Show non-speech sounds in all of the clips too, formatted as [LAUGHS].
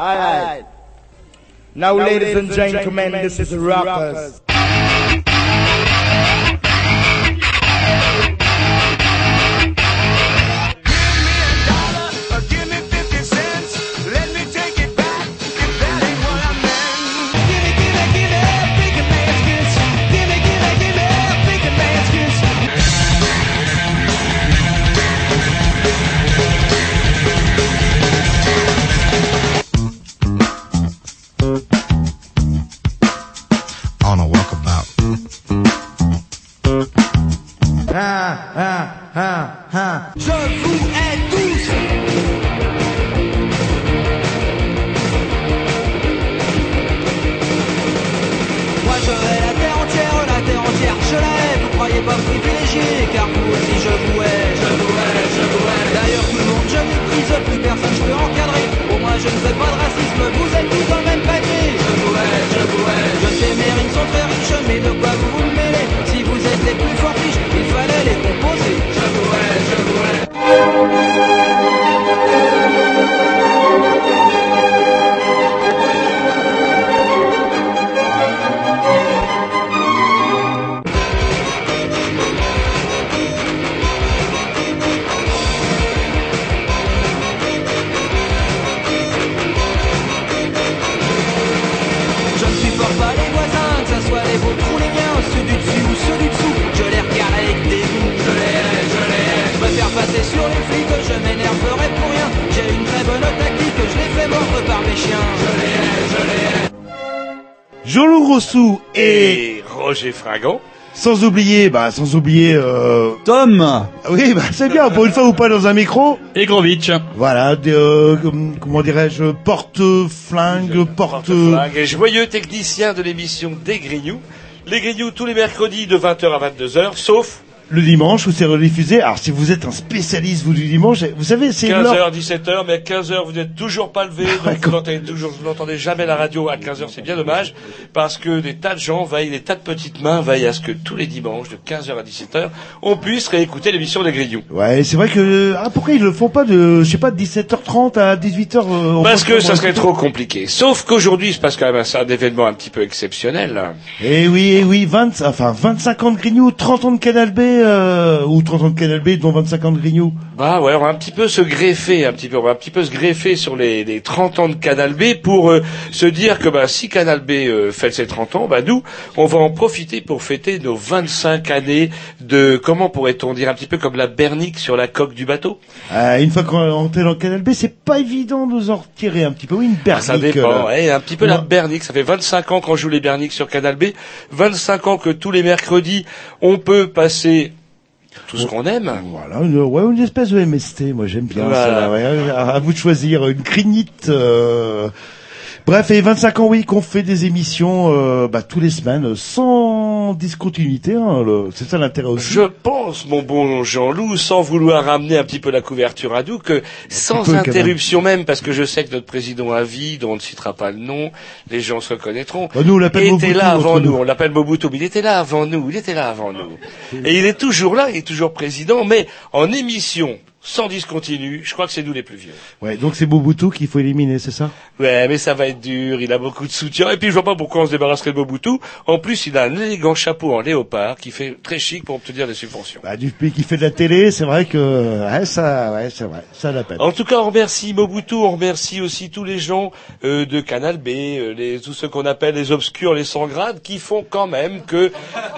Alright. Now, ladies and gentlemen, this is Rockers. Sans oublier, bah sans oublier, euh... Tom oui, bah c'est bien. Pour une fois ou pas dans un micro, et Grovitch. voilà, des, euh, com- comment dirais-je, porte-flingue, porte. Porte-flingue et joyeux technicien de l'émission des Grignoux. Les Grignoux tous les mercredis de 20h à 22h, sauf Le dimanche où c'est rediffusé. Alors si vous êtes un spécialiste vous du dimanche, vous savez c'est l'heure. 15h, 17h, mais à 15h vous n'êtes toujours pas levé, donc vous n'entendez toujours, vous n'entendez jamais la radio à 15h, c'est bien dommage, parce que des tas de gens veillent, des tas de petites mains veillent à ce que tous les dimanches, de 15h à 17h, on puisse réécouter l'émission des Grignoux. Ouais, c'est vrai que ah pourquoi ils le font pas de je sais pas de 17h30 à 18h euh, Parce que ça serait trop compliqué. Sauf qu'aujourd'hui, se passe quand même un, un événement un petit peu exceptionnel. Eh oui, eh oui, 20, enfin 25 ans de Grignou, 30 ans de Canal B, euh, ou 30 ans de Canal B, dont 25 ans de Grignou. Bah ouais, on va un petit peu se greffer, un petit peu, on va un petit peu se greffer sur les, les 30 ans de Canal B pour euh, se dire que bah, si Canal B euh, fête ses 30 ans, bah nous, on va en profiter pour fêter nos 25 années de, comment pourrait-on dire, un petit peu comme la bernique sur la coque du bateau. Euh, une fois qu'on est dans Canal B, c'est pas évident de nous en retirer un petit peu. Oui, une Ah, bernique. ça dépend, ouais, un petit peu la bernique. Ça fait 25 ans qu'on joue les berniques sur Canal B, 25 ans que tous les mercredis, on peut passer tout ce qu'on aime. Voilà, une, ouais, une espèce de MST, moi j'aime bien Voilà. ça. ouais, à, à vous de choisir une crignite. euh, Bref, et 25 ans, oui, qu'on fait des émissions euh, bah, tous les semaines, sans discontinuité. Hein, le- c'est ça l'intérêt aussi. Je pense, mon bon Jean-Loup, sans vouloir ramener un petit peu la couverture à nous, que sans peu, quand même. interruption même, parce que je sais que notre président à vie, dont on ne citera pas le nom, les gens se reconnaîtront, Bah, nous, on était Mobutu, là avant nous. nous. On l'appelle Mobutu, mais il était là avant nous. Il était là avant nous. Et il est toujours là, il est toujours président, mais en émission, sans discontinu, je crois que c'est nous les plus vieux. Ouais, donc c'est Mobutu qu'il faut éliminer, c'est ça? Ouais, mais ça va être dur, il a beaucoup de soutien, et puis je vois pas pourquoi on se débarrasserait de Mobutu. En plus, il a un élégant chapeau en léopard qui fait très chic pour obtenir des subventions. bah, Du pays qui fait de la télé, c'est vrai que ouais, ça, ouais, c'est vrai, ça l'appelle. En tout cas, on remercie Mobutu, on remercie aussi tous les gens euh, de Canal B, euh, les, tous ceux qu'on appelle les obscurs, les sans grades, qui font quand même que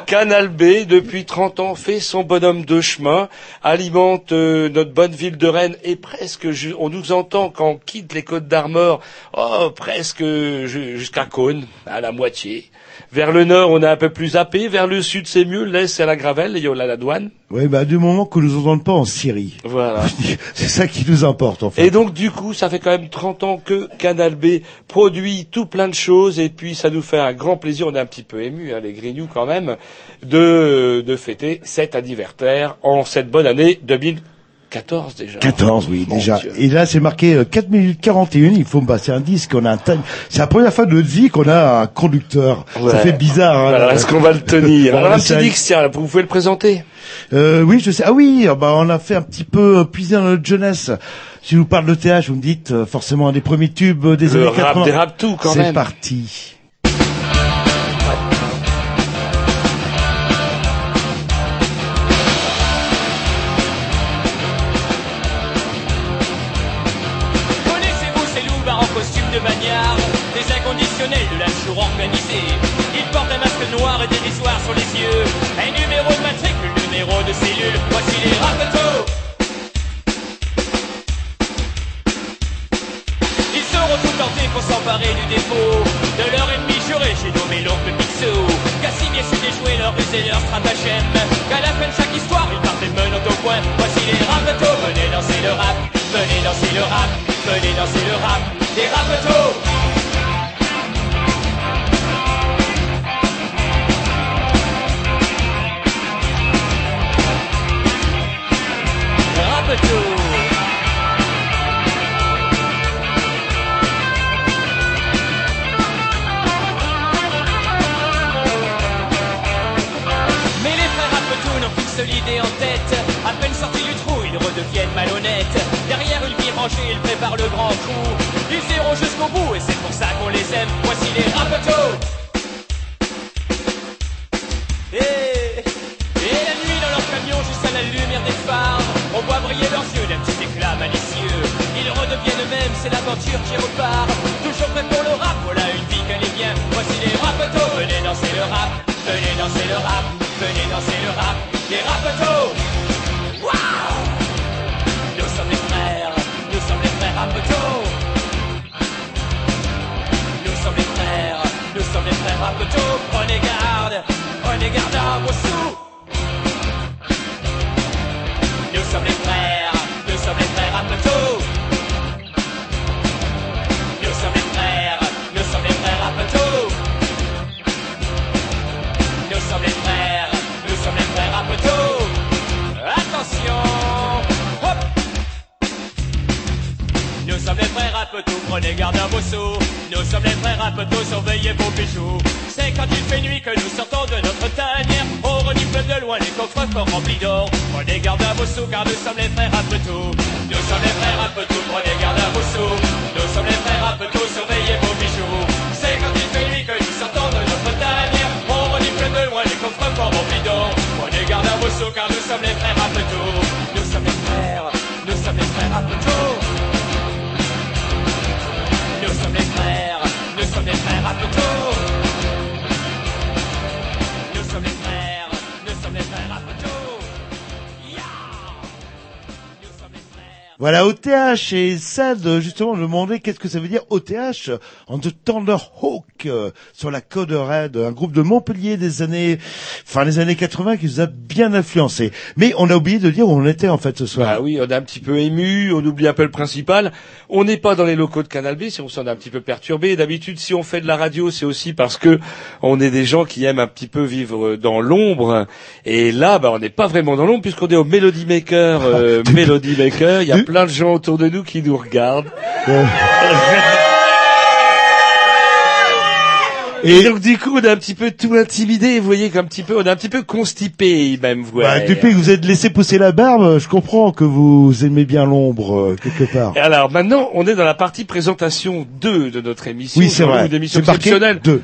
Canal B, depuis 30 ans, fait son bonhomme de chemin, alimente euh, notre bonne ville de Rennes, et presque, on nous entend quand on quitte les Côtes d'Armor, oh, presque ju- jusqu'à Cône, à la moitié. Vers le nord, on est un peu plus zappé, vers le sud, c'est mieux, l'est, c'est à la Gravelle, il y a la douane. Ouais, bah du moment que nous entendons pas en Syrie. Voilà. [LAUGHS] c'est ça qui nous importe en fait. Et donc du coup, ça fait quand même 30 ans que Canal B produit tout plein de choses et puis ça nous fait un grand plaisir, on est un petit peu ému, hein, les Grignoux quand même, de, de fêter cet anniversaire en cette bonne année 14 déjà. 14, oui, Mon déjà. Dieu. Et là, c'est marqué euh, 4 minutes 41. Il faut me passer un disque. On a un time. C'est la première fois de notre vie qu'on a un conducteur. Ça fait bizarre. hein, Alors, est-ce qu'on va le tenir Bon, [LAUGHS] Alors, un c'est petit Dix, tiens, vous pouvez le présenter Euh, oui, je sais. Ah oui, euh, bah on a fait un petit peu euh, puiser dans notre jeunesse. Si je vous parle de TH, vous me dites euh, forcément un des premiers tubes des Le années rap 80. des rap tout, quand C'est même. parti. Pour s'emparer du dépôt De leur ennemi juré, j'ai nommé l'oncle Picsou Casimir su déjouer leur ruse et leur stratagème Qu'à la fin de chaque histoire, ils partent les menottes au point. Voici les rapetos, venez danser le rap Venez danser le rap, venez danser le rap. Rapetos Rapetos seule en tête. À peine sortis du trou, ils redeviennent malhonnêtes. Derrière une rangée, ils préparent le grand coup. Ils iront jusqu'au bout et c'est pour ça qu'on les aime. Voici les Rapetou. Et, et la nuit dans leur camion, juste à la lumière des phares, on voit briller leurs yeux d'un petit éclat malicieux. Ils redeviennent eux-mêmes, c'est l'aventure qui repart. Toujours prêt pour le rap, voilà une vie qu'elle est bien. Voici les rapetos, venez danser le rap, venez danser le rap, venez danser le rap, Nous sommes les frères, nous sommes les frères rapetos. Nous sommes les frères, nous sommes les frères rapetos. Prenez garde, prenez garde à vos sous. Nous sommes les Nous sommes les frères Rapetou, prenez garde à vos sous. Nous sommes les frères Rapetou, surveillez vos bijoux. C'est quand il fait nuit que nous sortons de notre tanière. On renifle de loin les coffres forts remplis d'or. Prenez garde à vos sous, car nous sommes les frères Rapetou. Nous sommes les frères Rapetou, prenez garde à vos sous. Nous sommes les frères Rapetou, surveillez vos bijoux. C'est quand il fait nuit que nous sortons de notre tanière. On renifle de loin les coffres forts remplis d'or. Prenez garde à vos sous, car nous sommes les frères sommes les frères Rapetou. Nous sommes les frères, nous sommes les frères les frères. Voilà, OTH et Sad, justement, me demandait qu'est-ce que ça veut dire OTH en The Thunderhawk euh, sur la Code Red, un groupe de Montpellier des années, enfin les années 80 qui nous a bien influencé. Mais on a oublié de dire où on était en fait ce soir. Ah oui, on est un petit peu ému, on oublie un peu le principal. On n'est pas dans les locaux de Canal B, si on s'en est un petit peu perturbé. D'habitude, si on fait de la radio, c'est aussi parce que on est des gens qui aiment un petit peu vivre dans l'ombre. Et là, bah, on n'est pas vraiment dans l'ombre puisqu'on est au Melody Maker. Euh, [LAUGHS] Melody Maker, il y a plein de gens autour de nous qui nous regardent. [LAUGHS] Et donc du coup, on est un petit peu tout intimidé, vous voyez, qu'un petit peu, on est un petit peu constipé même, vous Bah, voyez. depuis que vous êtes laissé pousser la barbe, je comprends que vous aimez bien l'ombre euh, quelque part. Et alors maintenant, on est dans la partie présentation 2 de notre émission. Oui, c'est vrai. Une émission C'est exceptionnelle. deux.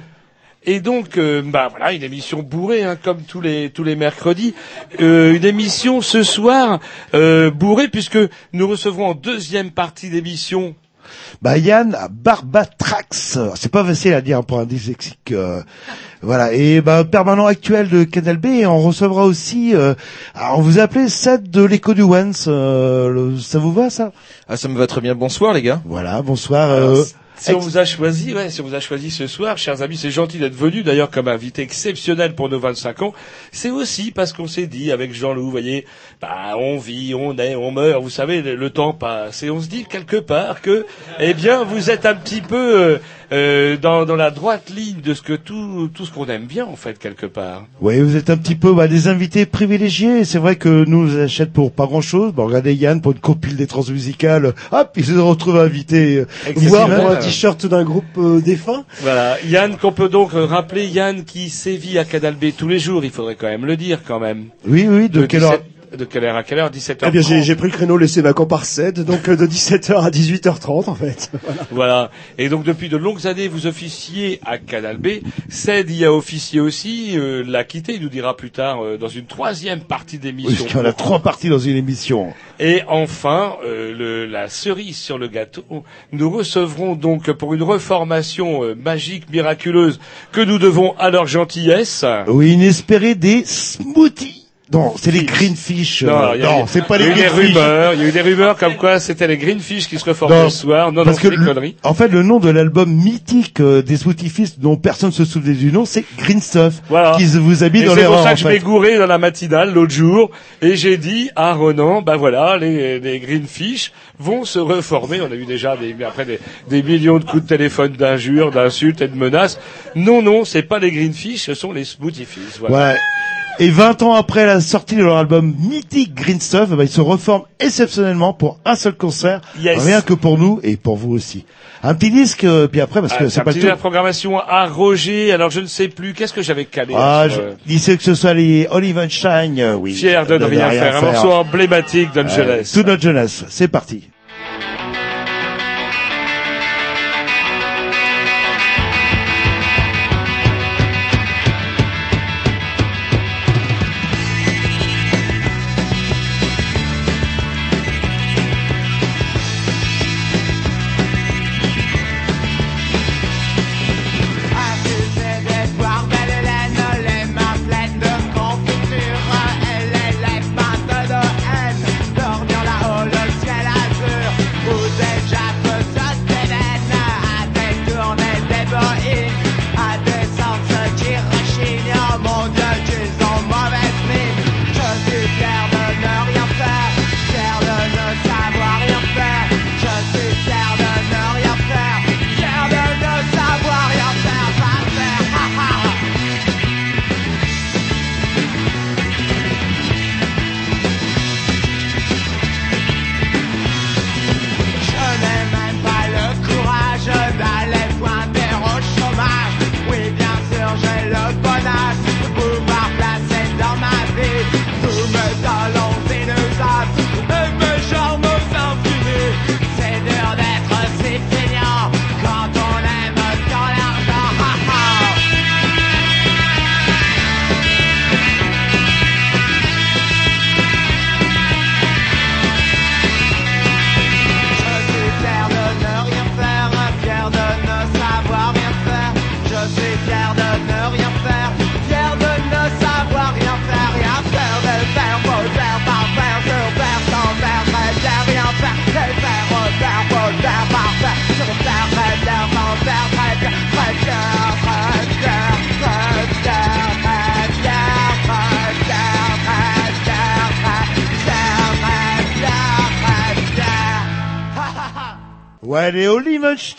Et donc, euh, bah voilà, une émission bourrée, hein, comme tous les tous les mercredis. Euh, une émission ce soir euh, bourrée puisque nous recevrons en deuxième partie d'émission. Bah Yann Barbatrax, c'est pas facile à dire pour un dyslexique. euh, voilà et bah permanent actuel de Canal B et on recevra aussi. Euh, alors on vous appelez Seth de l'écho du Once. euh, ça vous va ça? Ah, ça me va très bien. Bonsoir, les gars. Voilà, bonsoir. Alors, euh, si on vous a choisi, ouais, si on vous a choisi ce soir, chers amis, c'est gentil d'être venu d'ailleurs comme invité exceptionnel pour nos 25 ans. C'est aussi parce qu'on s'est dit avec Jean-Loup, vous voyez, bah on vit, on est, on meurt, vous savez, le, le temps passe et on se dit quelque part que, eh bien, vous êtes un petit peu, euh, euh, dans, dans la droite ligne de ce que tout, tout ce qu'on aime bien, en fait, quelque part. Oui, vous êtes un petit peu bah, des invités privilégiés. C'est vrai que nous, on achète pour pas grand-chose. Bon, regardez Yann pour une copile des transmusicales. Hop, il se retrouve invité. euh, Voir Excellent. pour un t-shirt d'un groupe euh, défunt. Voilà, Yann, qu'on peut donc rappeler, Yann qui sévit à Canal B tous les jours, il faudrait quand même le dire, quand même. Oui, oui, de, quelle heure 17 De quelle heure à quelle heure? 17h30. Eh bien, j'ai j'ai pris le créneau laissé vacant par 7, donc euh, de 17h à 18h30 en fait. [LAUGHS] Voilà. Et donc depuis de longues années, vous officiez à Canal B. Ced y a officié aussi, euh, l'a quitté, il nous dira plus tard, euh, dans une troisième partie Oui, d'émission. parce qu'on a trois parties dans une émission. Et enfin, euh, le- la cerise sur le gâteau, nous recevrons donc pour une reformation euh, magique, miraculeuse, que nous devons à leur gentillesse. Oui, inespéré des smoothies. Non, c'est les greenfish. euh, il y a eu- non, c'est pas il y les a eu des greenfish. rumeurs, il y a eu des rumeurs comme quoi c'était les Greenfish qui se reformaient Non, le soir. Non, non, Parce c'est que des le- conneries. en fait, le nom de l'album mythique euh, des Fist, dont personne se souvenait du nom, c'est Green Stuff, Voilà. qui vous habille Et dans c'est les pour rangs. ça que je m'ai gouré dans la matinale l'autre jour et j'ai dit à Ronan, bah voilà, les, les Greenfish vont se reformer. On a eu déjà des, après des, des millions de coups de téléphone d'injures, d'insultes et de menaces. Non, non, c'est pas les Greenfish, ce sont les Fish. Voilà. Ouais. Et 20 ans après la sortie de leur album mythique Green Stuff, bah, ils se reforment exceptionnellement pour un seul concert, Yes. rien que pour nous et pour vous aussi. Un petit disque, euh, puis après, parce que Ah, c'est un pas petit tout. la programmation à Roger. Alors je ne sais plus, qu'est-ce que j'avais calé Ah, je euh, disais que ce soit les Olivenstein, euh, oui. Fier de ne rien faire. Un morceau emblématique Euh, d'Angeles. toute notre jeunesse. C'est parti.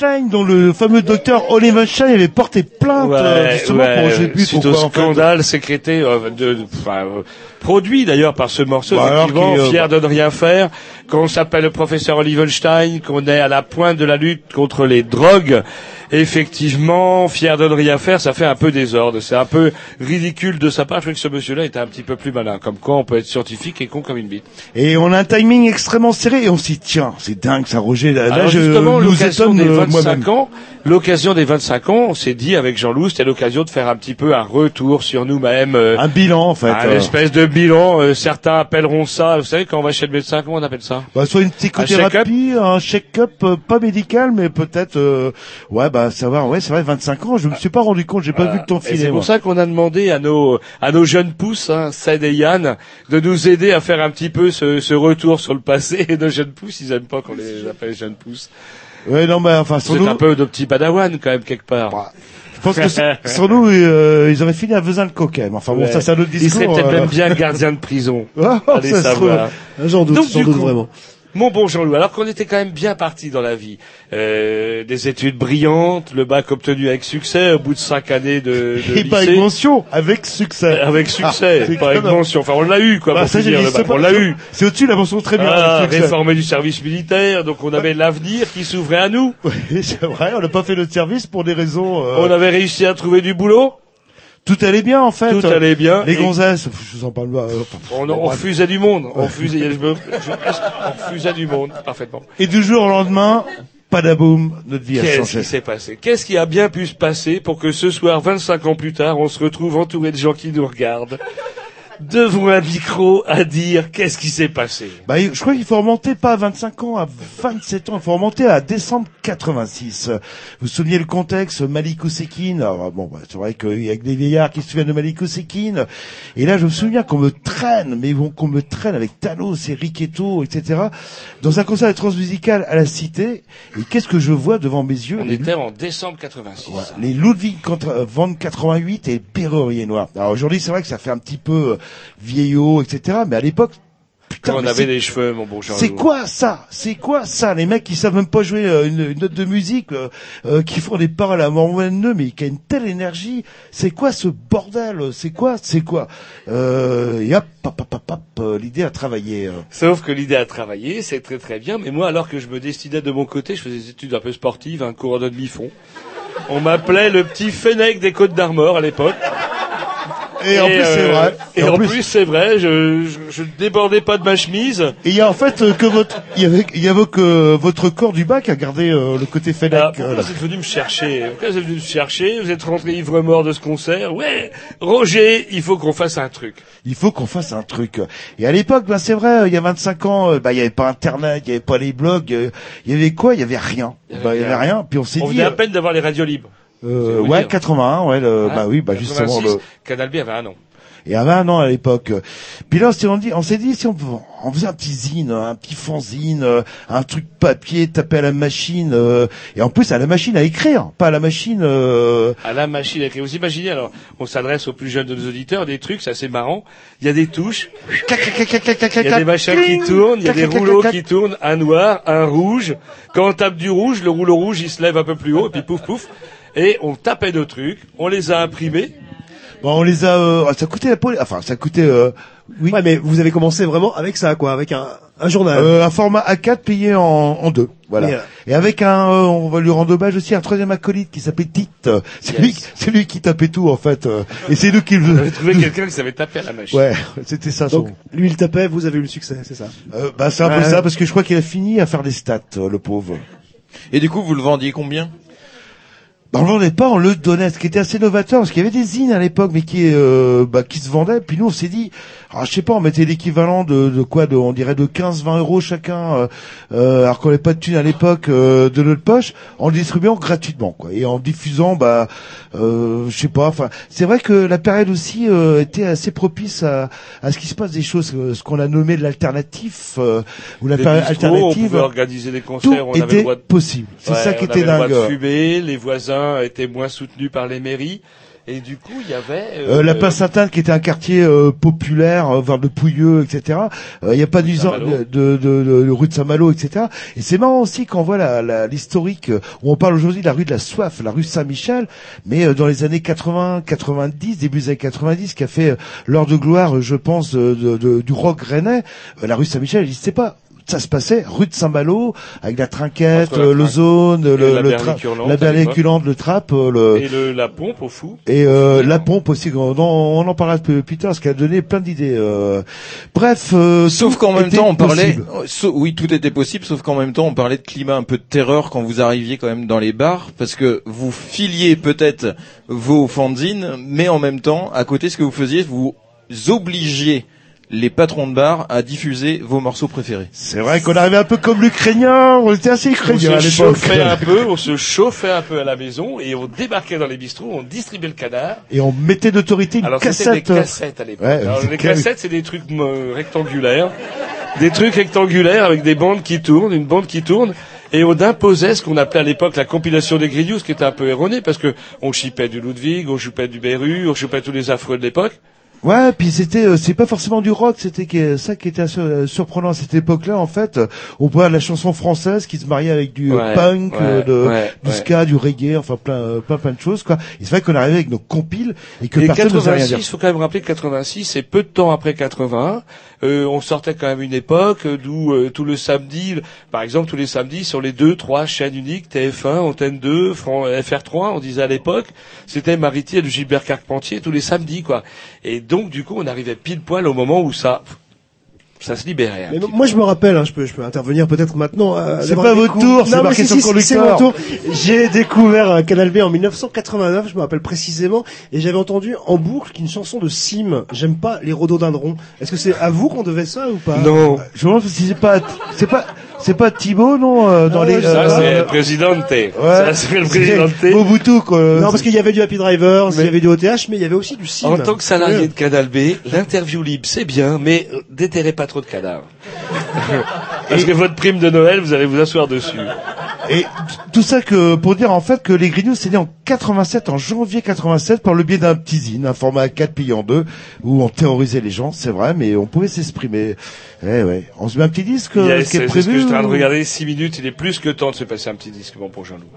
Olivenstein, dont le fameux docteur Olivenstein avait porté plainte, euh, justement, pour, je sais plus suite pourquoi, au en fait. scandale sécrété, euh, de, de- enfin, euh, produit d'ailleurs par ce morceau, Bah, qu'il, euh, fier de ne rien faire, qu'on s'appelle le professeur Olivenstein, qu'on est à la pointe de la lutte contre les drogues, effectivement, fier de ne rien faire, ça fait un peu désordre, c'est un peu ridicule de sa part, je crois que ce monsieur-là était un petit peu plus malin, comme quoi on peut être scientifique et con comme une bite. Et on a un timing extrêmement serré et on s'y tient. C'est dingue, ça, Roger. Là, Alors je justement, nous étonne des euh, 25 moi-même. ans, l'occasion des 25 ans, on s'est dit avec Jean-Loup, c'était l'occasion de faire un petit peu un retour sur nous-mêmes, euh, Un bilan, en fait. un euh. espèce de bilan. euh, certains appelleront ça, vous savez, quand on va chez le médecin, comment on appelle ça? Bah, soit une psychothérapie, un check-up, euh, pas médical, mais peut-être, euh, ouais, bah, savoir, ouais, c'est vrai, 25 ans, je me suis pas rendu compte, j'ai pas vu le temps Et filer. c'est pour ça qu'on a demandé à nos à nos jeunes pousses, hein, Ced et Yann, de nous aider à faire un petit peu ce, ce retour sur le passé. Et [LAUGHS] nos jeunes pousses, ils aiment pas qu'on les appelle jeunes pousses. Ouais, non, mais enfin, sans C'est nous, un peu de petits padawan quand même quelque part. je pense que sans- sans nous, euh, ils auraient fini à Vezin le coquet. Mais enfin, bon, Ouais. ça, c'est un autre Ils discours. seraient peut-être euh. même bien gardiens de prison. [LAUGHS] Ah, Allez ça savoir. J'en doute, j'en doute coup, vraiment. Mon bon Jean-Loup, alors qu'on était quand même bien parti dans la vie, euh, des études brillantes, le bac obtenu avec succès au bout de cinq années de, de Et pas avec mention, avec succès. Avec succès, Ah, pas avec mention. Enfin, on l'a eu, quoi, Bah, pour ça, le bac. pas- On l'a eu. C'est au-dessus la mention très bien. Ah, réformé du service militaire, donc on avait l'avenir qui s'ouvrait à nous. [LAUGHS] Oui, c'est vrai, on n'a pas fait notre service pour des raisons. euh, On avait réussi à trouver du boulot. Tout allait bien en fait. Tout allait bien. Les gonzesses, je vous en parle pas. euh, On, on refusait du monde. On refusait, je me- je- on refusait du monde, parfaitement. Et du jour au lendemain, padaboum, notre vie a Qu'est-ce changé. qui s'est passé? Qu'est-ce qui a bien pu se passer pour que ce soir, 25 ans plus tard, on se retrouve entouré de gens qui nous regardent, devant un micro, à dire qu'est-ce qui s'est passé Bah, je crois qu'il faut remonter pas à 25 ans, à 27 ans. Il faut remonter à décembre 86. Vous souvenez le contexte, Malik Ousekine. Alors, bon, bah, c'est vrai qu'il y a que des vieillards qui se souviennent de Malik. Et là, je me souviens qu'on me traîne, mais bon, qu'on me traîne avec Talos et Riquetto, etc. Dans un concert de transmusical à la Cité. Et qu'est-ce que je vois devant mes yeux? On Les- était en décembre 86. les Ludwig contre- euh, von 88 et Perrurier Noir. Alors aujourd'hui, c'est vrai que ça fait un petit peu vieillot, etc. Mais à l'époque, putain, Quand on avait des cheveux, mon bon c'est quoi ça? C'est quoi ça? Les mecs qui savent même pas jouer euh, une, une note de musique, euh, euh, qui font des paroles à mormoneux, mais qui a une telle énergie. C'est quoi ce bordel? C'est quoi? C'est quoi? Euh, Et hop, hop, hop, hop, euh, l'idée à travailler. Sauf que l'idée à travailler, c'est très très bien. Mais moi, alors que je me destinais de mon côté, je faisais des études un peu sportives, un cours de demi-fond. On m'appelait le petit Fennec des Côtes d'Armor à l'époque. Et, en plus, c'est euh, vrai. Et, en plus, c'est vrai, je, je, je ne débordais pas de ma chemise. Et il y a en fait euh, que votre, il y avait, il y avait que votre corps du bac a gardé euh, le côté Fennec. Ah, euh, pourquoi vous êtes venu me chercher? Pourquoi vous êtes venu me chercher? Vous êtes rentré ivre-mort de ce concert? Ouais, Roger, il faut qu'on fasse un truc. Il faut qu'on fasse un truc. Et à l'époque, ben c'est vrai, il y a 25 ans, euh, bah il y avait pas Internet, il y avait pas les blogs, euh, il y avait quoi? Il y avait rien. Il y avait Bah, il y avait rien. Puis on s'est On dit, venait à euh, peine d'avoir les radios libres. Euh, ouais, dire. 81, ouais, le, Hein bah oui, bah justement 86, le. Canal B avait un an. Et à 20 ans à l'époque. Puis là, on s'est dit, on s'est dit si on, on faisait un petit zine, un petit fanzine, euh, un truc papier tapé à la machine, euh, et en plus à la machine à écrire, pas à la machine. euh, À la machine à écrire. Vous imaginez, alors, on s'adresse aux plus jeunes de nos auditeurs, des trucs, c'est assez marrant. Il y a des touches, il y a des machins qui tournent, il y a des rouleaux qui tournent, un noir, un rouge. Quand on tape du rouge, le rouleau rouge, il se lève un peu plus haut, et puis pouf pouf. Et on tapait nos trucs, on les a imprimés. Bon, on les a. euh, ça coûtait la poli- Enfin, ça coûtait. euh, oui. Ouais, mais vous avez commencé vraiment avec ça, quoi, avec un, un journal. Euh, un format A4 payé en, en deux, voilà. Et, euh, Et avec un, euh, on va lui rendre hommage aussi, un troisième acolyte qui s'appelait Tite. C'est Yes. lui, c'est lui qui tapait tout en fait. euh, et c'est nous qui le. avait trouvé quelqu'un qui savait taper à la machine. Ouais, c'était ça. Son... donc, lui, il tapait, vous avez eu le succès, c'est ça? Euh, bah c'est un peu ça parce que je crois qu'il a fini à faire des stats, euh, le pauvre. Et du coup, vous le vendiez combien? Bah, on le vendait pas, on le donnait, ce qui était assez novateur, parce qu'il y avait des zines à l'époque, mais qui, euh, bah, qui se vendaient. Puis nous, on s'est dit, alors, je sais pas, on mettait l'équivalent de, de quoi, de, on dirait de 15, 20 euros chacun, euh, euh, alors qu'on n'avait pas de thunes à l'époque euh, de notre poche, en le distribuant gratuitement, quoi, et en diffusant, bah, euh, je sais pas. Enfin, c'est vrai que la période aussi euh, était assez propice à, à ce qui se passe des choses, euh, ce qu'on a nommé de l'alternatif euh, ou la période bistrots, on alternative. pouvait organiser des Tout concerts, on avait le droit de possible. C'est Ouais, ça qui était avait le droit dingue. de fumer, les voisins étaient moins soutenus par les mairies, et du coup, il y avait... Euh, la place Sainte-Anne, qui était un quartier euh, populaire, euh, vers de Pouilleux, etc. Il n'y a pas de, de, de, de- de rue de Saint-Malo, etc. Et c'est marrant aussi qu'on voit la- la- l'historique, euh, où on parle aujourd'hui de la rue de la Soif, la rue Saint-Michel, mais euh, dans les années 80, 90, début des années 90, qui a fait euh, l'heure de gloire, euh, je pense, de, de- de- du rock rennais, euh, la rue Saint-Michel n'existait pas. Ça se passait rue de Saint-Malo, avec la trinquette, Entre la euh, le trinque- zone, le, la le tra- la l'époque. culante, le trap, euh, le, Et le, la pompe au fou. et euh, la pompe aussi, on en, on en parlera plus plus tard, parce qu'elle a donné plein d'idées. euh. Bref, euh, Sauf qu'en même temps, on parlait, euh, oui, tout était possible, sauf qu'en même temps, on parlait de climat un peu de terreur quand vous arriviez quand même dans les bars, parce que vous filiez peut-être vos fanzines, mais en même temps, à côté, ce que vous faisiez, vous obligiez les patrons de bar à diffuser vos morceaux préférés. C'est vrai qu'on arrivait un peu comme l'Ukrainien, on était assez On Ukrainien à se l'époque. chauffait un peu, on se chauffait un peu à la maison, et on débarquait dans les bistrots, on distribuait le canard. Et on mettait d'autorité une Alors c'était des cassette. euh, cassettes à l'époque. Ouais, Alors, c'est les cassettes, c'est des trucs euh, rectangulaires, des trucs rectangulaires avec des bandes qui tournent, une bande qui tourne, et on imposait ce qu'on appelait à l'époque la compilation des grillous, ce qui était un peu erroné parce que on chipait du Ludwig, on chipait du Beru, on chipait tous les affreux de l'époque. Ouais, puis c'était, euh, c'est pas forcément du rock, c'était ça qui était assez, euh, surprenant à cette époque-là. En fait, on voit la chanson française qui se mariait avec du euh, Ouais, punk, ouais, de, ouais, du ska, du reggae, enfin plein, plein, plein de choses, quoi. Et c'est vrai qu'on arrivait avec nos compiles et que Et personne ne savait rien 86, dire. il faut quand même rappeler que 86, c'est peu de temps après 81. Euh, on sortait quand même une époque euh, d'où euh, tout le samedi, par exemple tous les samedis sur les deux, trois chaînes uniques, TF1, Antenne 2, Fran- FR3, on disait à l'époque, c'était Maritier de Gilbert Carpentier tous les samedis, quoi. Et donc du coup, on arrivait pile poil au moment où ça, ça se libérait. Mais moi, je me rappelle, hein, je peux, je peux intervenir peut-être maintenant. euh, C'est pas votre tour, c'est Non, mais marqué si, sur le si, conducteur. C'est mon tour. J'ai découvert euh, Canal B en 1989, je me rappelle précisément, et j'avais entendu en boucle qu'une chanson de Sim, J'aime pas les rhododendrons. Est-ce que c'est à vous qu'on devait ça ou pas? Non, Je me demande si c'est pas, c'est pas, c'est pas Thibaut, non, euh, dans Ah les, ça Euh, c'est euh, le présidente. ouais. Ça c'est le présidente. Mobutu, quoi. Non, parce qu'il y avait du Happy Drivers, il y avait du OTH, mais il y avait aussi du Sim. En tant que salarié de Canal B, l'interview libre, c'est bien, mais euh, déterrez pas trop de cadavres. [LAUGHS] Parce que votre prime de Noël, vous allez vous asseoir dessus. Et tout ça que pour dire en fait que les Grignoux c'est né en 87, en janvier 87, par le biais d'un petit zine, un format 4 plié en deux, où on terrorisait les gens, c'est vrai, mais on pouvait s'exprimer. Eh ouais, on se met un petit disque, Il y a- euh, ce qui c'est est c'est ce que prévu. je suis en train de regarder, 6 minutes, il est plus que temps de se passer un petit disque bon pour Jean-Loup.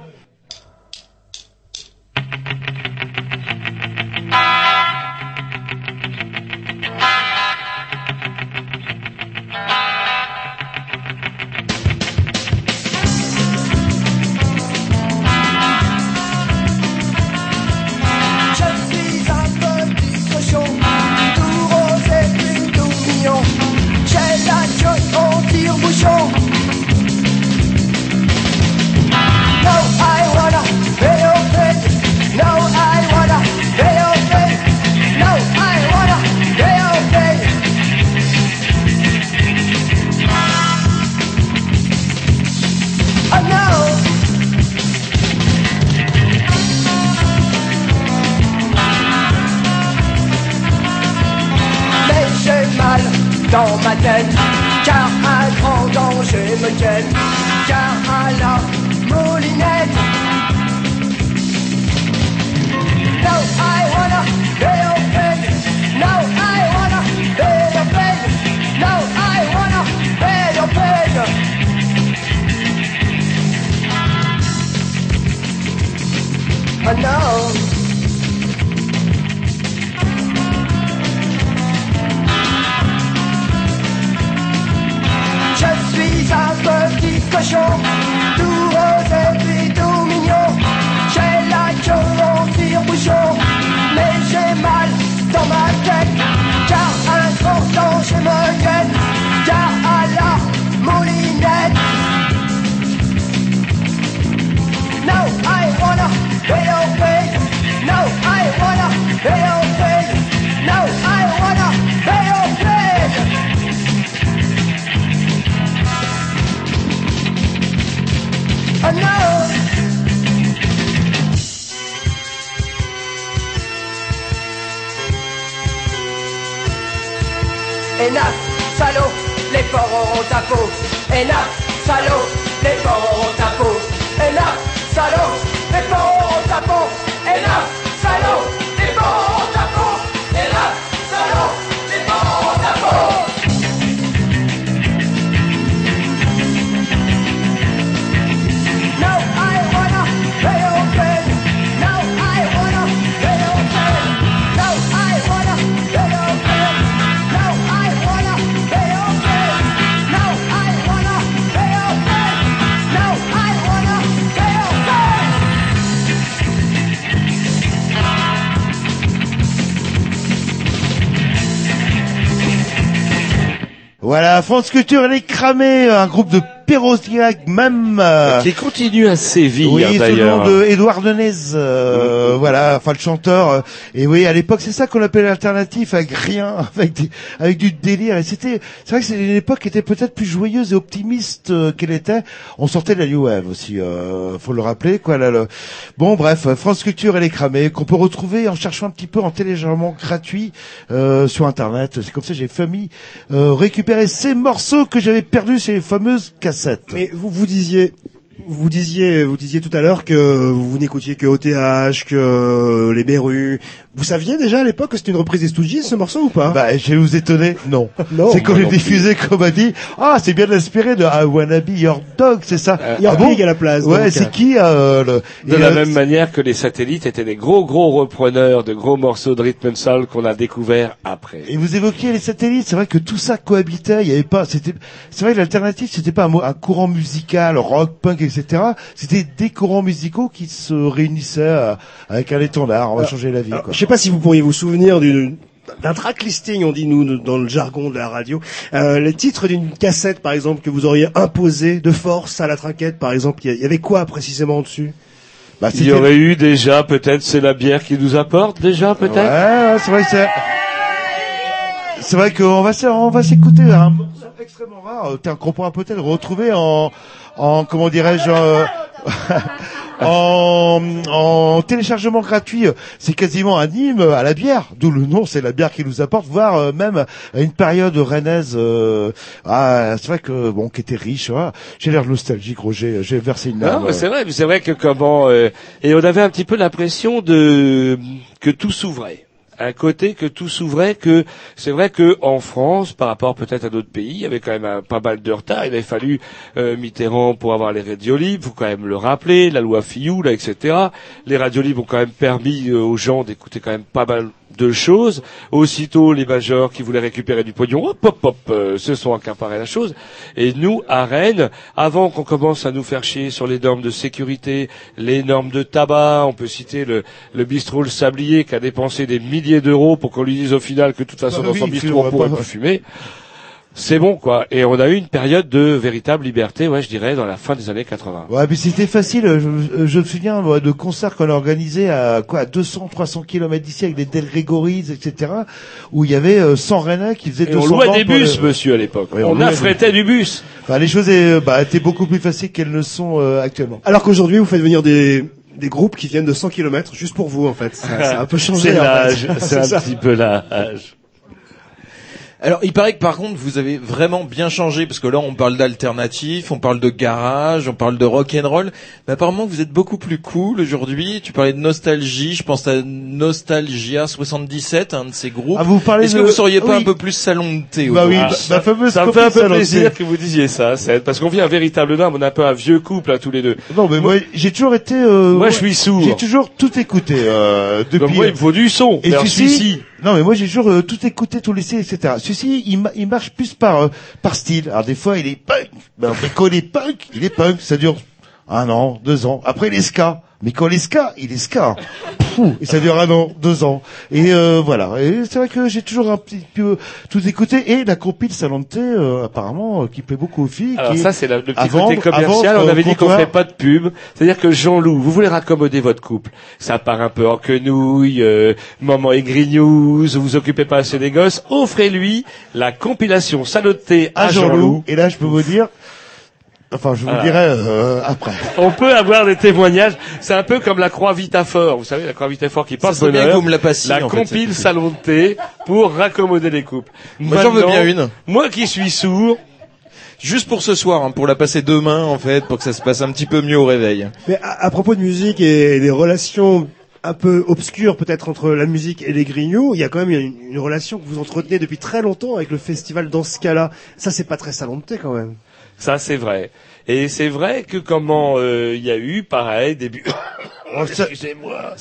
France Culture, elle est cramée, un groupe de Même. euh, Qui continue à sévir oui, d'ailleurs. nom de Édouard Denez, euh, voilà, enfin le chanteur. euh, et oui, à l'époque, c'est ça qu'on appelait l'alternatif, avec rien, [LAUGHS] avec, des- avec du délire. Et c'était, c'est vrai que c'est une époque qui était peut-être plus joyeuse et optimiste qu'elle était. On sortait de la New Wave aussi, euh, faut le rappeler, quoi. Là, le- Bon, bref, France Culture, elle est cramée, qu'on peut retrouver en cherchant un petit peu en téléchargement gratuit euh, sur Internet. C'est comme ça que j'ai famille euh, récupérer ces morceaux que j'avais perdus, ces fameuses cassettes. Mais vous vous disiez Vous disiez, vous disiez tout à l'heure que vous n'écoutiez que OTH, que les Berus. Vous saviez déjà à l'époque que c'était une reprise des Stooges, ce morceau ou pas? Bah, je vais vous étonner. Non. [LAUGHS] Non, c'est quand j'ai diffusé qu'on m'a dit, ah, c'est bien inspiré de I Wanna Be Your Dog, c'est ça. Your ah bon Pig à la place. Ouais, c'est qui, euh, le... De et, la euh, même manière que les satellites étaient des gros gros repreneurs de gros morceaux de rhythm and soul qu'on a découvert après. Et vous évoquiez les satellites, c'est vrai que tout ça cohabitait, il y avait pas, c'était, c'est vrai que l'alternative, c'était pas un, courant musical, rock, punk, etc. C'était des courants musicaux qui se réunissaient euh, avec un étendard, on va Alors, changer la vie, Alors, quoi. Je sais pas si vous pourriez vous souvenir d'une d'un track listing, on dit nous dans le jargon de la radio, euh, les titres d'une cassette par exemple que vous auriez imposé de force à la trinquette par exemple, il y avait quoi précisément dessus? Bah, Il y aurait eu déjà peut-être c'est la bière qui nous apporte déjà peut-être? Ouais, ouais, c'est vrai que c'est... C'est vrai qu'on va, on va s'écouter un morceau extrêmement rare, euh, qu'on pourra peut-être retrouver en, en comment dirais-je, euh, [LAUGHS] en, en téléchargement gratuit. C'est quasiment un hymne à la bière, d'où le nom, c'est la bière qui nous apporte, voire euh, même à une période rennaise. euh, ah, c'est vrai que bon, qui était riche. voilà. J'ai l'air nostalgique, Roger. J'ai versé une Non, larme. mais c'est vrai, c'est vrai que comment euh, et on avait un petit peu l'impression de que tout s'ouvrait. Un côté que tout s'ouvrait, que c'est vrai que en France, par rapport peut-être à d'autres pays, il y avait quand même un- pas mal de retard. Il avait fallu euh, Mitterrand pour avoir les radios libres, faut quand même le rappeler, la loi Fillou, là, etc. Les radios libres ont quand même permis euh, aux gens d'écouter quand même pas mal de choses. Aussitôt, les majors qui voulaient récupérer du pognon, hop, hop, hop, euh, se sont accaparés la chose. Et nous, à Rennes, avant qu'on commence à nous faire chier sur les normes de sécurité, les normes de tabac, on peut citer le, le bistrot Le Sablier qui a dépensé des milliers d'euros pour qu'on lui dise au final que de toute façon Bah dans oui, son bistrot on pourrait plus fumer. C'est bon, quoi. Et on a eu une période de véritable liberté, ouais, je dirais, dans la fin des années 80. Ouais, mais c'était facile. Je, je me souviens moi, de concerts qu'on a organisés à quoi, à 200, 300 kilomètres d'ici avec des Del Gregory's, etc. Où il y avait euh, 100 Rennais qui faisaient Et on 200 louait bandes des bus, le- monsieur, à l'époque. Oui, on on affrétait du bus. Enfin, les choses euh, bah, étaient beaucoup plus faciles qu'elles ne sont euh, actuellement. Alors qu'aujourd'hui vous faites venir des des groupes qui viennent de 100 km juste pour vous en fait. Ça, ça a un peu [LAUGHS] changé. C'est l'âge, [LAUGHS] c'est un ça. petit peu l'âge. Alors, il paraît que par contre, vous avez vraiment bien changé parce que là, on parle d'alternatif, on parle de garage, on parle de rock and roll. Mais apparemment, vous êtes beaucoup plus cool aujourd'hui. Tu parlais de nostalgie. Je pense à Nostalgia 77, un de ces groupes. Ah, vous parlez Est-ce de- que vous seriez pas oui. un peu plus salon de thé Bah oui, aujourd'hui bah, ma fameuse Ça me fait un peu plaisir que vous disiez ça, Seth, parce qu'on vit un véritable drame. On est un peu un vieux couple, là, tous les deux. Non, mais moi, j'ai toujours été. euh, Moi, ouais, je suis sourd. J'ai toujours tout écouté euh, depuis. Donc moi, il me faut du son. Et celui-ci, celui-ci, non mais moi j'ai toujours euh, tout écouté, tout laissé, etc. Celui-ci, il, ma- il marche plus par euh, par style. Alors des fois il est punk, ben, quand il est punk, il est punk. Ça dure un an, deux ans. Après il est ska, mais quand il est ska, il est ska. Fou, et ça dure un an, deux ans. Et euh, voilà. Et c'est vrai que j'ai toujours un petit peu tout écouté. Et la compile thé, euh, apparemment, euh, qui plaît beaucoup aux filles. Alors qui ça, c'est la- le petit à côté vendre- commercial. vendre On avait dit qu'on fait pas de pub. C'est-à-dire que Jean-Loup, vous voulez raccommoder votre couple. Ça part un peu en quenouille, euh, maman est grignouse, vous occupez pas assez des gosses. Offrez-lui la compilation salotée à, à Jean-Loup. Jean-Loup. Et là, je peux vous dire. Enfin, je vous Voilà. le dirai euh, après. On peut avoir des témoignages. C'est un peu comme la croix Vitafor. Vous savez, la croix Vitafor qui serait bien que vous me la passiez, La en compile salon de thé pour raccommoder les couples. Moi, j'en veux bien une. Moi qui suis sourd, Juste pour ce soir, hein, pour la passer demain, en fait, pour que ça se passe un petit peu mieux au réveil. Mais à, à propos de musique et des relations un peu obscures peut-être entre la musique et les grignoux, il y a quand même une, une relation que vous entretenez depuis très longtemps avec le festival dans ce cas-là. Ça c'est pas très salon de thé quand même. Ça c'est vrai. Et c'est vrai que comment euh, il y a eu, pareil, début. [COUGHS] Oh, Excusez-moi.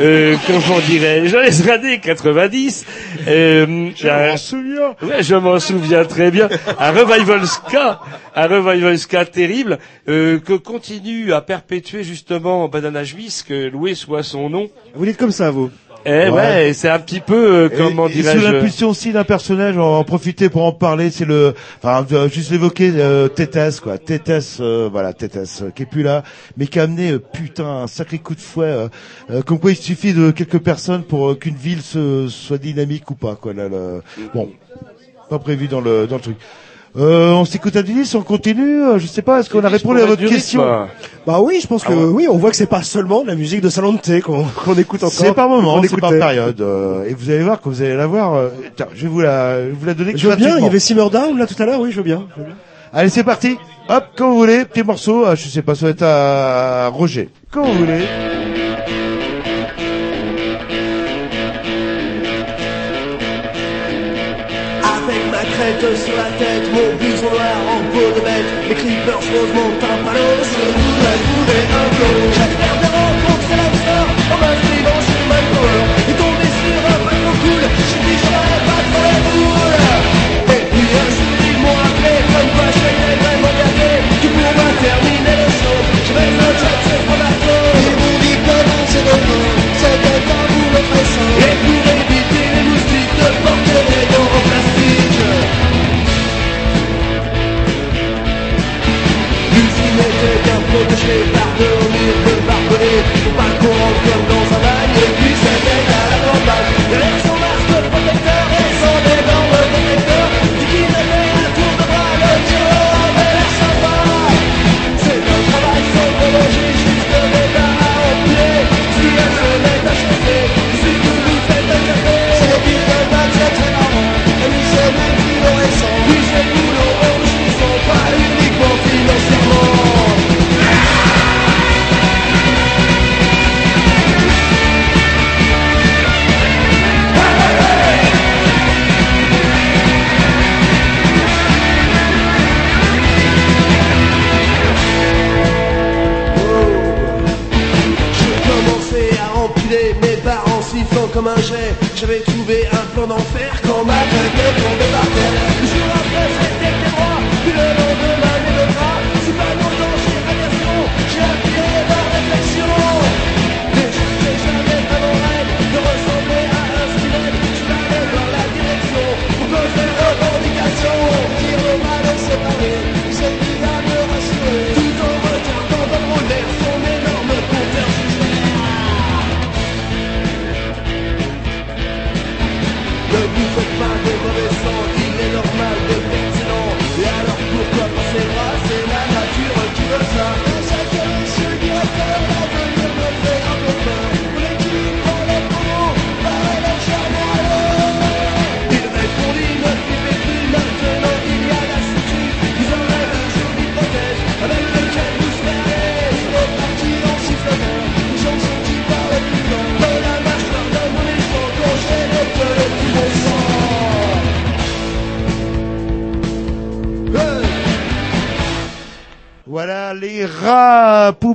Euh, comment dirais-je les années 90, euh, Je m'en souviens. Ouais, je m'en souviens très bien. Un revival ska, un revival ska terrible euh, que continue à perpétuer justement Banana Juice, que loué soit son nom. Vous dites comme ça vous. Eh ouais, Ouais. c'est un petit peu euh, comment et sous dirais-je. l'impulsion aussi d'un personnage, on va en profiter pour en parler. C'est le, enfin, juste l'évoquer, euh, Tétès, quoi. Tétès, euh, voilà, Tétès, euh, qui est plus là, mais qui a amené, euh, putain, un sacré coup de fouet. euh, comme quoi, il suffit de quelques personnes pour qu'une ville se, soit dynamique ou pas, quoi. Là, là. Bon, pas prévu dans le dans le truc. Euh, on s'écoute à Denis, on continue. euh, Je sais pas, est-ce qu'on a répondu à votre rythme. question Bah oui, je pense que Ah ouais. oui, on voit que c'est pas seulement de la musique de salon de thé qu'on [LAUGHS] qu'on écoute encore. C'est par moment, c'est par période. euh, et vous allez voir que vous allez la voir. euh, tiens, je vais vous la, je vais vous la donner Je veux bien, il y avait Simmer Down là tout à l'heure, oui, je veux bien. je veux bien. Allez, c'est parti. Hop, quand vous voulez, petit morceau. Ah, je sais pas, ça va être à Roger. Quand vous voulez. Je un flot J'espère de rencontrer bien comme un jet. J'avais trouvé un plan d'enfer quand ma tête est tombée par terre. Le jour après c'était les droits Puis le lendemain mes deux bras. C'est pas longtemps j'ai aversion J'ai appuyé ma réflexion. Déjà j'ai jamais vraiment rêve De ressembler à un squelette. Je aller dans la direction. Pour poser revendication. Dire au mal et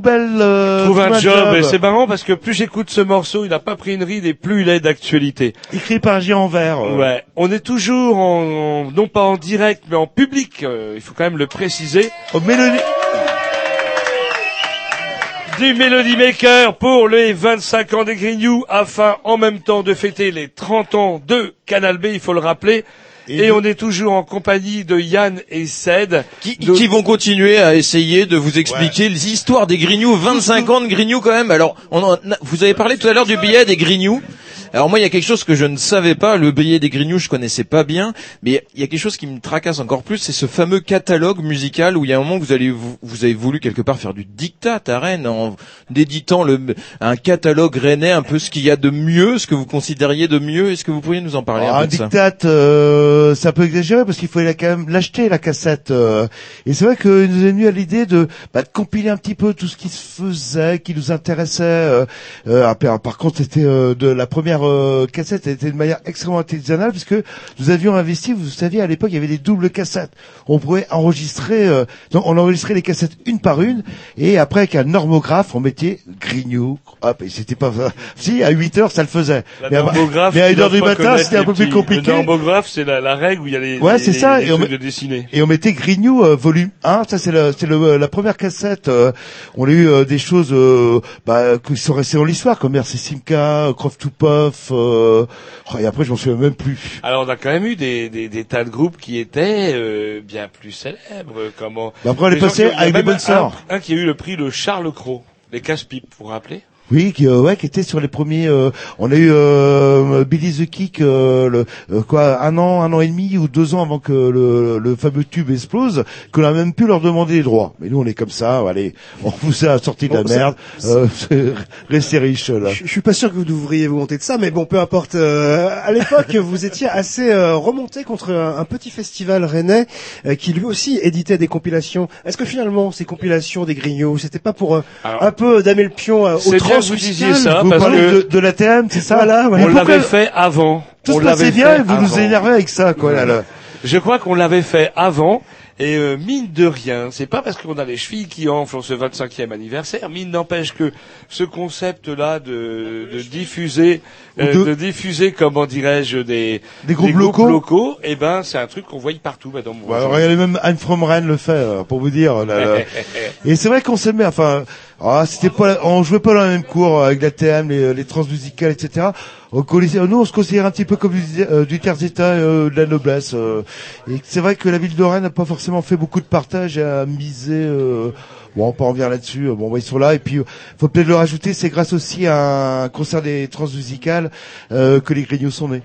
euh, Trouve un job, et c'est marrant parce que plus j'écoute ce morceau, il n'a pas pris une ride et plus il est d'actualité. Écrit par géant vert. euh. Ouais, on est toujours en, en- non pas en direct mais en public, euh, il faut quand même le préciser. Au Mélodie. Du Melody Maker pour les 25 ans des Grignoux afin en même temps de fêter les 30 ans de Canal B, il faut le rappeler. Et, on est toujours en compagnie de Yann et Ced. Qui, qui vont continuer à essayer de vous expliquer les histoires des Grignoux, 25 ans de Grignoux quand même. Alors, on en a- vous avez parlé tout à l'heure du billet des Grignoux. Alors moi, il y a quelque chose que je ne savais pas. Le billet des Grignoux, je connaissais pas bien, mais il y a quelque chose qui me tracasse encore plus, c'est ce fameux catalogue musical où il y a un moment que vous allez vous, vous avez voulu quelque part faire du dictat à Rennes en déditant le un catalogue rennais, un peu ce qu'il y a de mieux, ce que vous considériez de mieux. Est-ce que vous pourriez nous en parler Ah, un un peu ça dictat, euh, c'est un peu exagéré parce qu'il fallait quand même l'acheter la cassette. euh. et c'est vrai qu'il nous est venu à l'idée de, bah, de compiler un petit peu tout ce qui se faisait, qui nous intéressait. euh. Euh, ah, par, par contre, c'était euh, de la première euh, cassette, elle était de manière extrêmement artisanale puisque nous avions investi. Vous saviez à l'époque, il y avait des doubles cassettes. On pouvait enregistrer, euh, donc on enregistrait les cassettes une par une et après avec un normographe, on mettait Grignou. Hop, et c'était pas [LAUGHS] si à 8 heures ça le faisait. La Mais à- normographe, mais à qui 1 heure du matin, c'était un peu plus compliqué. Le normographe, c'est la, la règle où il y a les, Ouais, c'est ça, les et on met- de dessiner. Et on mettait Grignou euh, volume 1, ça c'est c'est le, la première cassette. euh, on a eu euh, des choses euh, bah, qui sont restées dans l'histoire, comme Merci Simca, Croft to Puff, euh, oh, et après je m'en souviens même plus. Alors on a quand même eu des, des, des tas de groupes qui étaient euh, bien plus célèbres. Comment Bah, après, on est passé avec même bonnes un- sœurs. Un, qui a eu le prix le Charles Cros, les casse-pipes, vous vous rappelez? Oui, qui, euh, ouais, qui était sur les premiers. euh, on a eu euh, Billy the Kick, euh, le, euh, quoi, un an, un an et demi ou deux ans avant que le, le fameux tube explose, qu'on a même pu leur demander les droits. Mais nous, on est comme ça. Allez, on vous a sorti de la Bon, merde. Euh, [LAUGHS] restez riches là. Je je suis pas sûr que vous devriez vous monter de ça, mais bon, peu importe. Euh, à l'époque, [LAUGHS] vous étiez assez euh, remonté contre un, un petit festival rennais euh, qui lui aussi éditait des compilations. Est-ce que finalement, ces compilations des Grignots, c'était pas pour euh, Alors, un peu damer le pion euh, que vous disiez ça, Vous parce que de, de la TM, c'est ça ouais. On l'avait fait avant. Tout on se passait l'avait bien fait et vous nous énervez avec ça, quoi. Là, là. Je crois qu'on l'avait fait avant. Et euh, mine de rien, c'est pas parce qu'on a les chevilles qui enflent en ce 25e anniversaire, mine n'empêche que ce concept-là de, de diffuser, euh, de- de... diffuser, comment dirais-je, des, Des groupes locaux. locaux, eh ben c'est un truc qu'on voit partout, madame. Ouais, regardez même Anne from Rennes le fait, euh, pour vous dire. là, là. [LAUGHS] Et c'est vrai qu'on s'aimait, enfin, ah, c'était pas, on jouait pas dans la même cour euh, avec la TM, les, les transmusicales, etc. On nous, on se considère un petit peu comme du, euh, du état, euh, de la noblesse. euh. et c'est vrai que la ville de Rennes n'a pas forcément fait beaucoup de partage à miser. Euh, bon, on peut en revenir là-dessus. euh, Bon, bah, ils sont là. Et puis, euh, faut peut-être le rajouter, c'est grâce aussi à un concert des transmusicales euh, que les Grignoux sont nés.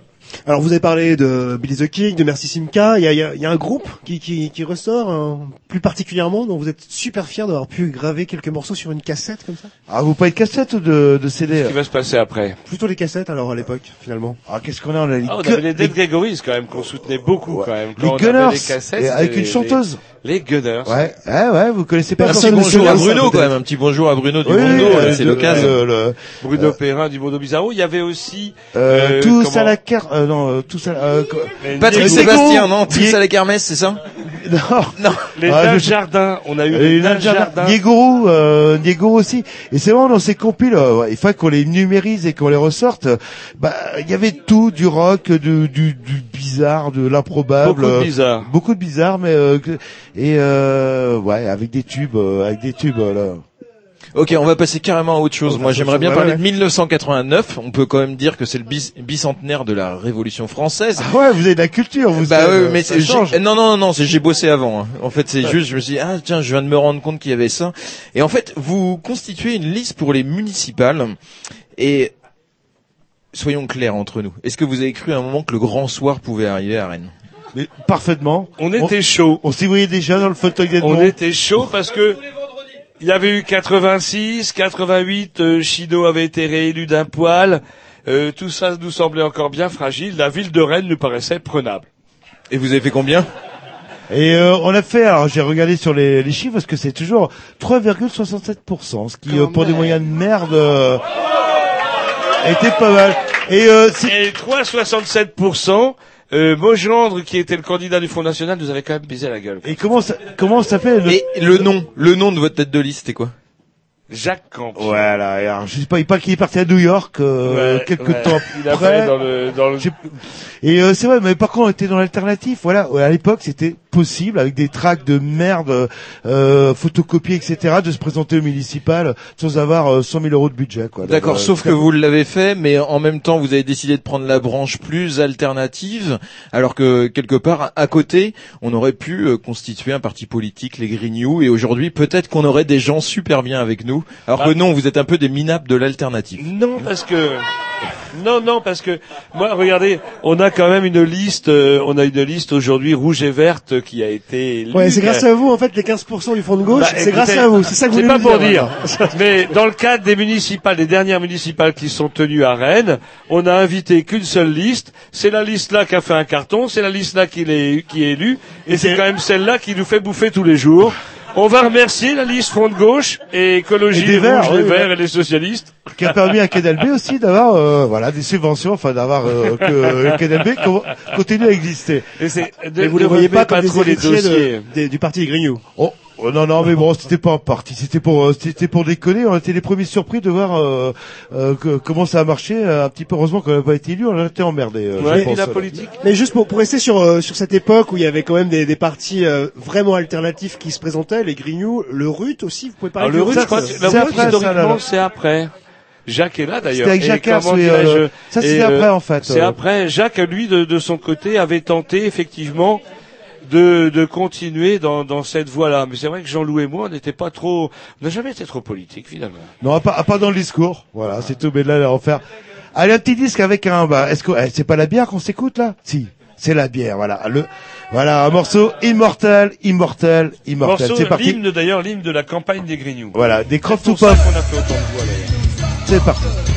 Alors, vous avez parlé de Billy the King, de Merci Simca. Il y a, il y a- il y a un groupe qui, qui, qui ressort hein, plus particulièrement, dont vous êtes super fier d'avoir pu graver quelques morceaux sur une cassette comme ça? Ah, vous pas de cassette ou de, de CD Qu'est-ce qui va se passer après Plutôt les cassettes alors à l'époque, finalement. Ah, qu'est-ce qu'on a On a les, ah, On avait les Dead Gregories quand même qu'on soutenait beaucoup quand même. les Quand on avait Gunners les cassettes, et avec une les- chanteuse. Les, Gunners. Ouais, ouais, ouais, vous connaissez pas Un Personne petit bonjour à Bruno quand même, un petit bonjour à Bruno du Oui, Mondo, oui, euh, euh, c'est de- l'occasion. le- le- Bruno Perrin du Mondo Bizarro. Il y avait aussi euh, Euh, tous comment- à la carte, euh, non, euh, tous à, euh, Patrick Sébastien, non, tous à la kermesse, c'est ça? [LAUGHS] non, Non. les Ah, je- Jardins. On a eu les déjà- Jardins. Diego, euh, Diego aussi. Et c'est vraiment dans ces compiles, euh, ouais, il faut qu'on les numérise et qu'on les ressorte. Bah, il y avait tout, du rock, du, du, du bizarre, de l'improbable. Beaucoup de euh, bizarres. Beaucoup de bizarre, mais euh, et euh, ouais, avec des tubes, euh, avec des tubes là. Ok, on va passer carrément à autre chose. On Moi, j'aimerais bien parler de 1989. On peut quand même dire que c'est le bicentenaire de la Révolution française. Ah ouais, vous avez de la culture, vous. Bah ouais, euh, mais ça c'est- change. non non non non, c'est j'ai bossé avant. hein. En fait, c'est juste je me suis dit, ah tiens, je viens de me rendre compte qu'il y avait ça. Et en fait, vous constituez une liste pour les municipales et soyons clairs entre nous. Est-ce que vous avez cru à un moment que le grand soir pouvait arriver à Rennes? Mais parfaitement. On était chaud. On s'y voyait déjà dans le fauteuil On d'Edmond. était chaud parce que il y avait eu 86, 88, euh, Chido avait été réélu d'un poil. Euh, tout ça nous semblait encore bien fragile. La ville de Rennes nous paraissait prenable. Et vous avez fait combien? Et euh, on a fait, alors j'ai regardé sur les, les chiffres parce que c'est toujours 3,67%, ce qui euh, pour des moyens de merde euh, était pas mal. Et euh, c'est- Et 3,67%, euh, Mogendre, qui était le candidat du Front National, nous avait quand même baisé la gueule. et comment ça comment ça fait le... Et le nom, le nom de votre tête de liste, c'était quoi? Jacques Camp. Voilà, et alors, je sais pas, il qu'il est parti à New York euh, Ouais, quelques ouais. temps Il a après. fait dans le, dans le, Et euh, c'est vrai, mais par contre, on était dans l'alternatif. Voilà, à l'époque, c'était possible avec des tracts de merde, euh, photocopiés, etc., de se présenter au municipal sans avoir euh, 100 000 euros de budget. Quoi. D'accord, Donc, euh, sauf que vous l'avez fait, mais en même temps, vous avez décidé de prendre la branche plus alternative, alors que quelque part, à côté, on aurait pu euh, constituer un parti politique, les Grignoux, et aujourd'hui, peut-être qu'on aurait des gens super bien avec nous, alors Ah. que non, vous êtes un peu des minables de l'alternative. Non, parce que non, non, parce que moi, regardez, on a quand même une liste. euh, on a une liste aujourd'hui rouge et verte qui a été. élue. Ouais, c'est grâce à vous en fait les 15% du front de gauche, Bah, c'est grâce à vous. C'est ça que vous C'est voulez pas pour dire. [LAUGHS] Mais dans le cadre des municipales, des dernières municipales qui sont tenues à Rennes, on a invité qu'une seule liste. C'est la liste là qui a fait un carton. C'est la liste là qui est, qui est élue. Et c'est quand même celle-là qui nous fait bouffer tous les jours. On va remercier la liste Front de gauche et écologie, Et Verts, rouges, les verts oui. et les socialistes. qui a permis à KDLB [LAUGHS] aussi d'avoir euh, voilà des subventions, enfin d'avoir euh, que KDLB co- continue à exister. Et Mais vous les voyez pas comme des trop les héritiers dossiers. de- des- du parti des Grignoux. Oh, oh, non non mais bon c'était pas en partie, c'était pour euh, c'était pour déconner. On était les premiers surpris de voir euh, euh, que- comment ça a marché. euh, Un petit peu heureusement qu'on n'a pas été élu, on a été emmerdé. euh, Ouais, pense, la politique. Mais juste pour, pour rester sur, euh, sur cette époque où il y avait quand même des, des partis euh, vraiment alternatifs qui se présentaient, les Grignoux, le RUT aussi, vous pouvez parler Alors, le du crois que c'est la après, c'est après. Jacques est là d'ailleurs. C'était avec Jacques oui, euh, ça, et, après, en fait, C'est euh. après. Jacques, lui, de, de son côté, avait tenté effectivement de, de continuer dans, dans cette voie-là. Mais c'est vrai que Jean-Loup et moi, on n'était pas trop, on n'a jamais été trop politique finalement. Non, pas, pas dans le discours. Voilà, c'est tout. Mais là, là, on va faire. Allez, un petit disque avec un. Bah, est-ce que eh, c'est pas la bière qu'on s'écoute là? Si, c'est la bière. Voilà, le. Voilà, un morceau immortel, immortel, immortel. C'est parti. l'hymne d'ailleurs, l'hymne de la campagne des Grignoux. Voilà, des crops C'est to pour ça pop. qu'on a fait autant de voix d'ailleurs. C'est parti.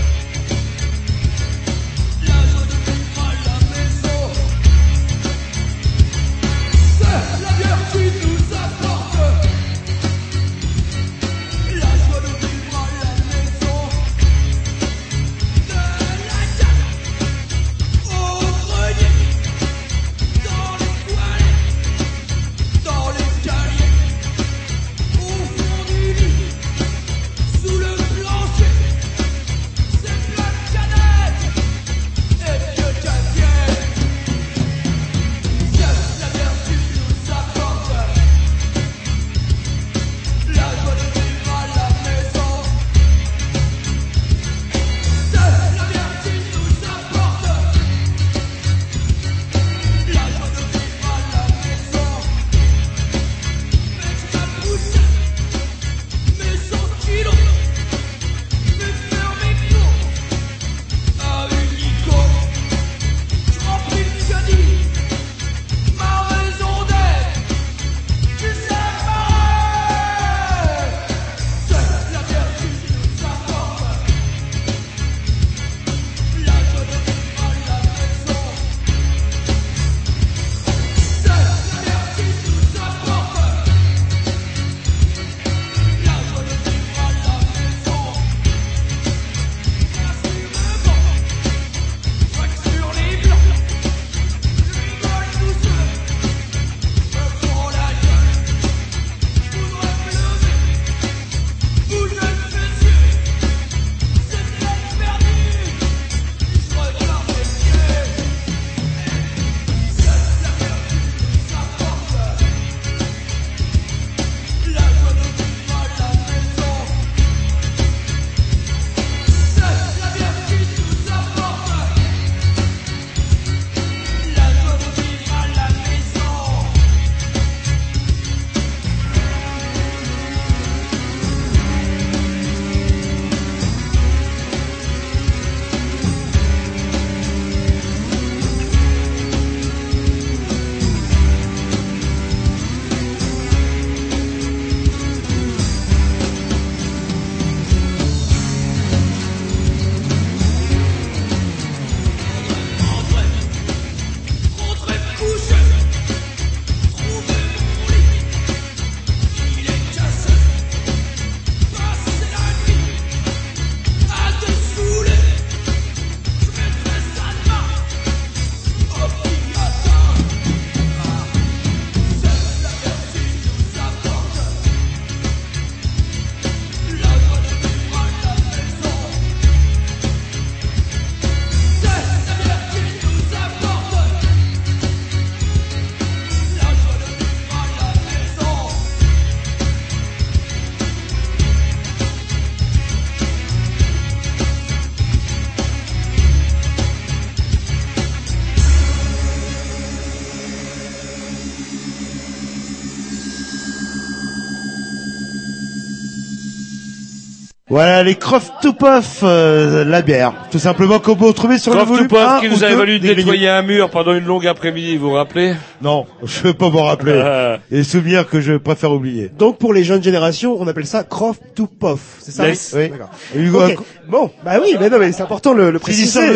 Voilà, les Croft to Puff, euh, la bière. Tout simplement qu'on peut retrouver sur Croft le volume to Puff 1 qui ou nous a 2 valu de nettoyer un mur pendant une longue après-midi, vous vous rappelez Non, je veux pas m'en rappeler. [LAUGHS] Et souvenirs que je préfère oublier. Donc pour les jeunes générations, on appelle ça croft to puff, c'est ça Yes. Oui. Hugo. Bon, bah oui, mais non, mais c'est important le, le préciser.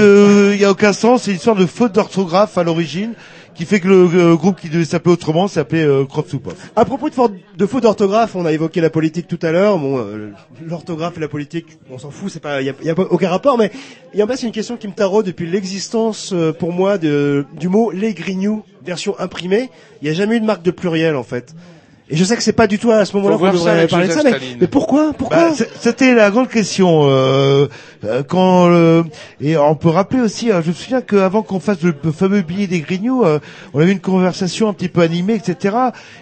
il y a aucun sens, c'est une histoire de faute d'orthographe à l'origine, qui fait que le euh, groupe qui devait s'appeler autrement s'appelait euh, to Puff. À propos de, faute- de faute d'orthographe, on a évoqué la politique tout à l'heure. Bon, euh, l'orthographe et la politique, on s'en fout, c'est pas, il y a, y aucun rapport. Mais il y a en c'est une question qui me taraude depuis l'existence euh, pour moi de, du mot les grignoux version imprimée. Il n'y a jamais eu de marque de pluriel en fait. Et je sais que c'est pas du tout à ce moment-là qu'on devrait parler de ça, mais, mais pourquoi Pourquoi Bah, C'était la grande question. Euh, euh, quand euh, et on peut rappeler aussi, euh, je me souviens qu'avant qu'on fasse le, le fameux billet des Grignoux, euh, on avait une conversation un petit peu animée, etc.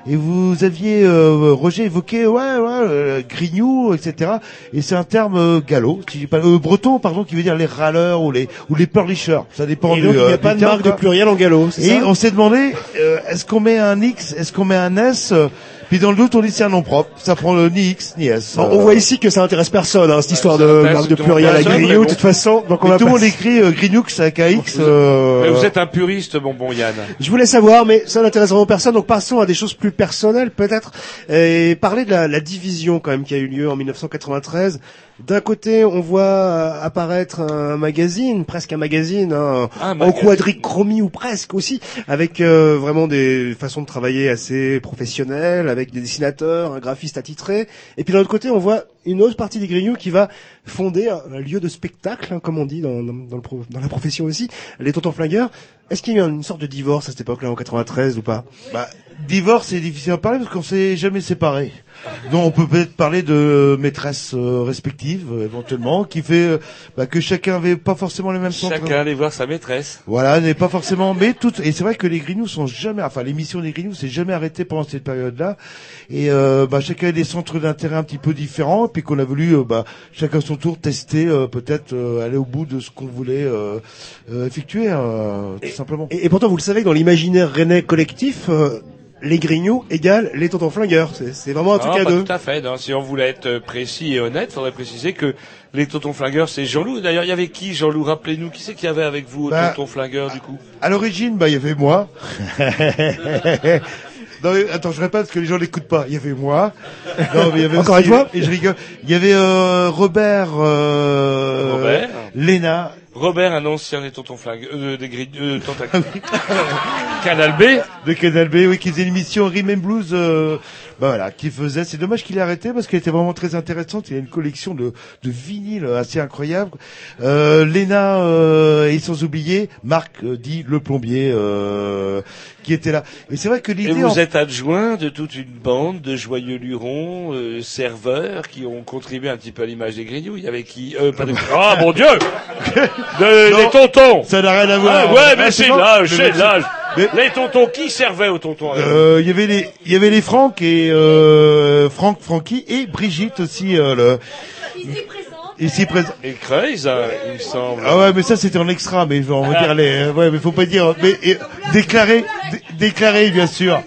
Et vous aviez euh, Roger évoqué, ouais, ouais, euh, Grignoux, etc. Et c'est un terme gallo, si pas, euh, breton, pardon, qui veut dire les râleurs ou les ou les pleurnicheurs. Ça dépend Et du. il n'y a pas de marque de pluriel en gallo, Et ça? on s'est demandé, euh, est-ce qu'on met un X, est-ce qu'on met un S euh, Puis dans le doute, on dit c'est un nom propre. Ça prend le ni X ni S. Bon, Euh, on voit ici que ça intéresse personne, hein, cette histoire ça de marque de pluriel à mais de toute façon. Donc on tout le monde écrit euh, Grignoux avec un X. Vous, euh, mais vous êtes un puriste, bon bon Yann. Je voulais savoir, mais ça n'intéresse vraiment personne, donc passons à des choses plus personnelles peut-être, et parler de la, la division quand même qui a eu lieu en 1993. D'un côté, on voit euh, apparaître un magazine, presque un magazine, hein, Un en ou presque aussi, avec euh, vraiment des façons de travailler assez professionnelles, avec des dessinateurs, un graphiste attitré. Et puis d'un autre côté, on voit une autre partie des Grignoux qui va fonder un, un lieu de spectacle, hein, comme on dit dans, dans, dans le pro- dans la profession aussi, les Tontons Flingueurs. Est-ce qu'il y a eu une sorte de divorce à cette époque-là, en 93 ou pas? Bah, divorce, c'est difficile à parler parce qu'on s'est jamais séparés. Donc on peut peut-être parler de maîtresses euh, respectives euh, éventuellement, qui fait euh, bah, que chacun avait pas forcément les mêmes centres. Chacun allait voir sa maîtresse. Voilà, n'est pas forcément, mais toutes. Et c'est vrai que les Grignoux sont jamais, enfin l'émission des Grignoux s'est jamais arrêtée pendant cette période-là. Et euh, bah, chacun a des centres d'intérêt un petit peu différents, puis qu'on a voulu, euh, bah, chacun son tour tester, euh, peut-être euh, aller au bout de ce qu'on voulait euh, euh, effectuer, euh, tout simplement. et, et pourtant, vous le savez dans l'imaginaire rennais collectif, euh, les Grignoux égale les Tontons Flingueurs. C'est c'est vraiment un truc Non, à pas deux. tout à fait. non. Si on voulait être précis et honnête, faudrait préciser que les tontons flingueurs, c'est Jean-Loup. D'ailleurs, il y avait qui, Jean-Loup? Rappelez-nous, qui c'est qu'il y avait avec vous au Bah, tonton flingueur, du coup? À l'origine, bah, il y avait moi. [LAUGHS] non, mais attends, je répète parce que les gens l'écoutent pas. Il y avait moi. Non, mais il y avait Encore aussi- une fois Et je rigole. Il y avait euh, Robert, euh, Robert. Léna. Robert, un ancien des tontons flingueurs, euh, des grilles, euh. [LAUGHS] Canal B. de Canal B, oui, qui faisait une émission Rhythm and Blues, euh, bah voilà, qui faisait. C'est dommage qu'il ait arrêté parce qu'elle était vraiment très intéressante. Il y a une collection de, de vinyles assez incroyable. Euh, Léna euh, et sans oublier Marc euh, dit le plombier euh, qui était là. Et c'est vrai que Et l'idée. vous en- êtes adjoint de toute une bande de joyeux lurons, euh, serveurs, qui ont contribué un petit peu à l'image des grignoux. Il y avait qui euh, pas de... [LAUGHS] Ah, mon Dieu [LAUGHS] de, Non. Les tontons Ça n'a rien à voir. Ah, ouais, mais Ah, c'est l'âge, c'est l'âge Mais- Les tontons, qui servait aux tontons Euh, Il y avait les, il y avait les Franck et euh, Franck, Francky et Brigitte aussi. Euh, le, Ici présente. ici présent. Et Creuse, hein, il me semble. Ah ouais, mais ça c'était en extra, mais on va dire les, ouais, mais faut pas dire, mais et, déclarer, dé- déclarer bien sûr,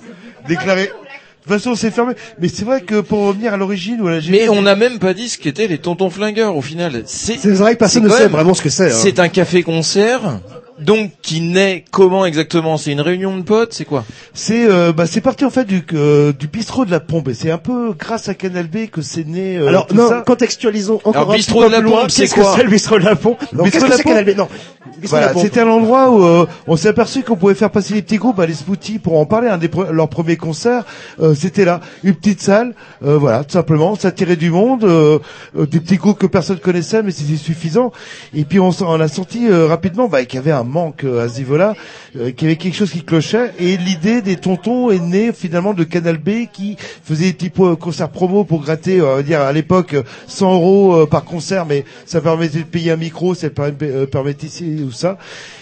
déclarer. De toute façon, c'est fermé. Mais c'est vrai que pour revenir à l'origine ou à la Mais on n'a même pas dit ce qu'étaient les tontons flingueurs au final. C'est C'est vrai que personne ne sait même- vraiment ce que c'est. hein. C'est un café-concert, donc qui naît comment exactement? C'est une réunion de potes, c'est quoi? C'est, euh, bah, c'est parti en fait du, euh, du bistrot de la Pompe. Et c'est un peu grâce à Canal B que c'est né. euh, Alors tout non, ça. contextualisons encore Alors, un bistrot petit de peu la plus loin. Pompe, c'est quoi? c'est le bistrot de la pompe Non, Bistrot qu'est-ce de la Pompe Canal B? Non. Voilà, c'était un endroit où euh, on s'est aperçu qu'on pouvait faire passer les petits groupes à les Spouty pour en parler. Un des pre- leurs premiers concerts, euh, c'était là, une petite salle, euh, voilà, tout simplement, ça tirait du monde, euh, euh, des petits groupes que personne connaissait, mais c'était suffisant. Et puis on, s'en- on a senti euh, rapidement bah, qu'il y avait un manque à ce niveau-là, euh, qu'il y avait quelque chose qui clochait. Et l'idée des tontons est née finalement de Canal B qui faisait des petits concerts promo pour gratter, euh, on va dire à l'époque euh, 100 euros euh, par concert, mais ça permettait de payer un micro, ça permet- permettait ici ou ça.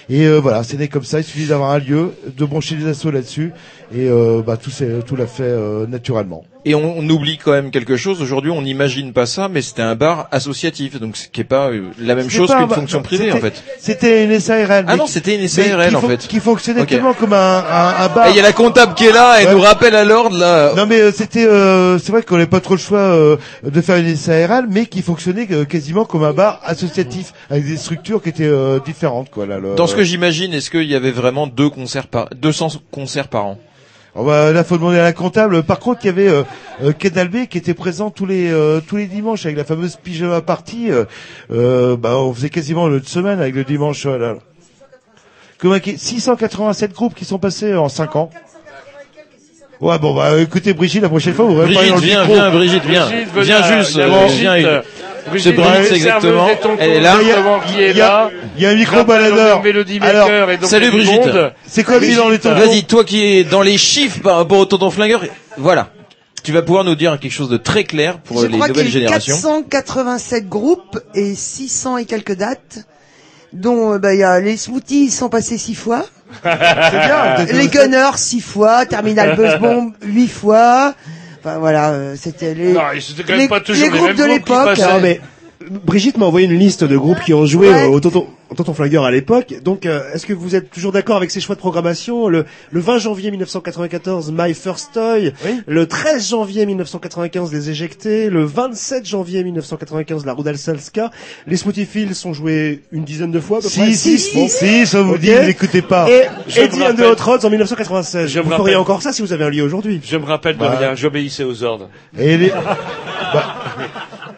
Et voilà, c'est né comme ça. Il suffit d'avoir un lieu, de brancher des assos là-dessus, et euh, bah, tout, tout l'a fait euh, naturellement. Et on, on oublie quand même quelque chose. Aujourd'hui, on n'imagine pas ça, mais c'était un bar associatif, donc ce qui est pas euh, la même chose qu'une fonction privée en fait. C'était une SARL. Ah non, c'était une SARL en fait. Qui fonctionnait Ok. tellement comme un, un, un bar. Il y a la comptable qui est là et Ouais. nous rappelle à l'ordre là. Non mais euh, c'était euh, c'est vrai qu'on n'avait pas trop le choix euh, de faire une SARL mais qui fonctionnait quasiment comme un bar associatif avec des structures qui étaient euh, différentes quoi là. le- Dans ce que j'imagine, est-ce qu'il y avait vraiment deux concerts par 200 concerts par an? Oh bah, là faut demander à la comptable. Par contre il y avait euh, euh, B qui était présent tous les euh, tous les dimanches avec la fameuse pyjama party. Euh, euh, bah on faisait quasiment une semaine avec le dimanche voilà. Comme un- 687 groupes qui sont passés en 5 ans. Ouais bon bah écoutez Brigitte la prochaine fois vous pas Brigitte, dans le viens, micro. viens, Brigitte, viens, Brigitte, viens juste. euh, Brigitte, viens, euh, C'est Brigitte, c'est exactement. Elle est là. justement, qui est Il y a- là. il y a un micro baladeur. Alors, Maker et donc salut Brigitte. C'est quoi le bilan des tontons Vas-y, toi qui es dans les chiffres par rapport au tonton flingueur, voilà. tu vas pouvoir nous dire quelque chose de très clair pour Je les crois qu'il y a nouvelles eu générations. 487 groupes et 600 et quelques dates, dont euh, bah, il y a les Smoothies ils sont passés six fois, [LAUGHS] bien. les Gunners six fois, Terminal [LAUGHS] Buzz Bomb huit fois. Enfin voilà, euh, c'était les, Non, c'était quand même les, pas toujours les les groupes mêmes de groupes qui l'époque. passaient. Non, mais Brigitte m'a envoyé une liste de groupes qui ont joué Ouais. au Tonton, au Tonton Flingueur à l'époque. Donc, euh, est-ce que vous êtes toujours d'accord avec ces choix de programmation? Le, le 20 janvier 1994, My First Toy. Oui. Le 13 janvier 1995, Les Éjectés. Le 27 janvier 1995, La Roudal Salska. Les Smoothie Fields sont joués une dizaine de fois à peu près. Si, si, si, Bon. si, ça vous Ok. dit, n'écoutez pas. Et Je Eddie and the Hot Rods en 1996. Je vous feriez encore ça si vous avez un lieu aujourd'hui. Je me rappelle de Bah. rien, j'obéissais aux ordres. Et, les- [LAUGHS] bah,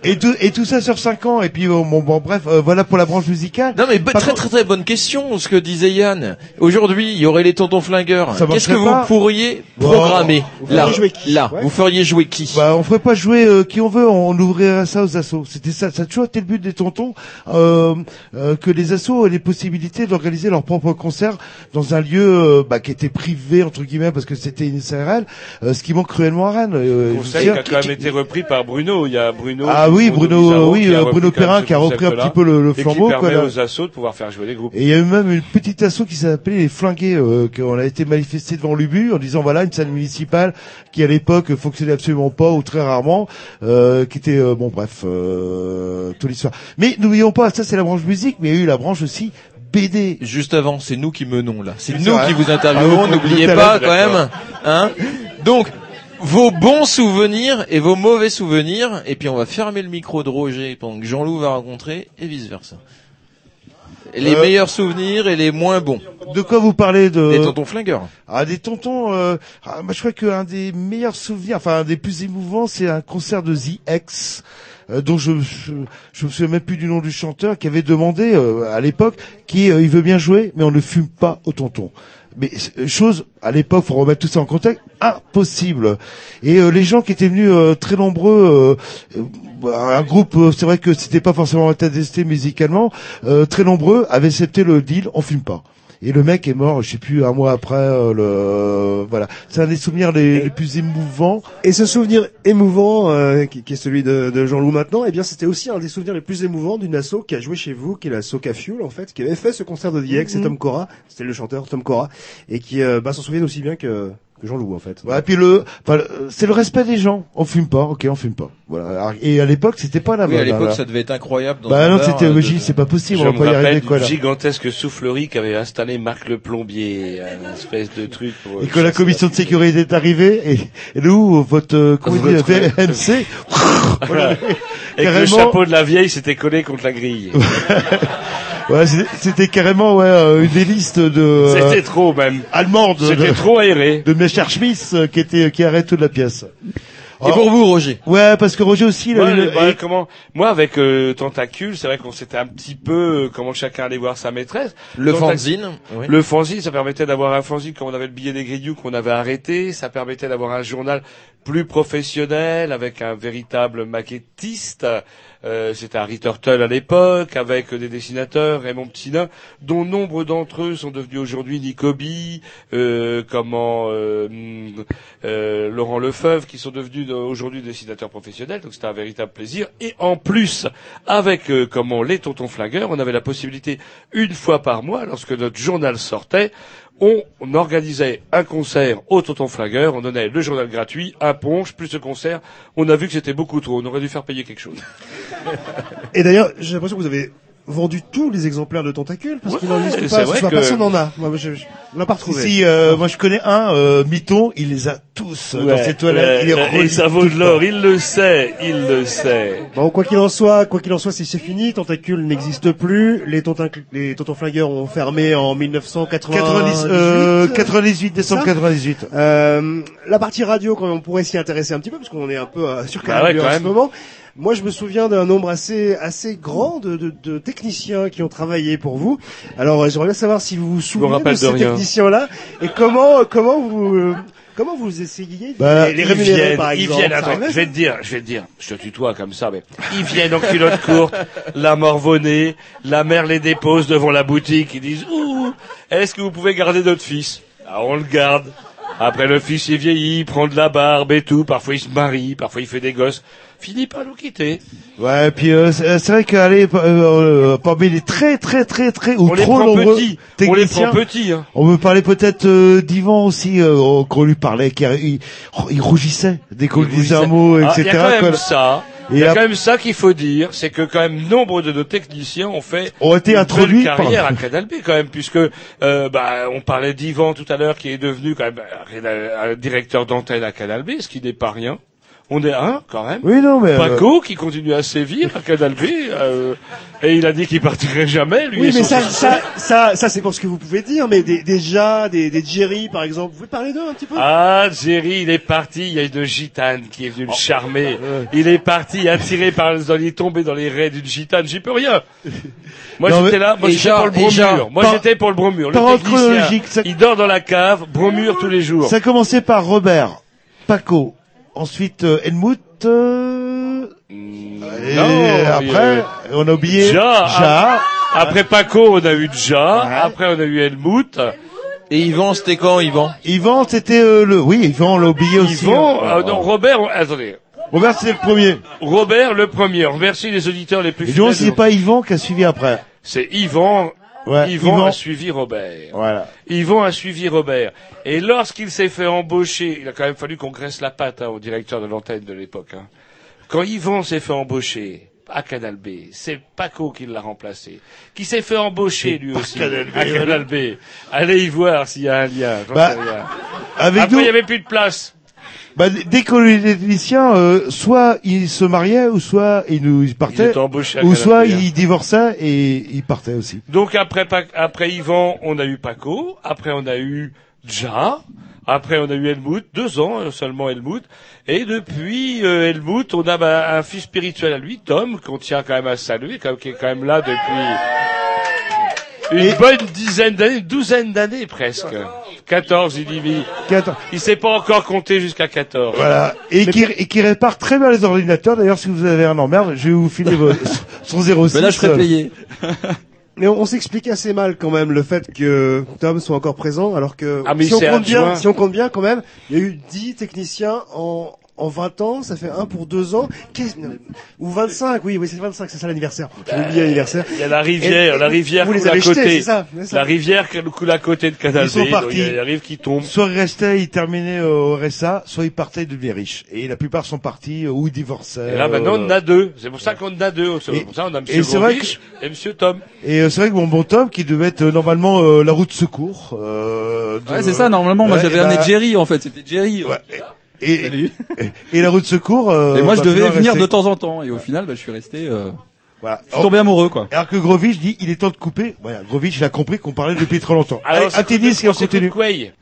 et, tout, et tout ça sur 5 ans. Et puis, bon, bon, bon, bref, euh, voilà pour la branche musicale. Non mais Par très très très bonne question ce que disait Yann. Aujourd'hui, il y aurait les tontons flingueurs. Ça Qu'est-ce que vous pas pourriez Bon, programmer vous là feriez jouer qui Là, Ouais. vous feriez jouer qui Bah, on ferait pas jouer euh, qui on veut, on ouvrirait ça aux assos. C'était ça, ça a toujours été le but des tontons, euh, euh, que les assos aient les possibilités d'organiser leur propre concert dans un lieu euh, bah, qui était privé entre guillemets parce que c'était une SARL, euh, ce qui manque cruellement à Rennes. euh, veux Conseil qui a quand même été repris par Bruno. Il y a Bruno. Ah oui, Bruno Bizarro oui, qui a euh, Bruno Perrin qui a repris un petit peu le, le et flambeau. qui quoi, permet là. aux assos de pouvoir faire jouer les groupes. Et il y a eu même une petite asso qui s'appelait les Flingués, euh, qu'on a été manifesté devant l'UBU en disant voilà une salle municipale qui à l'époque fonctionnait absolument pas ou très rarement, euh, qui était euh, bon bref euh, toute l'histoire. Mais n'oublions pas, ça c'est la branche musique, mais il y a eu la branche aussi BD. Juste avant, c'est nous qui menons là. C'est nous vrai. qui vous Ah interviewons. oui, N'oubliez pas quand même, hein. Donc vos bons souvenirs et vos mauvais souvenirs, et puis on va fermer le micro de Roger pendant que Jean-Loup va rencontrer, et vice versa. Les Euh, meilleurs souvenirs et les moins bons. De quoi vous parlez de Les tontons flingueurs. Ah, des tontons. Euh, ah, moi, je crois qu'un des meilleurs souvenirs, enfin un des plus émouvants, c'est un concert de The X. euh, dont je, je je me souviens même plus du nom du chanteur qui avait demandé euh, à l'époque qui euh, il veut bien jouer mais on ne fume pas au tonton mais euh, chose à l'époque faut remettre tout ça en contexte impossible. Et euh, les gens qui étaient venus euh, très nombreux un groupe c'est vrai que c'était pas forcément testé musicalement très nombreux avaient accepté le deal on fume pas et le mec est mort, je sais plus, un mois après. euh, le voilà, c'est un des souvenirs les, les plus émouvants. Et ce souvenir émouvant, euh, qui, qui est celui de, de Jean-Loup maintenant, eh bien, c'était aussi un des souvenirs les plus émouvants d'une asso qui a joué chez vous, qui est la Soca Fuel, en fait, qui avait fait ce concert de The X, c'est. Tom Cora, c'était le chanteur Tom Cora, et qui euh, bah, s'en souvient aussi bien que, que Jean-Loup, en fait. Voilà, puis le, enfin, le- c'est le respect des gens. On fume pas, ok, on fume pas. Voilà. Et à l'époque, c'était pas la Oui, à mode, l'époque, hein, ça devait être incroyable. Dans Bah non, c'était euh, de- logique, c'est pas possible, Je on va me pas y rappelle arriver quoi là. gigantesque soufflerie qu'avait installé Marc le plombier, une espèce de truc. Pour Et que la commission de sécurité est arrivée, et, et nous, votre euh, VMC, [LAUGHS] voilà, Et que le chapeau de la vieille s'était collé contre la grille. [LAUGHS] ouais, c'était- c'était carrément ouais euh, une des listes de euh, C'était trop même. allemande, C'était de, trop aéré. de Messerschmitt euh, qui était qui arrête toute la pièce. Et pour vous, Roger? Ouais, parce que Roger aussi, il a Moi, eu le- bah, comment Moi, avec euh, Tentacule, c'est vrai qu'on s'était un petit peu euh, comment chacun allait voir sa maîtresse. Le Tentac- fanzine. oui. Le fanzine, ça permettait d'avoir un fanzine quand on avait le billet des Grignoux qu'on avait arrêté. Ça permettait d'avoir un journal plus professionnel avec un véritable maquettiste. Euh, C'était Harry Turtle à l'époque, avec des dessinateurs, Raymond Ptina, dont nombre d'entre eux sont devenus aujourd'hui Nicobi, euh, comment euh, hum, euh, Laurent Lefebvre, qui sont devenus euh, aujourd'hui dessinateurs professionnels. Donc c'était un véritable plaisir. Et en plus, avec comment les Tontons Flingueurs, on avait la possibilité une fois par mois, lorsque notre journal sortait, on, organisait un concert au Tonton Flingueur, on donnait le journal gratuit, un ponche, plus ce concert. On a vu que c'était beaucoup trop, on aurait dû faire payer quelque chose. Et d'ailleurs, j'ai l'impression que vous avez vendu tous les exemplaires de Tentacule, parce qu'il n'en Ouais, existe pas, vrai que- personne n'en a. Moi, je, je, on l'a pas retrouvé. Si, euh, moi je connais un, euh, Mython, il les a tous euh, dans ses toilettes. il les et ça vaut de l'or, il le sait, il le sait. Bon, quoi qu'il en soit, quoi qu'il en soit, si c'est fini, Tentacule n'existe plus, les tontins, les tontons flingueurs ont fermé en 1998. 90, euh, 98 décembre Ça 98. Euh, la partie radio, quand même, on pourrait s'y intéresser un petit peu, parce qu'on est un peu euh, sur Bah ouais, en ce moment. Moi, je me souviens d'un nombre assez assez grand de, de, de techniciens qui ont travaillé pour vous. Alors, euh, j'aimerais bien savoir si vous vous souvenez de ces techniciens-là et comment comment vous euh, comment vous essayiez de Bah, les, les Ils rémunérer, viennent, par ils exemple. viennent, Ça attends, je vais te dire, je vais te dire, je te tutoie comme ça, mais ils viennent en culotte [LAUGHS] courte, la morvonnée, la mère les dépose devant la boutique, ils disent, ouh, est-ce que vous pouvez garder notre fils? Ah, on le garde. Après le fils il vieillit, il prend de la barbe et tout. Parfois il se marie, parfois il fait des gosses. Finit par nous quitter. Ouais, puis euh, c'est c'est vrai qu'aller euh, euh, parmi les très très très très ou On les trop prend nombreux petits. On les techniciens, prend petits. Hein. on me parlait peut-être euh, d'Ivan aussi, euh, qu'on lui parlait, qu'il il, oh, il rougissait dès qu'on lui disait un mot, Ah, etc. Il y a quand même quoi. ça. Et Il y a quand même ça qu'il faut dire, c'est que quand même nombre de nos techniciens ont fait Ont été une introduits belle par- carrière à Canal B quand même, puisque euh, bah, on parlait d'Yvan tout à l'heure qui est devenu quand même un, un directeur d'antenne à Canal B, ce qui n'est pas rien. On est un quand même. Oui, non, mais... euh, Paco qui continue à sévir à Canal B, euh, et il a dit qu'il partirait jamais. Lui Oui, mais ça, ça, ça, ça, c'est pour ce que vous pouvez dire, mais des, des Ja, des, des Jerry, par exemple, vous pouvez parler d'eux un petit peu? Ah, Jerry, il est parti. Il y a une gitane qui est venue le charmer. Il est parti, attiré par, il est tombé dans les raies d'une gitane. J'y peux rien. Moi, j'étais là. Moi, j'étais pour le bromure. Moi, j'étais pour le bromure. Le technicien, ça- il dort dans la cave, bromure tous les jours. Ça a commencé par Robert, Paco, ensuite euh, Helmut, euh, et non, après, il on a oublié Ja, Ja. Après Paco, on a eu Ja. Après, on a eu Helmut. Et Yvan, c'était quand, Yvan? Yvan, c'était euh, le... Oui, Yvan, on l'a oublié aussi. Yvan, hein. ah, non, Robert, attendez. Robert, c'était le premier. Robert, le premier. Remercie les auditeurs les plus Et donc, fidèles. c'est pas Yvan qui a suivi après. C'est Yvan. Ouais, Yvan. a suivi Robert. Voilà. Yvan a suivi Robert. Et lorsqu'il s'est fait embaucher, il a quand même fallu qu'on graisse la patte hein, au directeur de l'antenne de l'époque. hein. Quand Yvan s'est fait embaucher à Canal B, c'est Paco qui l'a remplacé, qui s'est fait embaucher lui aussi Canal B, à Canal B. Allez y voir s'il y a un lien. j'en Bah, sais rien. Avec Après, nous, il n'y avait plus de place. Bah, dès qu'on les techniciens, euh, soit ils se mariaient, ou soit ils nous ils Il partaient, ou soit ils divorçaient et ils partaient aussi. Donc après, après Yvan, on a eu Paco. Après, on a eu Ja. Après, on a eu Helmut. Deux ans euh, seulement Helmut. Et depuis euh, Helmut, on a bah, un fils spirituel à lui, Tom, qu'on tient quand même à saluer, qui est quand même là depuis une bonne dizaine d'années, une douzaine d'années presque. 14, il y vit. Quatre- Il sait pas encore compter jusqu'à 14. Voilà. Et qui, et qui répare très bien les ordinateurs. D'ailleurs, si vous avez un emmerde, je vais vous filer vos- [LAUGHS] son 06. Mais là, je serais payé. [LAUGHS] Mais on, on s'explique assez mal quand même le fait que Tom soit encore présent, alors que Ah, mais si, on s'est compte bien, adjoint. si on compte bien quand même, il y a eu 10 techniciens en, en 20 ans, ça fait un pour deux ans, Qu'est-ce- ou 25, oui, oui, c'est 25, c'est ça l'anniversaire. J'ai oublié l'anniversaire. Il y a la rivière, Et- et la rivière vous les coule à avez jetés, côté. c'est ça, c'est ça. La rivière qui coule à côté de Canal Ils sont partis. il y a la rive qui tombe. Soit ils restaient, ils terminaient euh, au RSA, soit ils partaient, ils devenaient riches. Et la plupart sont partis euh, ou ils divorçaient. Et là, maintenant, on en euh, a deux. C'est pour ça qu'on en a deux. C'est Et- pour ça qu'on a et M. c'est vrai Grovitch et M. Tom. Et euh, c'est vrai que mon bon Tom, qui devait être euh, normalement euh, la route de secours. Euh, de- Ouais, c'est ça, normalement, moi Ouais, j'avais amené bah, Jerry, en fait, c'était Jerry. Ouais. Et, Salut. et, et la route de secours. euh, Et moi, je va devais venir rester. de temps en temps, et au final, bah, je suis resté, euh, Voilà. je suis tombé amoureux, quoi. Alors que Grovitch dit, il est temps de couper. Voilà, Grovitch, il a compris qu'on parlait depuis trop longtemps. Alors, Allez, un tennis et on continue. Quay.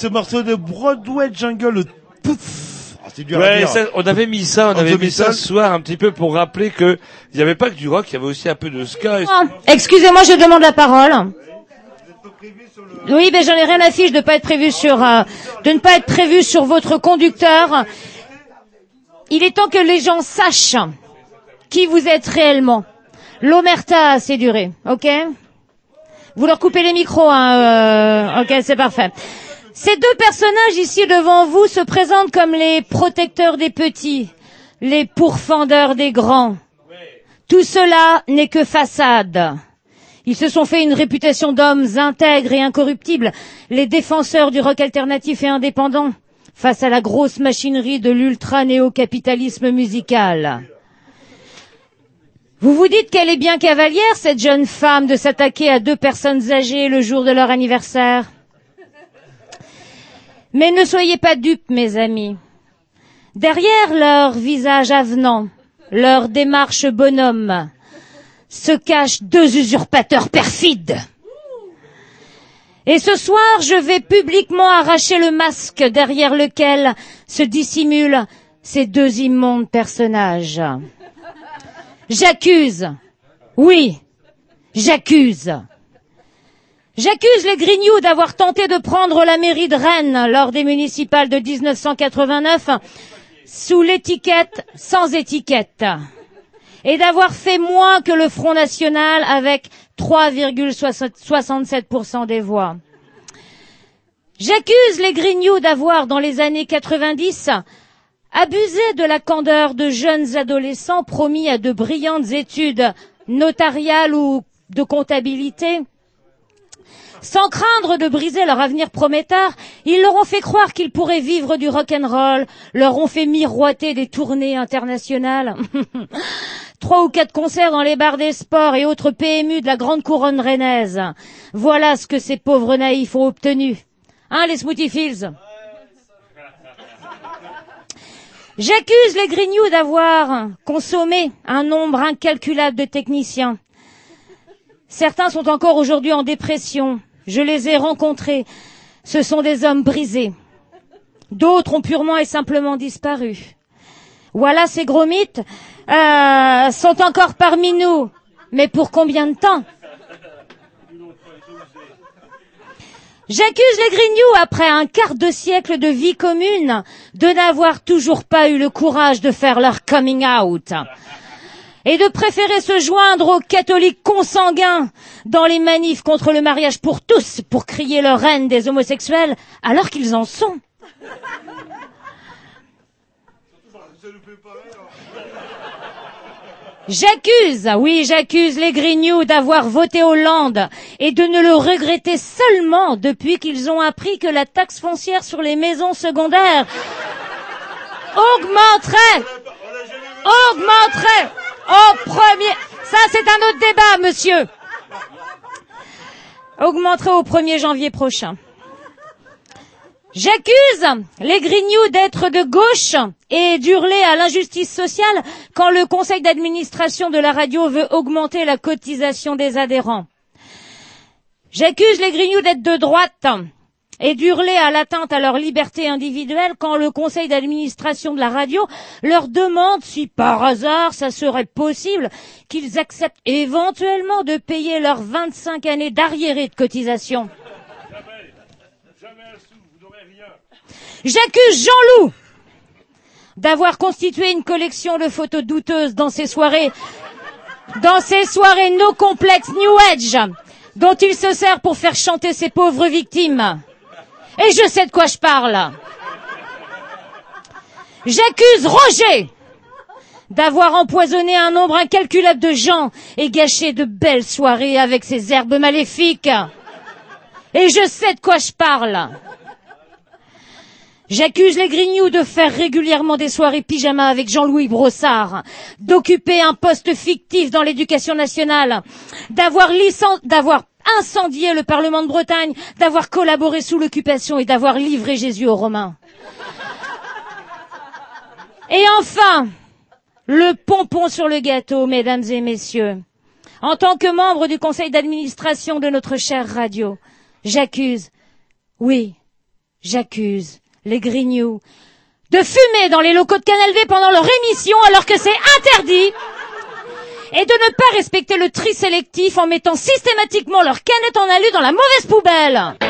Ce morceau de Broadway Jungle, le pouf. Ah, c'est dur à Ouais, dire. ça, on avait mis ça, on On avait mis ça ce soir un petit peu pour rappeler que il n'y avait pas que du rock, il y avait aussi un peu de ska. et- Ah, Excusez-moi, je demande la parole. Oui, mais j'en ai rien à fiche de pas être prévu sur, euh, de ne pas être prévu sur votre conducteur. Il est temps que les gens sachent qui vous êtes réellement. L'omerta a assez duré, ok? Vous leur coupez les micros, hein euh, Ok, c'est parfait. Ces deux personnages ici devant vous se présentent comme les protecteurs des petits, les pourfendeurs des grands. Tout cela n'est que façade. Ils se sont fait une réputation d'hommes intègres et incorruptibles, les défenseurs du rock alternatif et indépendant, face à la grosse machinerie de l'ultra-néo-capitalisme musical. Vous vous dites qu'elle est bien cavalière, cette jeune femme, de s'attaquer à deux personnes âgées le jour de leur anniversaire? Mais ne soyez pas dupes, mes amis. Derrière leur visage avenant, leur démarche bonhomme, se cachent deux usurpateurs perfides. Et ce soir, je vais publiquement arracher le masque derrière lequel se dissimulent ces deux immondes personnages. J'accuse, oui, j'accuse. J'accuse les Grignoux d'avoir tenté de prendre la mairie de Rennes lors des municipales de 1989 sous l'étiquette sans étiquette et d'avoir fait moins que le Front National avec 3,67% des voix. J'accuse les Grignoux d'avoir, dans les années 90, abusé de la candeur de jeunes adolescents promis à de brillantes études notariales ou de comptabilité. Sans craindre de briser leur avenir prometteur, ils leur ont fait croire qu'ils pourraient vivre du rock'n'roll, leur ont fait miroiter des tournées internationales. [LAUGHS] Trois ou quatre concerts dans les bars des sports et autres PMU de la grande couronne rennaise. Voilà ce que ces pauvres naïfs ont obtenu. Hein, les Smoothie Fields? J'accuse les Grignoux d'avoir consommé un nombre incalculable de techniciens. Certains sont encore aujourd'hui en dépression. Je les ai rencontrés. Ce sont des hommes brisés. D'autres ont purement et simplement disparu. Voilà, ces gros mythes euh, sont encore parmi nous. Mais pour combien de temps? J'accuse les Grignoux, après un quart de siècle de vie commune, de n'avoir toujours pas eu le courage de faire leur coming out et de préférer se joindre aux catholiques consanguins dans les manifs contre le mariage pour tous pour crier leur haine des homosexuels alors qu'ils en sont. J'accuse, oui, j'accuse les Grignoux d'avoir voté Hollande et de ne le regretter seulement depuis qu'ils ont appris que la taxe foncière sur les maisons secondaires augmenterait, augmenterait au premier, ça c'est un autre débat, monsieur, augmenterait au 1er janvier prochain. J'accuse les Grignoux d'être de gauche et d'hurler à l'injustice sociale quand le conseil d'administration de la radio veut augmenter la cotisation des adhérents. J'accuse les Grignoux d'être de droite et d'hurler à l'atteinte à leur liberté individuelle quand le conseil d'administration de la radio leur demande si par hasard ça serait possible qu'ils acceptent éventuellement de payer leurs 25 années d'arriérés de cotisation. J'accuse Jean-Loup d'avoir constitué une collection de photos douteuses dans ses soirées, dans ses soirées no complex New Age, dont il se sert pour faire chanter ses pauvres victimes. Et je sais de quoi je parle. J'accuse Roger d'avoir empoisonné un nombre incalculable de gens et gâché de belles soirées avec ses herbes maléfiques. Et je sais de quoi je parle. J'accuse les Grignoux de faire régulièrement des soirées pyjama avec Jean-Louis Brossard, d'occuper un poste fictif dans l'éducation nationale, d'avoir incendié le Parlement de Bretagne, d'avoir collaboré sous l'occupation et d'avoir livré Jésus aux Romains. Et enfin, le pompon sur le gâteau, mesdames et messieurs. En tant que membre du conseil d'administration de notre chère radio, j'accuse, oui, j'accuse les grignoux de fumer dans les locaux de Canal V pendant leur émission alors que c'est interdit et de ne pas respecter le tri sélectif en mettant systématiquement leurs canettes en alu dans la mauvaise poubelle.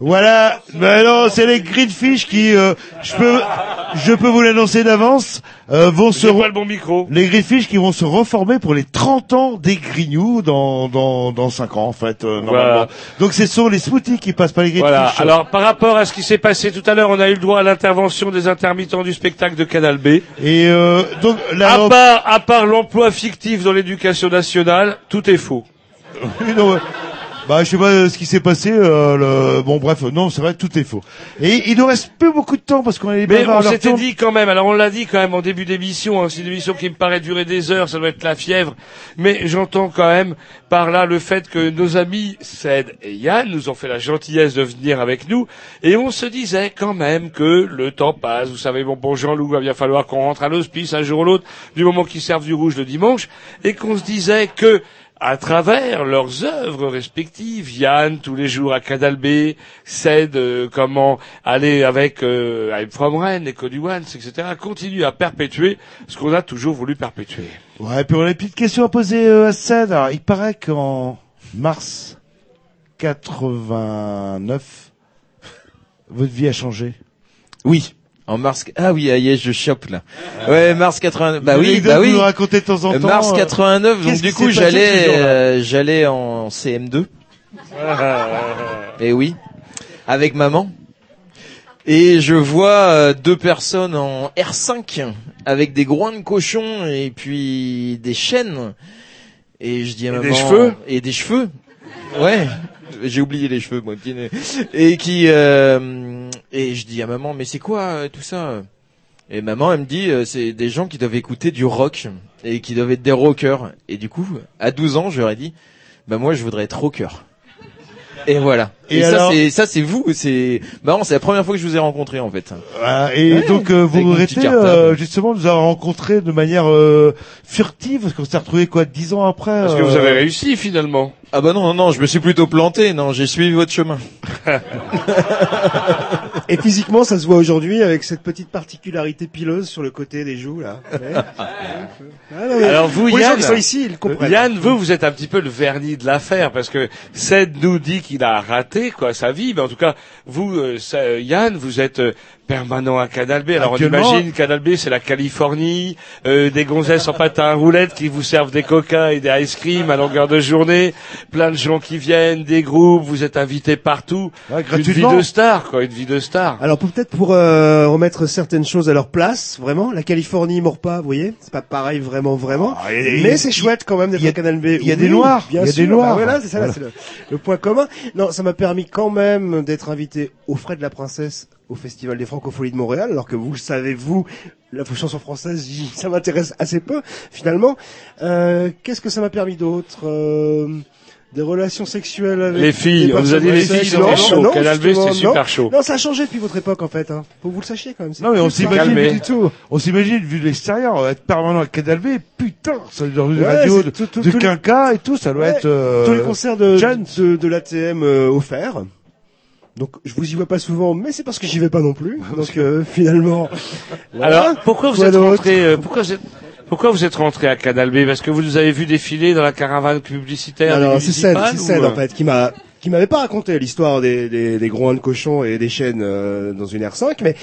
Voilà, mais non, c'est les Greenfish qui, euh, je peux, je peux vous l'annoncer d'avance, euh, vont se, J'ai pas le bon micro. les Greenfish qui vont se reformer pour les 30 ans des Grignoux dans, dans, dans 5 ans, en fait, euh, normalement. Donc ce sont les Smoothies qui passent pas les Greenfish. Voilà. Alors, par rapport à ce qui s'est passé tout à l'heure, on a eu le droit à l'intervention des intermittents du spectacle de Canal B. Et, euh, donc, À part, à part l'emploi fictif dans l'éducation nationale, tout est faux. Oui, [LAUGHS] non. Bah, je sais pas euh, ce qui s'est passé. Euh, le... Bon, bref, non, c'est vrai, tout est faux. Et il nous reste plus beaucoup de temps parce qu'on est Mais on s'était dit quand même, alors on l'a dit quand même en début d'émission, hein, c'est une émission qui me paraît durer des heures, ça doit être la fièvre, mais j'entends quand même par là le fait que nos amis Ced et Yann nous ont fait la gentillesse de venir avec nous, et on se disait quand même que le temps passe, vous savez, bon, bon Jean-Loup, va bien falloir qu'on rentre à l'hospice un jour ou l'autre, du moment qu'ils servent du rouge le dimanche, et qu'on se disait que à travers leurs œuvres respectives, Yann tous les jours à Canal B, Ced euh, comment aller avec euh, I'm From Rennes, Echo etc. continue à perpétuer ce qu'on a toujours voulu perpétuer. Ouais, puis on a une petite question à poser euh, à Ced. Alors, il paraît qu'en mars 89, votre vie a changé. Oui. En mars, ah oui, aïe, je chope là. Ouais, mars 89. Bah oui, bah oui. nous racontez de temps en Euh, temps, Mars euh, 89, donc qu'est-ce du coup j'allais, euh, j'allais en CM2. Et oui, avec maman. Et je vois euh, deux personnes en R5 avec des groins de cochon et puis des chaînes. Et je dis à Et maman des cheveux et des cheveux. Ouais, j'ai oublié les cheveux moi. Et qui euh, et je dis à maman mais c'est quoi euh, tout ça? Et maman elle me dit euh, c'est des gens qui doivent écouter du rock et qui doivent être des rockers. Et du coup à 12 ans j'aurais dit bah moi je voudrais être rocker. Et voilà. Et Et, ça alors c'est ça c'est vous, c'est marrant, c'est la première fois que je vous ai rencontré en fait. Voilà, et Ouais, donc euh, vous regrettez euh, justement de nous avoir rencontrés de manière euh, furtive parce qu'on s'est retrouvés quoi dix ans après. Parce que euh, vous avez réussi finalement. Ah bah non non non, je me suis plutôt planté, non, j'ai suivi votre chemin. [LAUGHS] Et physiquement, ça se voit aujourd'hui avec cette petite particularité pileuse sur le côté des joues, là. [LAUGHS] Ouais. Ah, non, mais Alors vous, les gens Yann, qui sont ici, ils comprennent. Yann, vous, vous êtes un petit peu le vernis de l'affaire parce que Ced nous dit qu'il a raté quoi sa vie, mais en tout cas, vous, euh, euh, Yann, vous êtes euh, permanent à Canal B. Alors on imagine Canal B, c'est la Californie, euh, des gonzesses en patin à roulettes qui vous servent des coca et des ice cream à longueur de journée, plein de gens qui viennent, des groupes, vous êtes invités partout, Ouais, une vie de star quoi, une vie de star. Alors peut-être pour euh, remettre certaines choses à leur place, vraiment, la Californie mord pas, vous voyez, c'est pas pareil vraiment vraiment, Ah, et- mais c'est chouette quand même d'être à Canal B. il y a Oui, des Noirs, bien il y a sûr, des Noirs. bah voilà, c'est ça, là, Voilà. [LAUGHS] c'est le, le point commun. Non, ça m'a permis quand même d'être invité aux frais de la princesse au Festival des Francopholies de Montréal, alors que vous le savez vous, la chanson française, [LAUGHS] ça m'intéresse assez peu finalement. Euh, Qu'est-ce que ça m'a permis d'autre Euh, des relations sexuelles avec Les filles, on vous a dit les filles, Non, chaud. non, Canal B, c'était super non. chaud. Non, ça a changé depuis votre époque en fait. Hein. Faut que vous le sachiez quand même. c'est Non mais on s'imagine du tout. On s'imagine vu de l'extérieur être permanent à Canal B. Putain, ça dans une Ouais, radio c'est de, tout- tout- de tout les- quinca et tout, ça doit Ouais, être. euh, tous les concerts de, de, de l'ATM euh, offerts. Donc je vous y vois pas souvent, mais c'est parce que j'y vais pas non plus. [LAUGHS] Donc euh, finalement. voilà. Alors, pourquoi vous êtes rentré, euh, pourquoi vous êtes, pourquoi vous êtes rentré à Canal B? Parce que vous nous avez vu défiler dans la caravane publicitaire Alors c'est municipales, c'est euh, en fait qui m'a qui m'avait pas raconté l'histoire des, des, des groins de cochons et des chaînes euh, dans une R5, mais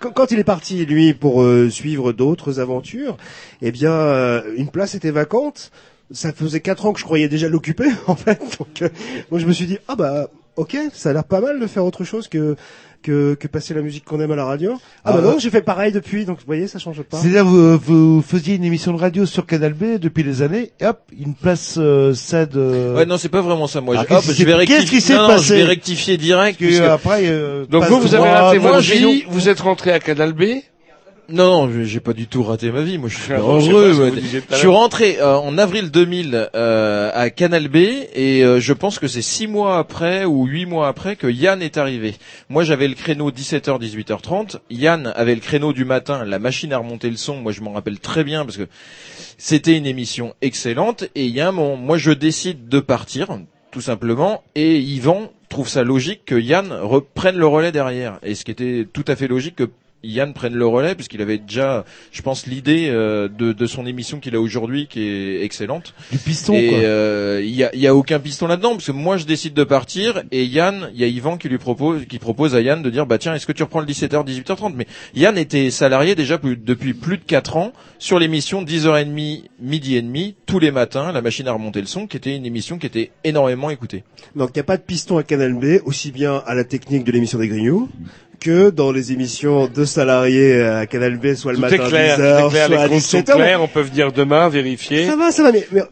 quand, quand il est parti lui pour euh, suivre d'autres aventures, eh bien euh, une place était vacante. Ça faisait quatre ans que je croyais déjà l'occuper [LAUGHS] en fait, donc euh, moi je me suis dit ah bah ok, ça a l'air pas mal de faire autre chose que que, que passer la musique qu'on aime à la radio. Ah, Ah bah ouais. non, j'ai fait pareil depuis, donc vous voyez ça change pas. C'est-à-dire vous, vous faisiez une émission de radio sur Canal B depuis des années, et hop, une place euh, SAD. euh, Ouais, non, c'est pas vraiment ça. Moi, Ah, hop, qui je s'est- vais rectifier. qu'est-ce qui s'est non, non, je passé vais rectifier direct. Parce que, puisque- après, euh, Donc vous, vous avez raté moi, vie, vous êtes rentré à Canal B Non, non, j'ai pas du tout raté ma vie. Moi, je suis [LAUGHS] super heureux. Je suis rentré euh, en avril 2000 euh, à Canal B et euh, je pense que c'est six mois après ou huit mois après que Yann est arrivé. Moi, j'avais le créneau 17h 18h30. Yann avait le créneau du matin, la machine à remonter le son. Moi, je m'en rappelle très bien parce que c'était une émission excellente. Et il y a un moment, moi, je décide de partir tout simplement et Yvan trouve ça logique que Yann reprenne le relais derrière. Et ce qui était tout à fait logique que Yann prenne le relais puisqu'il avait déjà, je pense, l'idée euh, de, de son émission qu'il a aujourd'hui qui est excellente. Du piston, Et quoi. euh, il y, a, il y a aucun piston là-dedans parce que moi je décide de partir et Yann, il y a Yvan qui lui propose, qui propose à Yann de dire bah tiens est-ce que tu reprends le 17h 18h30 Mais Yann était salarié déjà plus- depuis plus de 4 ans sur l'émission 10h30 midi et demi tous les matins, la machine à remonter le son, qui était une émission qui était énormément écoutée. Donc il n'y a pas de piston à Canal B, aussi bien à la technique de l'émission des Grignoux que dans les émissions de salariés à Canal B, soit le Tout matin clair, à tout 10h, est clair, soit à les sont 17h. clairs, on peut venir demain vérifier. Ça va, ça va, mais, mais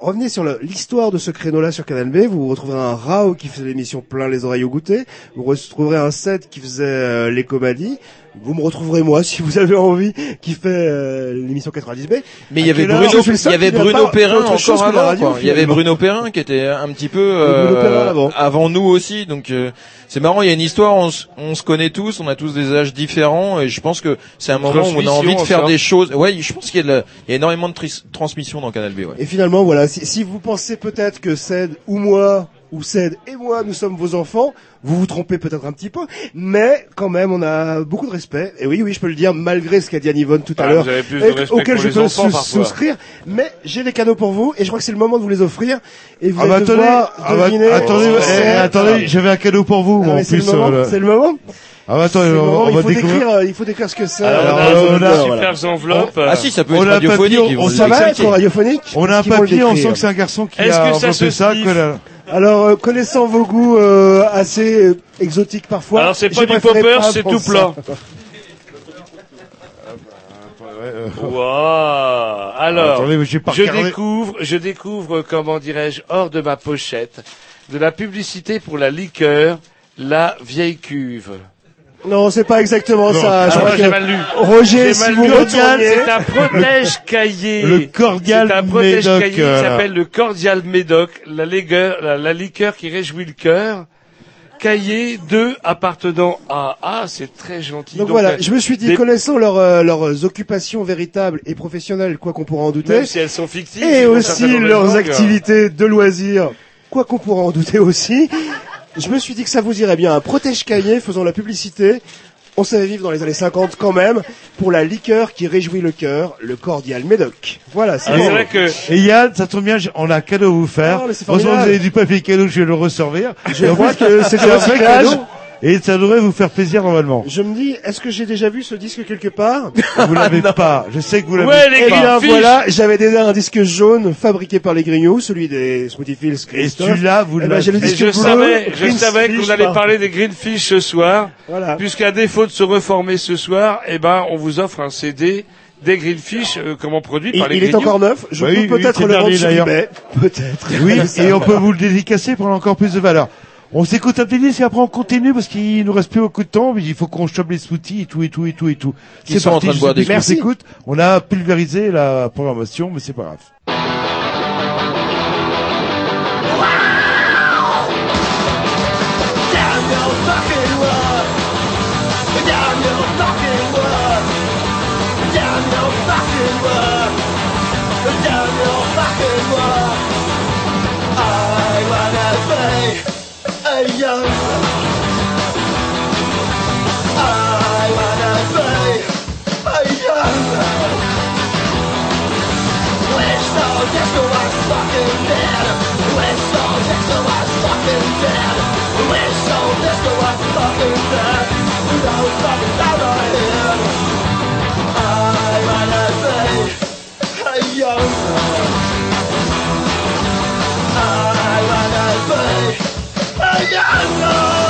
revenez sur l'histoire de ce créneau-là sur Canal B. Vous retrouverez un Rao qui faisait l'émission Plein les oreilles au goûter. Vous retrouverez un Seth qui faisait euh, les comedies. Vous me retrouverez moi, [LAUGHS] si vous avez envie, qui fait euh, l'émission 90B. Mais il y avait Bruno, il y avait Bruno Perrin autre chose encore que la avant. Il y avait. Bruno Perrin qui était un petit peu Bruno Perrin euh, avant. nous aussi. Donc euh, c'est marrant. Il y a une histoire. On, se- on se connaît tous. On a tous des âges différents. Et je pense que c'est un moment où on a envie de faire des choses. Ouais, je pense qu'il y a, de la- il y a énormément de transmission dans Canal B. Ouais. Et finalement, voilà, si, si vous pensez peut-être que Ced ou moi, ou Ced et moi, nous sommes vos enfants, vous vous trompez peut-être un petit peu, mais quand même, on a beaucoup de respect. Et oui, oui, je peux le dire, malgré ce qu'a dit Anne Yvonne tout à Ah, l'heure, auquel je peux sous- souscrire. Mais j'ai des cadeaux pour vous, et je crois que c'est le moment de vous les offrir. Et vous Ah bah allez attendez, devoir ah bah, deviner attendez, eh, attendez, j'avais un cadeau pour vous, Ah, c'est le euh, c'est le moment. Ah bah attends, on, moment, on il va faut découvrir. décrire, euh, il faut décrire ce que c'est. Alors, Alors, on a voilà. super enveloppes. Ah si, ça peut On être un radiophonique. papier, on Ça va être radiophonique On a un papier, on sent que c'est un garçon qui Est-ce a ça inventé se ça. sniffe que la- Alors, euh, connaissant vos goûts euh, assez euh, exotiques parfois, Alors c'est pas du popper, c'est tout plat. euh, Waouh Alors, Attendez, mais j'ai pas je découvre, je découvre, comment dirais-je, hors de ma pochette, de la publicité pour la liqueur, la vieille cuve. Non, c'est pas exactement Non. ça. Je Ah, crois moi, que j'ai mal lu. Roger, si mal vous lu. retournez, C'est un protège cahier. Le cordial C'est un protège Médoc, cahier qui euh, s'appelle le cordial médoc, la, ligueur- la, la liqueur qui réjouit le cœur. Cahier 2 appartenant à... Ah, c'est très gentil. Donc, voilà, euh, je me suis dit, des- connaissant leurs, euh, leurs occupations véritables et professionnelles, quoi qu'on pourra en douter, Même si elles sont fictives. et ils aussi certainement leurs langues. activités de loisirs, quoi qu'on pourra en douter aussi, Je me suis dit que ça vous irait bien. Un protège cahier faisant la publicité. On savait vivre dans les années 50 quand même pour la liqueur qui réjouit le cœur, le cordial Médoc. Voilà, c'est Et- bon. Et Yann, ça tombe bien, j'ai- on a un cadeau à vous faire. Ah, mais c'est Heureusement, vous avez du papier cadeau, je vais le resservir. Je vois que c'est c'est un vrai recyclage. cadeau. Et ça devrait vous faire plaisir normalement. Je me dis, est-ce que j'ai déjà vu ce disque quelque part [LAUGHS] Vous [LAUGHS] l'avez pas. Je sais que vous l'avez Ouais, les pas. Eh bien voilà, j'avais déjà un disque jaune fabriqué par les Grignoux, celui des Smoothie Fields. Et celui-là, vous Eh ben, le Et je bleu, savais, je savais qu'on allait par- parler des Greenfish ce soir. Voilà. Puisqu'à défaut de se reformer ce soir, eh ben, on vous offre un CD des Greenfish, euh, comment produit Il, par les il est encore neuf, je Bah oui, peux oui, peut-être le vendre dernier, sur. [LAUGHS] Peut-être. Oui, et on peut vous le dédicacer pour encore plus de valeur. On s'écoute un petit disque et après on continue parce qu'il nous reste plus beaucoup de temps, mais il faut qu'on chope les smoothies et tout et tout et tout et tout. C'est sont en parti, train de boire des Merci. On a pulvérisé la programmation, mais c'est pas grave. Down young. I wanna be young. So next to us fucking dead. We're so next to us fucking dead. We're so to fucking dead. Fucking be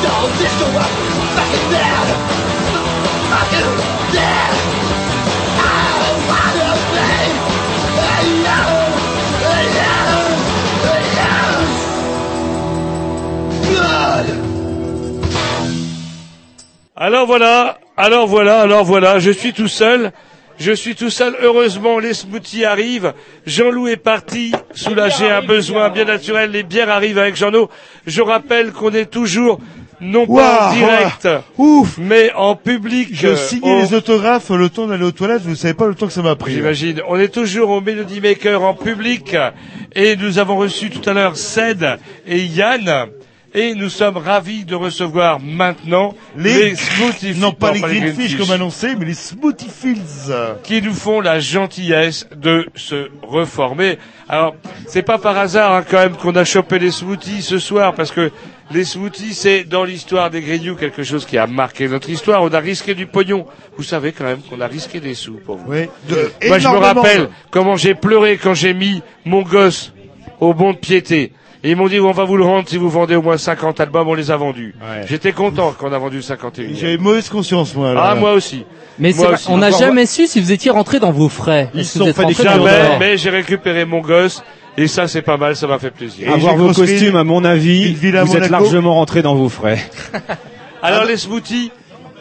We're stuck, this to us, fucking dead. Fucking dead. I wanna be a young, a young, a young. Good. Alors voilà, alors voilà, alors voilà, je suis tout seul. Je suis tout seul. Heureusement, les smoothies arrivent. Jean-Loup est parti. Soulager un besoin bien naturel. Les bières arrivent avec Jean-Loup. Je rappelle qu'on est toujours, non pas en direct, Ouf mais en public. Je euh, signais au- les autographes le temps d'aller aux toilettes, vous savez pas le temps que ça m'a pris. J'imagine. On est toujours au Melody Maker en public et nous avons reçu tout à l'heure Ced et Yann et nous sommes ravis de recevoir maintenant les, Smoothie non pas les Greenfish comme annoncé, mais les Smoothie Fields. qui nous font la gentillesse de se reformer. Alors, c'est pas par hasard hein, quand même qu'on a chopé les smoothies ce soir, parce que les smoothies, c'est dans l'histoire des Grignoux quelque chose qui a marqué notre histoire. On a risqué du pognon. Vous savez quand même qu'on a risqué des sous pour vous. Oui, de- Moi, je me rappelle comment j'ai pleuré quand j'ai mis mon gosse au bon de piété. Et ils m'ont dit, on va vous le rendre si vous vendez au moins 50 albums, on les a vendus. J'étais content qu'on a vendu 51. J'avais mauvaise conscience moi. Ah, moi aussi. Mais Moi c'est- aussi. on n'a jamais su si vous étiez rentré dans vos frais. Ils sont vous êtes fait des Jamais, frais mais j'ai récupéré mon gosse. Et ça, c'est pas mal, ça m'a fait plaisir. Et Avoir vos costumes, à mon avis, vous êtes largement rentré dans vos frais. [LAUGHS] [LAUGHS] Alors les smoothies,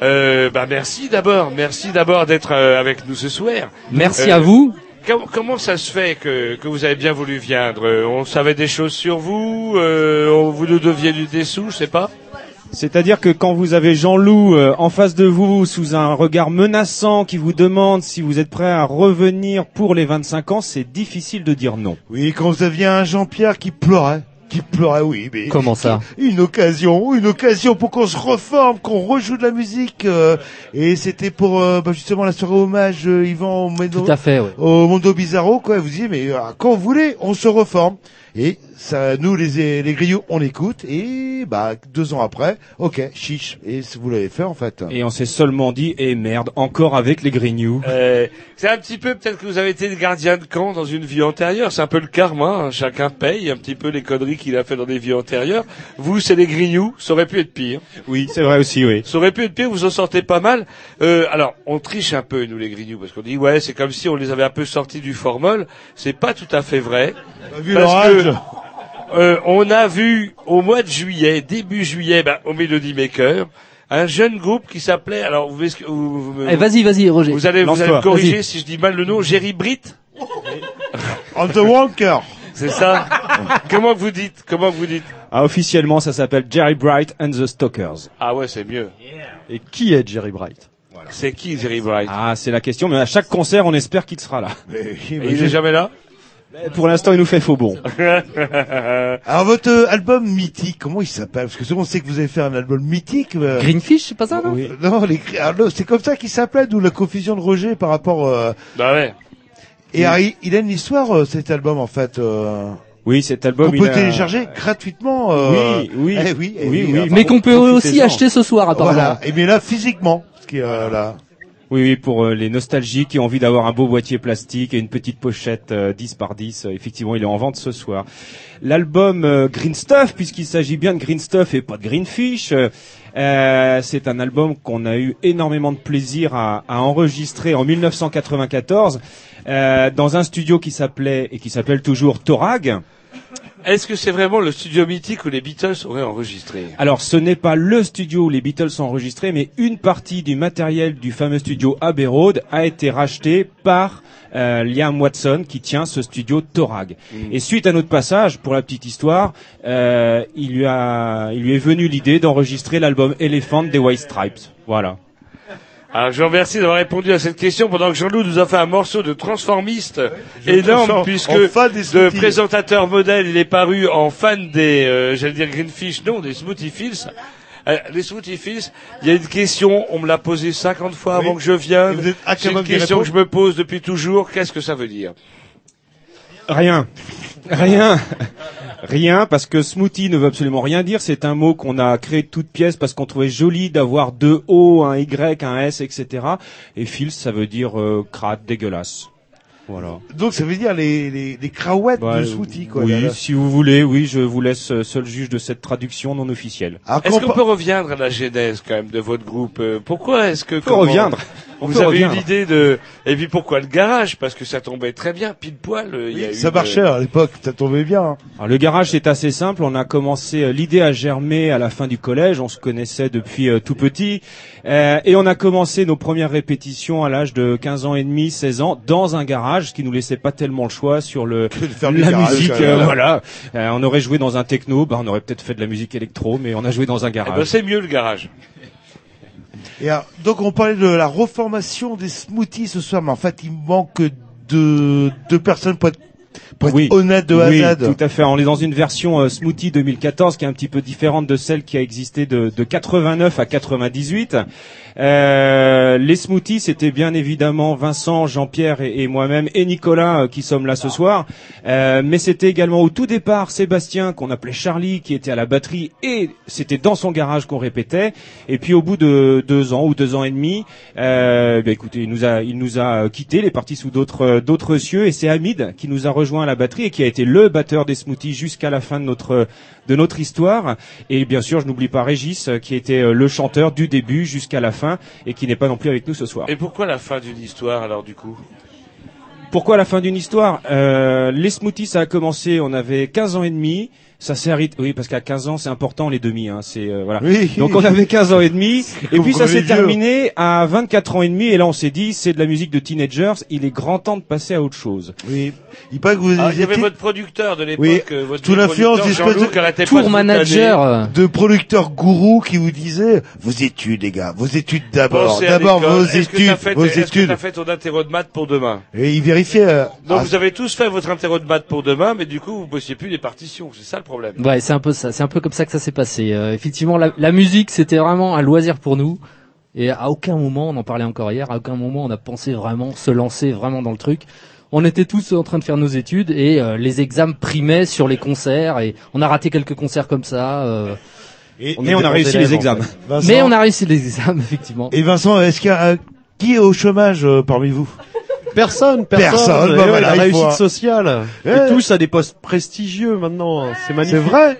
euh, bah merci d'abord, merci d'abord d'être euh, avec nous ce soir. Merci Euh, à vous. Com- comment ça se fait que, que vous avez bien voulu viendre On savait des choses sur vous, euh, on vous nous deviez du des sous, je sais pas. C'est-à-dire que quand vous avez Jean-Loup euh, en face de vous, sous un regard menaçant qui vous demande si vous êtes prêt à revenir pour les 25 ans, c'est difficile de dire non. Oui, quand vous aviez un Jean-Pierre qui pleurait, qui pleurait, oui, mais Comment ça une occasion, une occasion pour qu'on se reforme, qu'on rejoue de la musique. euh, et c'était pour euh, bah, justement la soirée hommage euh, Yvan Mendo, Tout à fait, ouais. au Mondo Bizarro, quoi. Vous disiez, mais euh, quand vous voulez, on se reforme. Et ça, nous les les griots, on écoute et bah deux ans après, ok, chiche. Et vous l'avez fait en fait. Et on s'est seulement dit, eh merde, encore avec les Grignoux. Euh, c'est un petit peu peut-être que vous avez été gardien de camp dans une vie antérieure. C'est un peu le karma. hein. Chacun paye un petit peu les conneries qu'il a fait dans des vies antérieures. Vous, c'est les grignoux. Ça aurait pu être pire. Oui, c'est vrai aussi, oui. Ça aurait pu être pire. Vous en sortez pas mal. Euh, alors, on triche un peu nous les grignoux parce qu'on dit ouais, c'est comme si on les avait un peu sortis du formol. C'est pas tout à fait vrai. vu Parce que, euh, on a vu au mois de juillet, début juillet, ben, au Melody Maker, un jeune groupe qui s'appelait. Alors, vous, vous, vous- Eh, vas-y, vas-y, Roger. Vous allez, vous allez me corriger si je dis mal le nom. Jerry Britt. On the Walker. C'est ça. Comment vous dites Comment vous dites? Ah, officiellement, ça s'appelle Jerry Bright and the Stalkers. Ah ouais, c'est mieux. Et qui est Jerry Bright? C'est qui Jerry Bright? Ah, c'est la question, mais à chaque concert, on espère qu'il sera là. Et il est jamais là? Pour l'instant, il nous fait faux bon. [LAUGHS] Alors votre euh, album mythique, comment il s'appelle? Parce que tout le monde sait que vous avez fait un album mythique. euh, Greenfish, c'est pas ça, non? Oui. Non, les, ah, non, c'est comme ça qu'il s'appelait, d'où la confusion de Roger par rapport. euh, Bah ouais. Et il, il a une histoire euh, cet album en fait. Euh... Oui, cet album. On il peut a- télécharger gratuitement. euh, Oui, oui. eh oui, eh Oui, oui, Mais qu'on peut aussi acheter ce soir, apparemment. Voilà. Et bien là, physiquement, ce qui est euh, là. Oui, oui, pour euh, les nostalgiques qui ont envie d'avoir un beau boîtier plastique et une petite pochette euh, 10 par 10, euh, effectivement, il est en vente ce soir. L'album euh, Green Stuff, puisqu'il s'agit bien de Green Stuff et pas de Greenfish, euh, euh, c'est un album qu'on a eu énormément de plaisir à, à enregistrer en 1994 euh, dans un studio qui s'appelait et qui s'appelle toujours Torag. Est-ce que c'est vraiment le studio mythique où les Beatles auraient enregistré Alors, ce n'est pas le studio où les Beatles sont enregistrés, mais une partie du matériel du fameux studio Abbey Road a été racheté par euh, Liam Watson, qui tient ce studio Torag. Et suite à notre passage, pour la petite histoire, euh, il, lui a, il lui est venu l'idée d'enregistrer l'album Elephant des White Stripes. Voilà. Alors je vous remercie d'avoir répondu à cette question pendant que Jean-Loup nous a fait un morceau de transformiste énorme puisque smoothies. présentateur modèle il est paru en fan des, euh, j'allais dire Greenfish, non, des Smoothie Fields. Euh, les Smoothie Fields, il y a une question, on me l'a posée 50 fois Oui. avant que je vienne. Et vous êtes C'est une question que je me pose depuis toujours. Qu'est-ce que ça veut dire? Rien. Rien. Rien, parce que smoothie ne veut absolument rien dire. C'est un mot qu'on a créé de toutes pièces parce qu'on trouvait joli d'avoir deux O, un Y, un S, etc. Et fils, ça veut dire euh, crade, dégueulasse. Voilà. Donc ça veut dire les les, les craouettes Bah, de Smoothie quoi. oui, là, là. si vous voulez, oui, je vous laisse euh, seul juge de cette traduction non officielle. Alors, Est-ce qu'on on peut reviendre à la genèse quand même de votre groupe? Euh, Pourquoi est-ce que peut comment- reviendre. On Vous avez eu l'idée de et puis pourquoi le garage? Parce que ça tombait très bien, pile poil. euh, il y a Oui, eu ça de- marchait à l'époque, ça tombait bien. hein. Alors, le garage c'est assez simple. On a commencé, euh, l'idée a germé à la fin du collège. On se connaissait depuis euh, tout petit, Euh, et on a commencé nos premières répétitions à l'âge de 15 ans et demi, 16 ans, dans un garage, ce qui nous laissait pas tellement le choix sur le [LAUGHS] la garage, musique. euh, voilà, Euh, on aurait joué dans un techno, bah, on aurait peut-être fait de la musique électro, mais on a joué dans un Eh ben, garage. c'est mieux le garage. Et alors, donc on parlait de la reformation des smoothies ce soir, mais en fait il manque de deux personnes pour être, pour être honnête de oui, tout à fait. On est dans une version euh, Smoothie 2014 qui est un petit peu différente de celle qui a existé de, de 89 à 98. Euh, les smoothies, c'était bien évidemment Vincent, Jean-Pierre et, et moi-même et Nicolas euh, qui sommes là ce soir. Euh, mais c'était également au tout départ Sébastien qu'on appelait Charlie qui était à la batterie et c'était dans son garage qu'on répétait. Et puis au bout de deux ans ou deux ans et demi, euh, ben, écoutez, il nous a, il nous a quitté, il est parti sous d'autres, euh, d'autres cieux et c'est Hamid qui nous a rejoint à la batterie et qui a été le batteur des smoothies jusqu'à la fin de notre, de notre histoire. Et bien sûr, je n'oublie pas Régis euh, qui était euh, le chanteur du début jusqu'à la fin et qui n'est pas non plus avec nous ce soir. Et pourquoi la fin d'une histoire alors du coup? Pourquoi la fin d'une histoire? Euh, Les smoothies, ça a commencé, on avait 15 ans et demi. Ça s'est arrêté, oui, parce qu'à 15 ans, c'est important les demi, hein, c'est euh, voilà. Oui. Donc on avait 15 ans et demi, [LAUGHS] et puis ça s'est est vieux. terminé à 24 ans et demi, et là on s'est dit, c'est de la musique de teenagers, il est grand temps de passer à autre chose. Oui. Il paraît que vous Ah, Il y avait votre producteur de l'époque, Oui, euh, votre sous l'influence producteur, de- Tour pas manager. de producteurs gourous qui vous disaient vos études les gars, vos études d'abord, d'abord vos études, fait, vos est-ce que études. t'as fait ton interro de maths pour demain Et ils vérifiaient. euh, Donc ah, vous avez tous fait votre interro de maths pour demain, mais du coup vous bossiez plus les partitions. C'est ça le problème. Ouais, c'est un peu ça. C'est un peu comme ça que ça s'est passé. Euh, effectivement, la, la musique, c'était vraiment un loisir pour nous. Et à aucun moment, on en parlait encore hier, à aucun moment on a pensé vraiment se lancer vraiment dans le truc. on était tous en train de faire nos études et euh, les examens primaient sur les concerts et on a raté quelques concerts comme ça. euh, Et- Mais on a réussi les examens. Vincent mais on a réussi les examens effectivement. Et Vincent, est-ce qu'il y a euh, qui est au chômage euh, parmi vous? Personne, personne. Personne, bah voilà, la réussite faut- sociale. Ouais. Et tous à des postes prestigieux maintenant. C'est magnifique. C'est vrai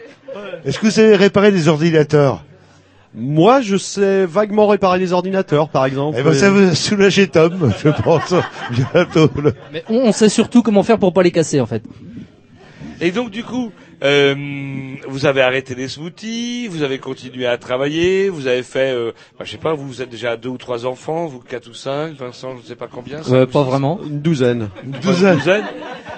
Est-ce que vous savez réparer des ordinateurs? Moi, je sais vaguement réparer des ordinateurs, par exemple. Eh ben, ça va soulager Tom, je pense, [LAUGHS] Mais on, on sait surtout comment faire pour pas les casser en fait. Et donc du coup, euh, vous avez arrêté les smoothies, vous avez continué à travailler, vous avez fait, euh, bah, je sais pas, vous, vous êtes déjà à deux ou trois enfants, vous quatre ou cinq, Vincent, je ne sais pas combien. Euh, pas vraiment. Une douzaine. Une douzaine.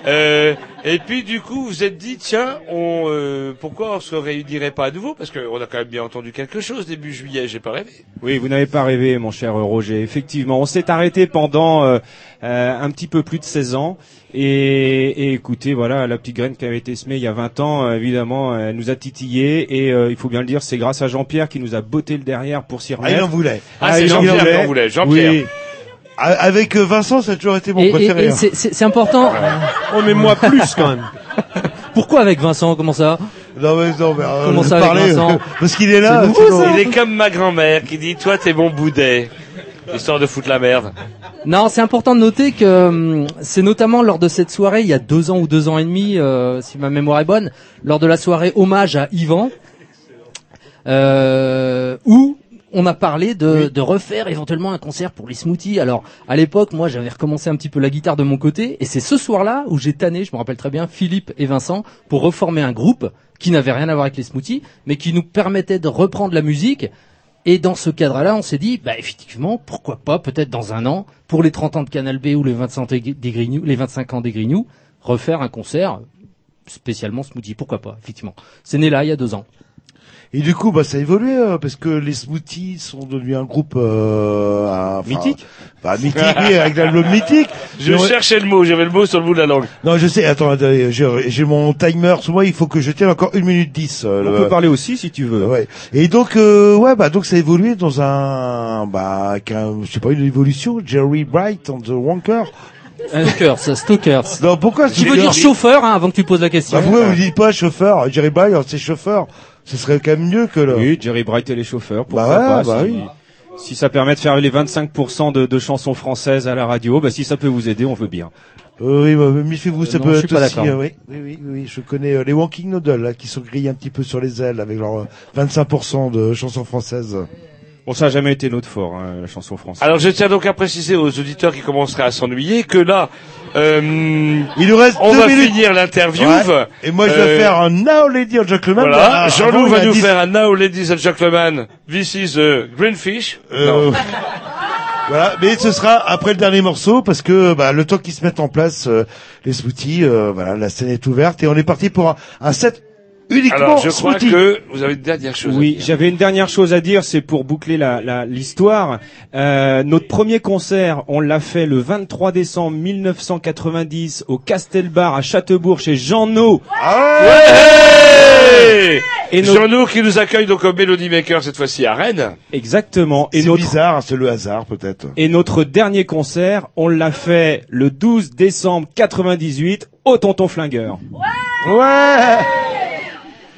Euh, et puis du coup, vous êtes dit, tiens, on, euh, pourquoi on se réunirait pas à nouveau? Parce qu'on a quand même bien entendu quelque chose début juillet, j'ai pas rêvé. Oui, vous n'avez pas rêvé, mon cher Roger. Effectivement, on s'est arrêté pendant euh, euh, un petit peu plus de 16 ans. Et, et écoutez, voilà, la petite graine qui avait été semée il y a 20 ans, euh, évidemment, elle nous a titillé. Et euh, il faut bien le dire, c'est grâce à Jean-Pierre qui nous a botté le derrière pour s'y Ah, remettre. il en voulait. Ah, c'est il en Jean-Pierre qui en voulait, Jean-Pierre. Oui. Avec euh, Vincent, ça a toujours été mon Et, préféré. et hein. c'est- c'est c'est important. Oh, mais moi plus quand même. [LAUGHS] Pourquoi avec Vincent? Comment ça? Non, mais non, mais, euh, Comment ça, avec parler, Vincent? euh, Parce qu'il est là. C'est nouveau, Il est comme ma grand-mère qui dit, toi, t'es mon boudet. Histoire de foutre la merde. Non, c'est important de noter que hum, c'est notamment lors de cette soirée, il y a deux ans ou deux ans et demi, euh, si ma mémoire est bonne, lors de la soirée hommage à Yvan, euh, où on a parlé de, de refaire éventuellement un concert pour les smoothies. Alors, à l'époque, moi, j'avais recommencé un petit peu la guitare de mon côté, et c'est ce soir-là où j'ai tanné, je me rappelle très bien, Philippe et Vincent, pour reformer un groupe qui n'avait rien à voir avec les smoothies, mais qui nous permettait de reprendre la musique. Et dans ce cadre-là, on s'est dit, bah effectivement, pourquoi pas, peut-être dans un an, pour les 30 ans de Canal B ou les 25 des des Grignoux, les 25 ans des Grignoux, refaire un concert spécialement smoothie. Pourquoi pas, effectivement. C'est né là, il y a deux ans. Et du coup, bah, ça a évolué, euh, parce que les Smoothies sont devenus un groupe, euh, enfin, Mythique Bah, mythique, oui, avec l'album mythique. [LAUGHS] Je Mais- cherchais le mot, j'avais le mot sur le bout de la langue. Non, je sais, attends, j'ai j'ai mon timer sur moi, il faut que je tienne encore une minute dix. euh, On le- peut parler aussi si tu veux. Ouais. Et donc, euh, ouais, bah, donc ça a évolué dans un, bah, qu'un, je sais pas, une évolution, Jerry Bright and the Wonker. Stalkers, Stalkers. Non, pourquoi Tu veux dire chauffeur, hein, avant que tu poses la question. Bah, pourquoi vous dites pas chauffeur? Jerry Bright, c'est chauffeur. Ce serait quand même mieux que le... Oui, Jerry Bright et les chauffeurs, pourquoi Bah pas ouais, bah si, oui. si ça permet de faire les 25% de, de chansons françaises à la radio, bah si ça peut vous aider, on veut bien. Euh, oui, bah, méfiez-vous, ça non, peut je suis être pas aussi, d'accord. euh, oui, oui, oui, oui, je connais euh, les Walking Noodles, là, qui sont grillés un petit peu sur les ailes avec leurs euh, 25% de chansons françaises. Bon, ça a jamais été notre fort, hein, la chanson française. Alors je tiens donc à préciser aux auditeurs qui commenceraient à s'ennuyer que là, euh, Il nous reste on deux va minutes. finir l'interview. Ouais. Et moi, je vais Euh, faire un Now Lady and Gentleman. Voilà, Jean-Loup va nous 10 faire un Now Ladies and Gentlemen, this is a Greenfish. Euh. [LAUGHS] Voilà, mais ce sera après le dernier morceau parce que bah, le temps qu'ils se mettent en place euh, les smoothies, euh, voilà, la scène est ouverte et on est parti pour un, un set uniquement Alors je crois smoothie. que vous avez une dernière chose. à Oui, dire. j'avais une dernière chose à dire, c'est pour boucler la la- l'histoire. Euh, notre premier concert, on l'a fait le 23 décembre 1990 au Castelbar à Châtebourg chez Jean No. Ouais Et nos- Jean-Nous qui nous accueille donc au Melody Maker cette fois-ci à Rennes. Exactement. Et C'est notre bizarre, c'est le hasard peut-être. et notre dernier concert, on l'a fait le 12 décembre 98 au Tonton Flingueur. Ouais.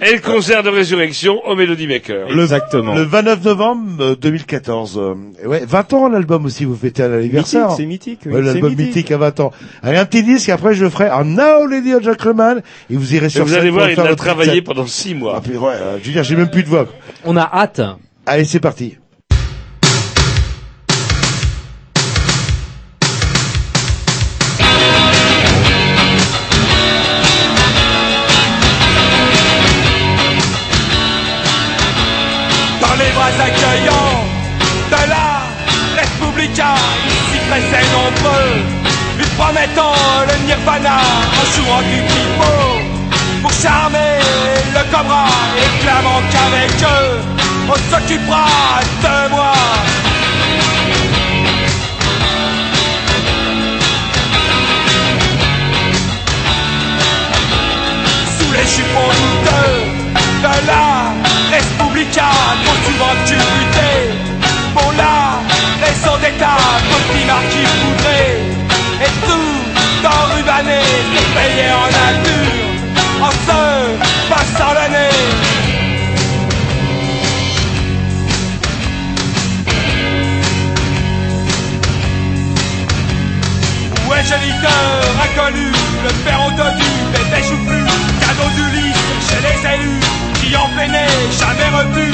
Et le concert de résurrection au Melody Maker. Le- Exactement. Le 29 novembre euh, 2014. euh, et ouais, 20 ans l'album aussi, vous fêtez un anniversaire. Mythique, c'est mythique. oui, Ouais, c'est l'album mythique. à 20 ans. Allez, un petit disque, après je ferai un Now Lady and Gentleman et vous irez Et sur vous scène allez voir, il a travaillé pendant six mois. Ah, puis, ouais, euh, je veux dire, j'ai même plus de voix. On a hâte. Allez, c'est parti. Promettant le nirvana en jouant du pipeau pour charmer le cobra et clamant qu'avec eux on s'occupera de moi. Sous les chiffons douteux de la Respublica, souvent culbuté pour la raison d'état, petit marquis poudré, et tout dans payé en nature, en se passant est géniteur inconnu, le père autodu, bébé chouflu, cadeau du lit chez les élus, qui en peinait, jamais revu.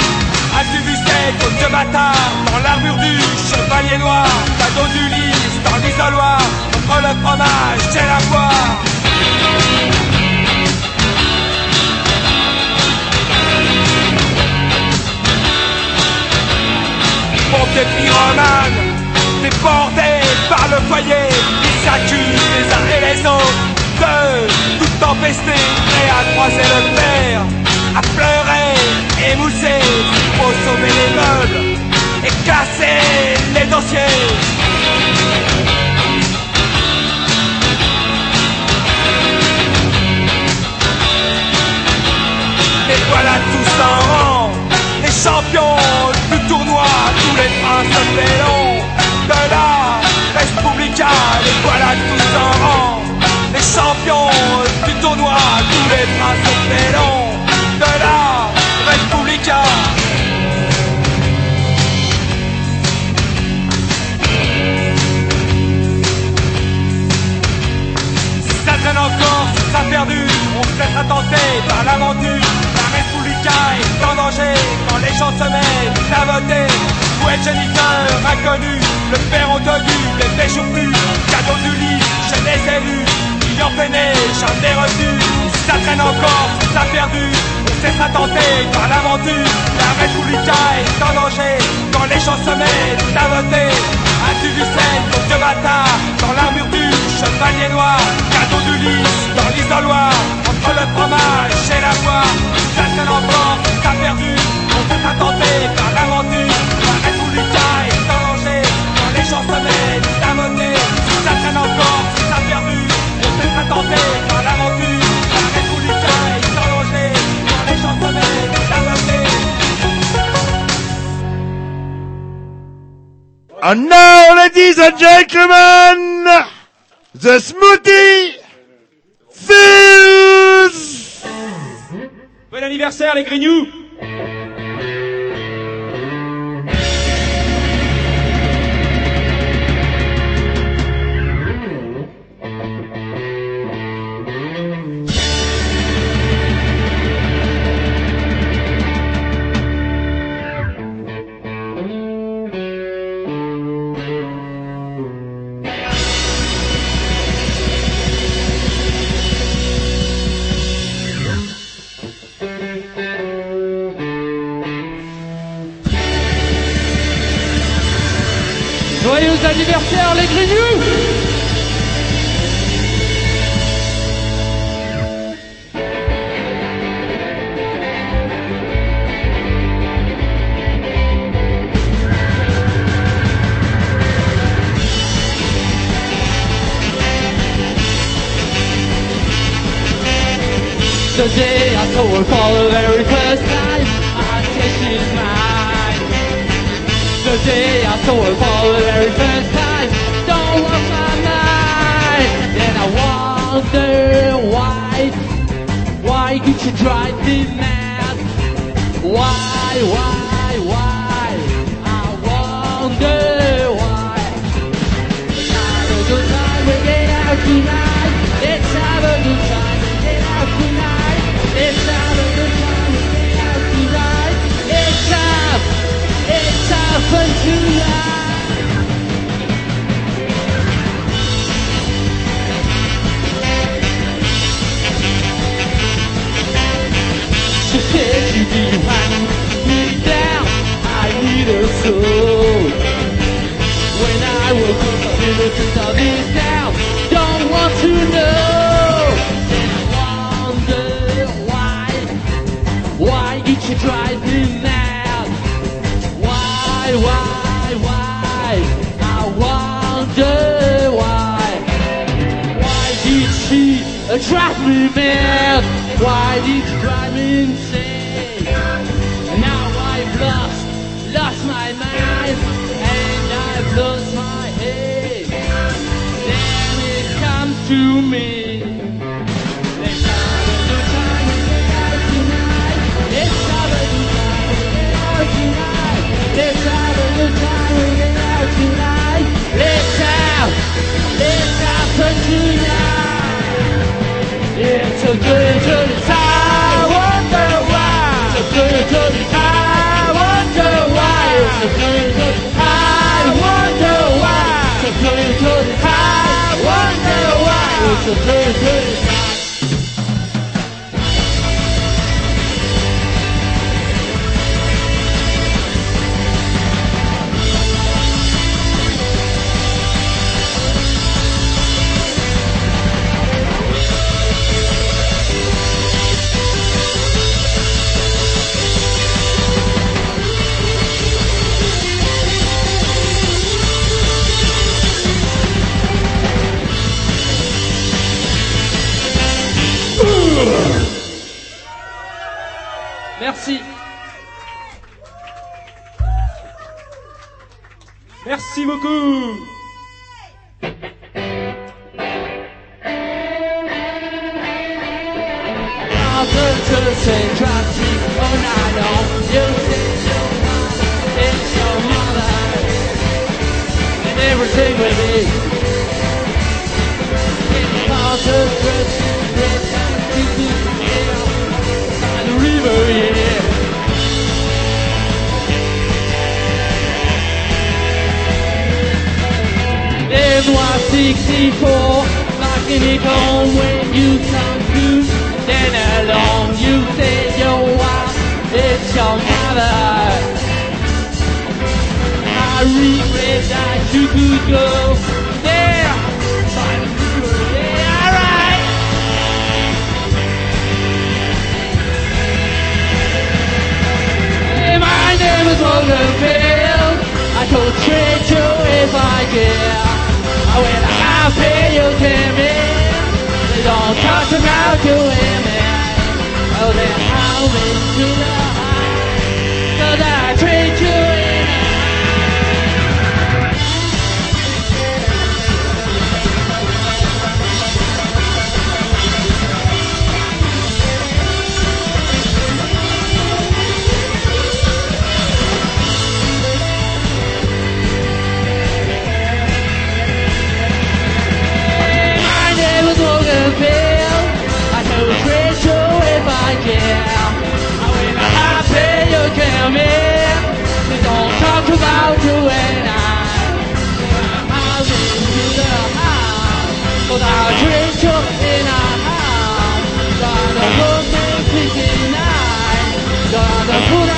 As-tu vu cette vieux bâtard dans l'armure du chevalier noir, cadeau du lit dans l'isoloir, le fromage, c'est la poire. Pompier pyromane, déporté par le foyer, ils s'accusent les uns et les autres de tout empester, prêts à croiser le fer, à pleurer, émousser, pour sauver les meubles et casser les dossiers. Voilà tous en rang, les champions du tournoi, tous les princes félons de la Respublica. Et voilà tous en rang, les champions du tournoi, tous les princes félons de la Respublica. Ça traîne encore, ça perdu, on se laissera tenter par l'aventure. En danger quand les gens à voter. Où est Jennifer, inconnu, le père entendu, les péchés plus, cadeau du lit, chez les élus, qui en peinait, jamais reçu. Ça traîne encore, ça perdu, on se laissera tenter par l'aventure. La Respublica est en danger quand les gens se mettent à perdu. On peut s'attenter par l'aventure La Républica est en danger. Quand les gens se mettent à voter Si ça traîne encore, ça perdu. On peut s'attenter par l'aventure La Républica est en danger. Quand les gens se mettent à voter And now, ladies and gentlemen, the smoothie fills. Bon anniversaire les grignoux Thank [LAUGHS] you. The day I saw her for the very first time, I said she's mine. The day I saw her to drive me mad. Of. Don't want to know. I wonder why. Why did you drive me mad? Why, why, why? I wonder why. Why did she drive me mad? Why did she drive me I wonder why. I wonder why. I wonder why. I wonder why. Boo! Concentrate, try to keep an eye you. It's your mother, it's your mother, and everything with me. NY64, knocking it home when you come through. Then along you say your wife, it's your mother. I regret that you could go there, alright. Hey, my name is. I could treat you if I care. When I you in, they don't talk about you women. Oh, then how into the high? Cause I treat you I don't talk about you and I. I'm into the house, I you in a house. Put me. Gonna put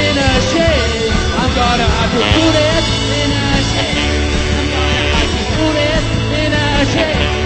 in a shade. I'm gonna have to put it in a shade. I'm gonna have to put it in a shade.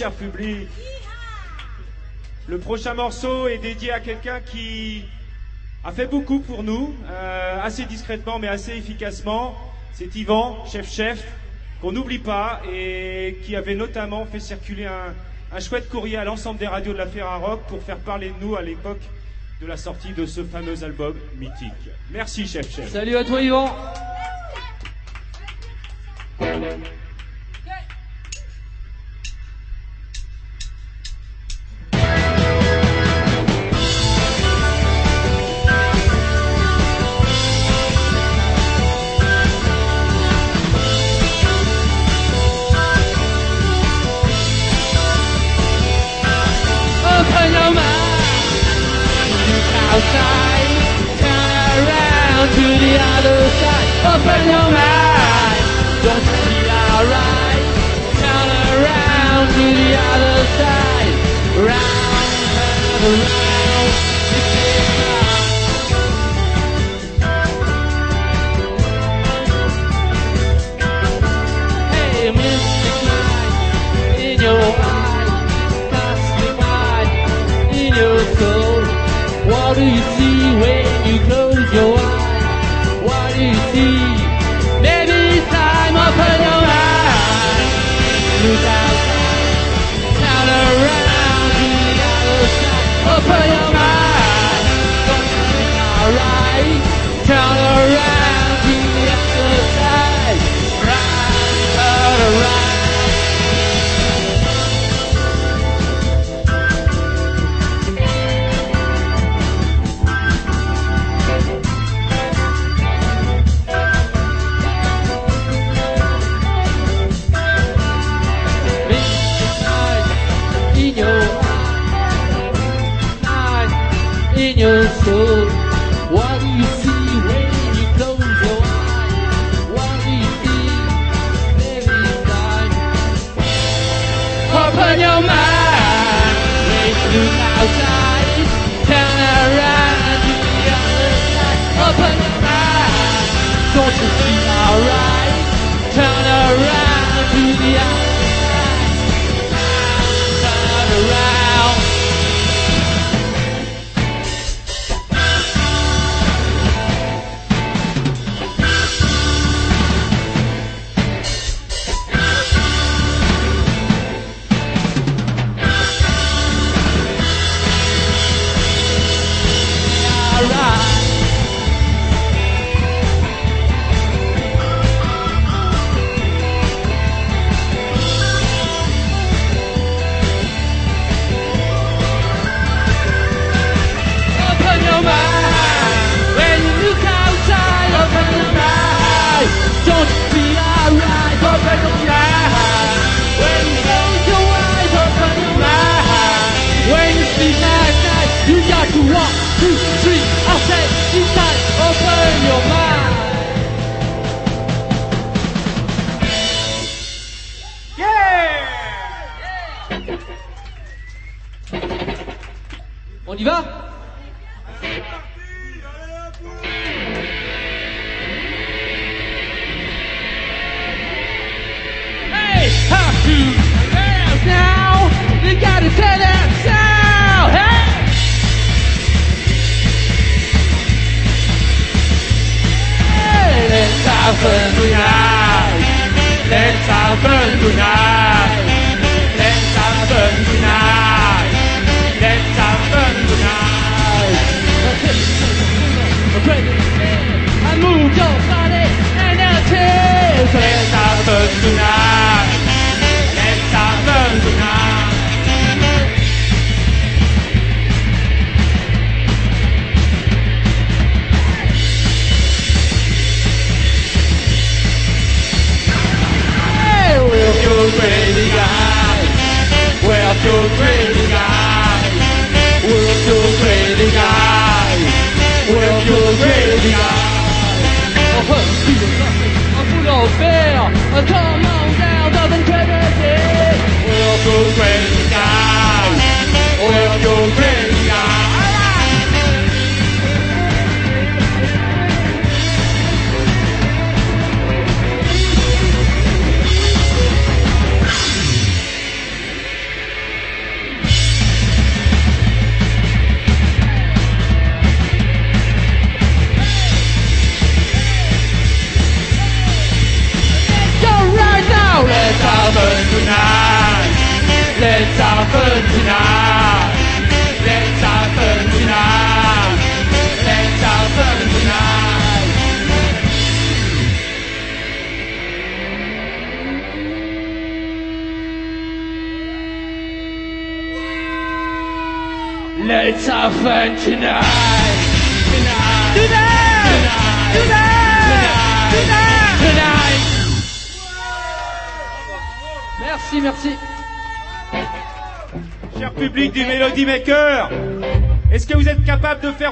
Cher public. Le prochain morceau est dédié à quelqu'un qui a fait beaucoup pour nous, euh, assez discrètement mais assez efficacement. C'est Yvan, chef-chef, qu'on n'oublie pas et qui avait notamment fait circuler un, un chouette courrier à l'ensemble des radios de la Ferrarock pour faire parler de nous à l'époque de la sortie de ce fameux album mythique. Merci, chef-chef. Salut à toi Yvan. Open your mind. Don't you feel alright? Turn around to the other side. Round and round. You mystic light in your eyes, in your soul. What do you?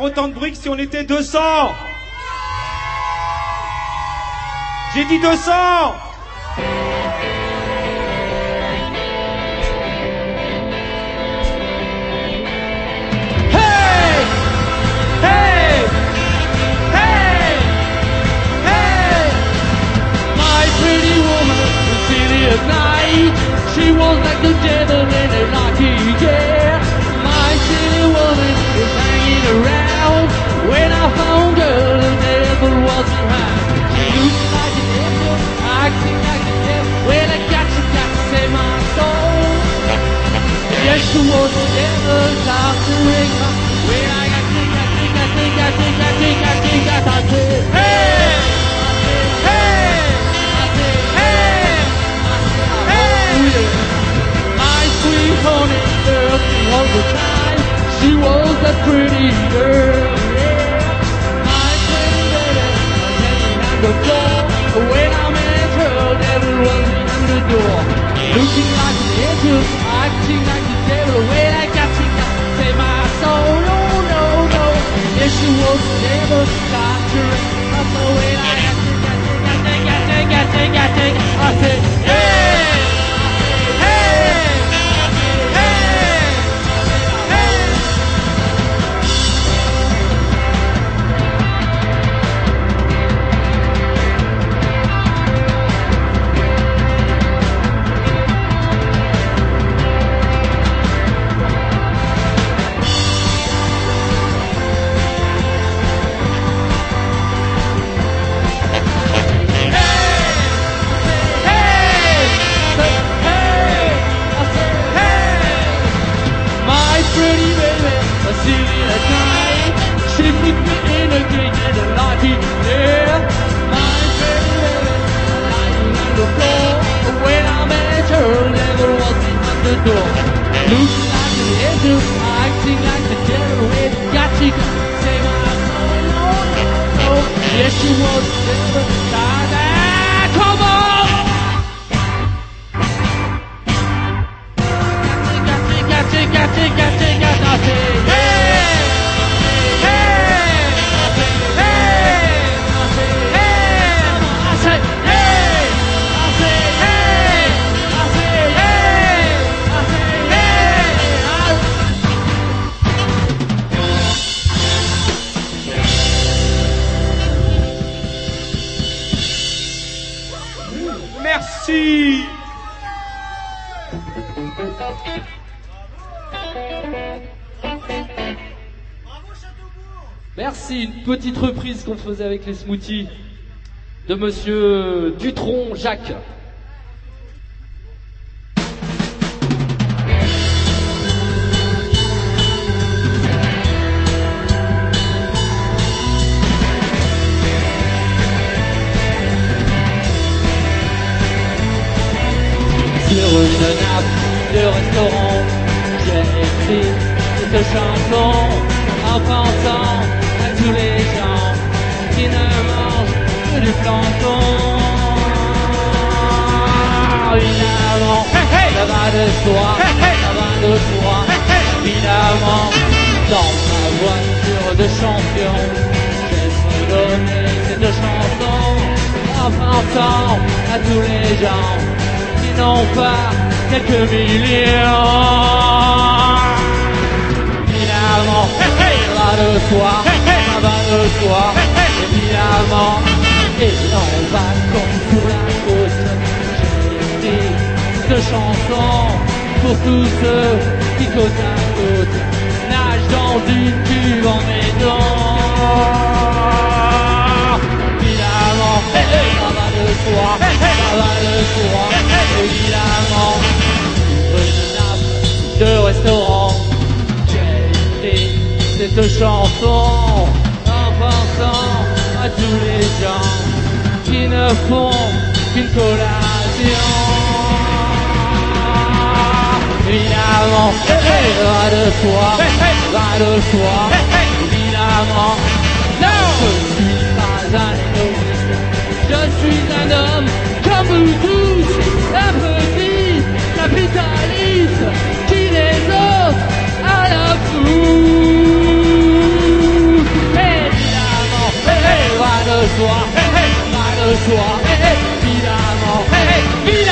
autant de bruit si on était 200 J'ai dit 200 She was like the devil a like an acting like a devil. When I you, got to save my soul. Yes, I. Hey! Hey! Hey! Hey! My sweet honey, girl, she the time. She was a pretty girl. the floor When I'm in trouble, everyone's in the door. Looking like an angel, acting like the devil. When I got you, got to save my soul. No, no, no. Yes, was never got to the When I got you, got you, got you, got you, got you, got you, I got, yeah. Merci, une petite reprise qu'on faisait avec les smoothies de monsieur Dutron Jacques. soir, ça va le soir, évidemment. Et dans les vacances pour la côte, j'ai cette chanson pour tous ceux qui côte à côte nagent dans une cuve en aidant. Évidemment, ça va le soir, ça va le soir, évidemment. cette chanson en pensant à tous les gens qui ne font qu'une collation. Évidemment, va de soi, va de soi, évidemment, non, je suis pas un homme, je suis un homme comme vous tous, un petit capitaliste qui les offre à la foule. 说，嘿嘿，来了说，嘿嘿，比那么，嘿嘿。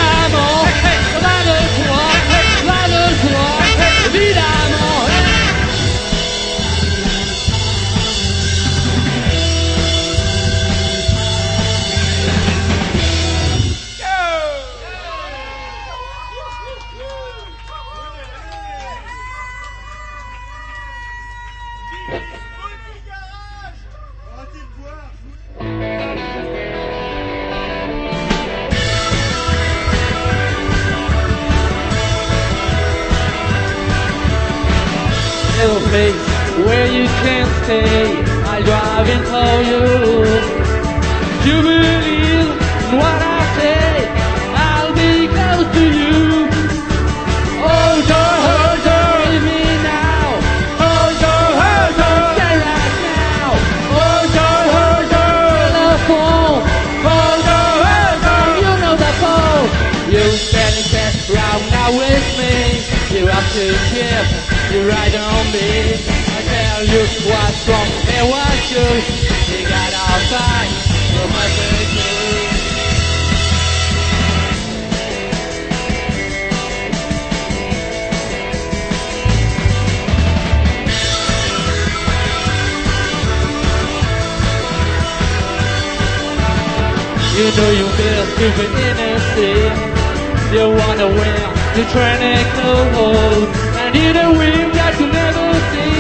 wind to turn it cold. I need a wind that you never see,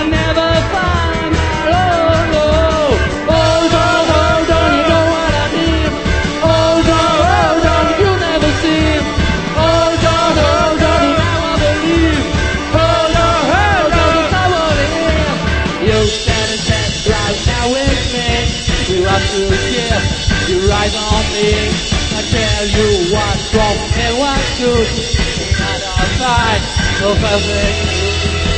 I never find my own Oh, oh, oh, oh, don't you know what I mean? Oh, don't, oh, don't you never see? Oh, don't, oh, don't you I believe? Oh, no, oh, don't you know what it is? You stand and stand right now with me. We are to share, you rise on me. I tell you what's wrong and why good. And I'll fight so perfect.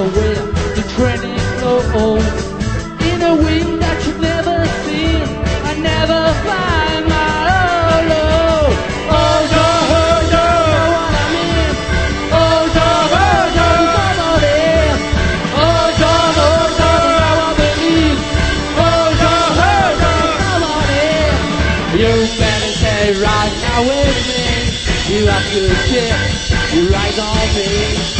You wanna wear the training clothes in a way that you've never seen. I never find my own love. Hold on, hold on, know what I mean? Hold on, hold on, come on in. Hold on, hold on, now I believe. Hold on, hold on, come on in. You better stay right now with me. You have to get your eyes on me.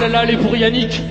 celle-là, elle est pour Yannick.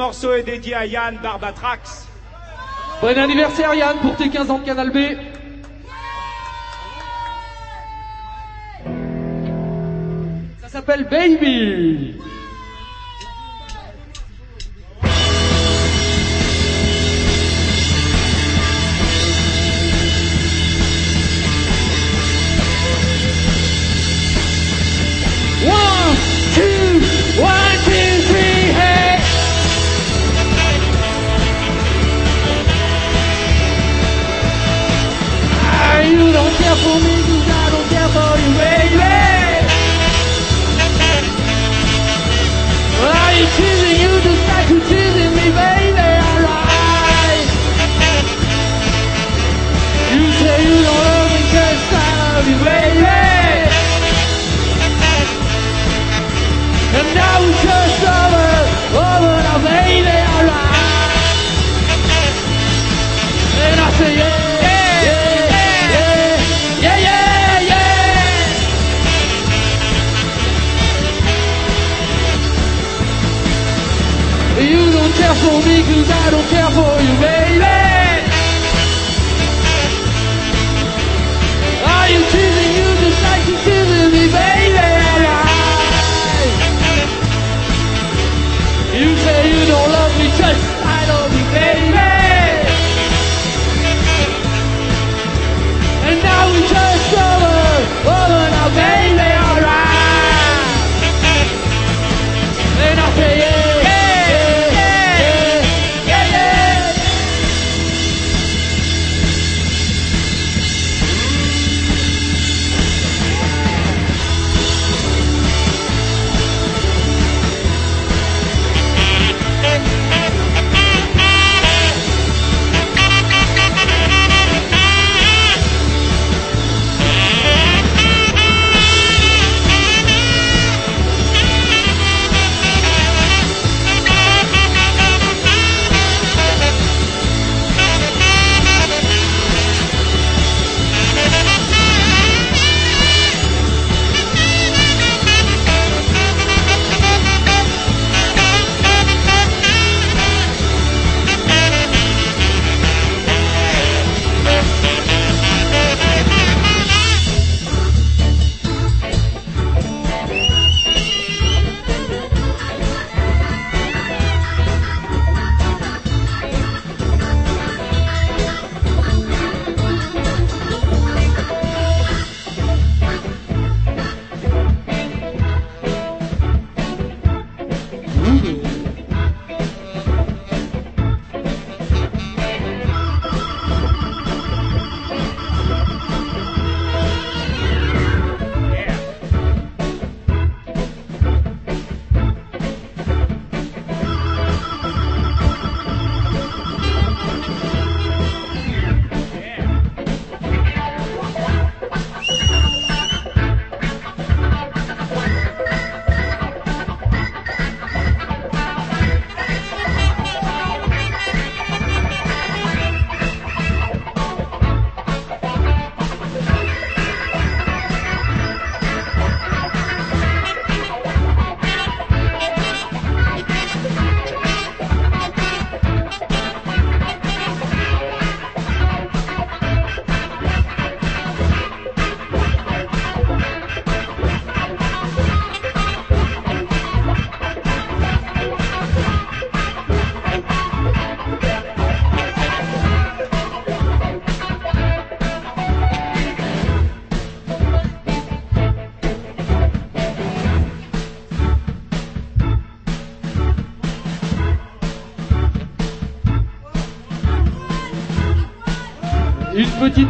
morceau est dédié à Yann Barbatrax. Bon anniversaire Yann pour tes 15 ans de Canal B. Ça s'appelle Baby.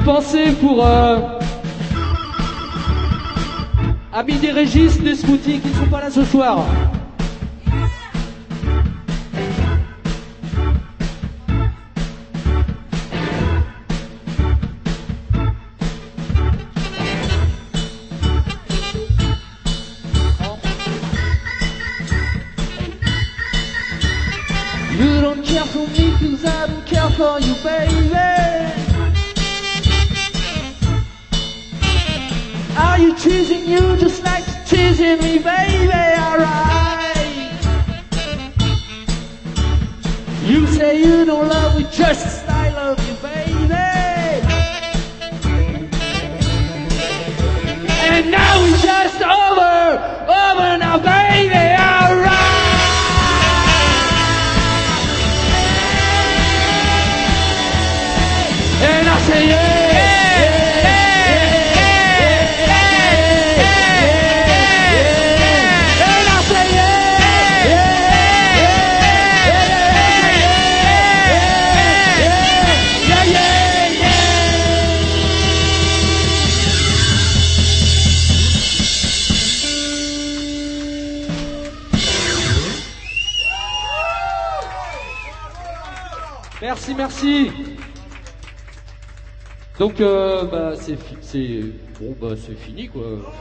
Pensez pour euh, amis des régistes, des smoothies qui ne sont pas là ce soir.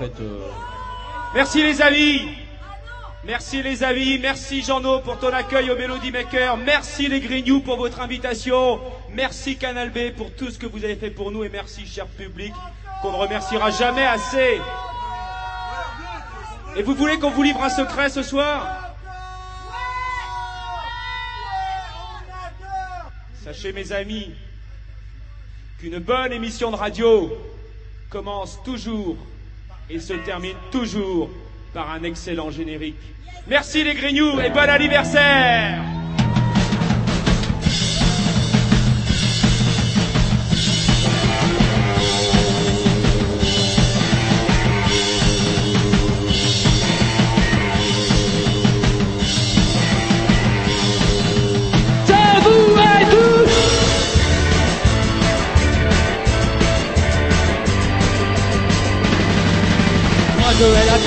Euh, Merci les amis. Merci les amis. Merci Jean-No pour ton accueil au Melody Maker. Merci les Grignoux pour votre invitation. Merci Canal B pour tout ce que vous avez fait pour nous et merci cher public qu'on ne remerciera jamais assez. Et vous voulez qu'on vous livre un secret ce soir? Sachez mes amis qu'une bonne émission de radio commence toujours et se termine toujours par un excellent générique. Merci les Grignoux et bon anniversaire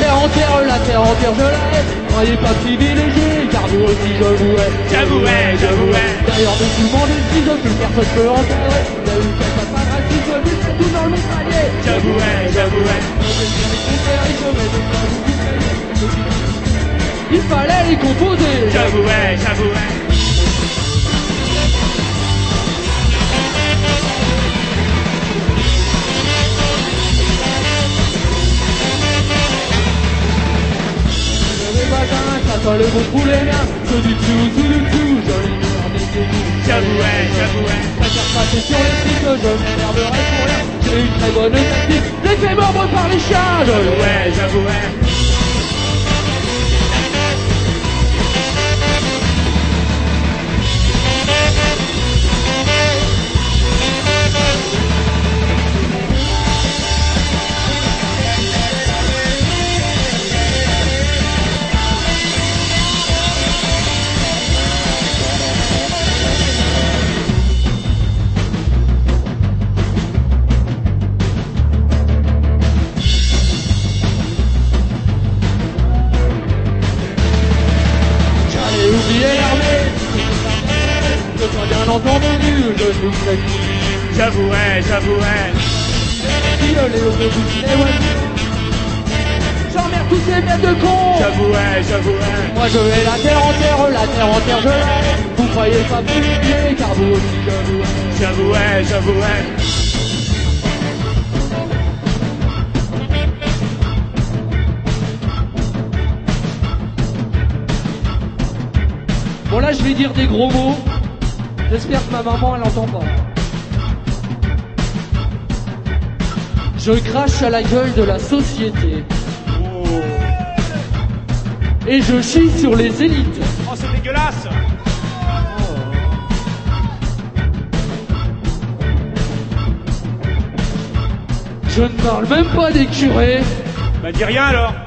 terre entière, la terre entière je la hais Croyez pas privilégié, car vous aussi je vous hais. J'avouais, j'avouais. D'ailleurs de tout le monde exige, plus personne peut encadrer Il y a eu quelques pas racistes, mais c'est tout dans le mitraillé J'avouais, j'avouais. Il fallait les composer. J'avouais, j'avouais sent le bon poulet Que du dessous, tout du dessous, je l'ignore des dégoûts J'avouais, j'avouais. Passer sur les sites, je m'énerverai pour rien. J'ai une très bonne tactique, faits mordre par les Je J'avouais, j'avouais Moi je hais la terre entière, la terre entière je la hais Vous croyez pas privilégié, car vous aussi je vous hais J'avouais, j'avouais Bon là je vais dire des gros mots. J'espère que ma maman elle entend pas. Je crache à la gueule de la société. Et je chie sur les élites. Oh, c'est dégueulasse Je ne parle même pas des curés. Bah dis rien alors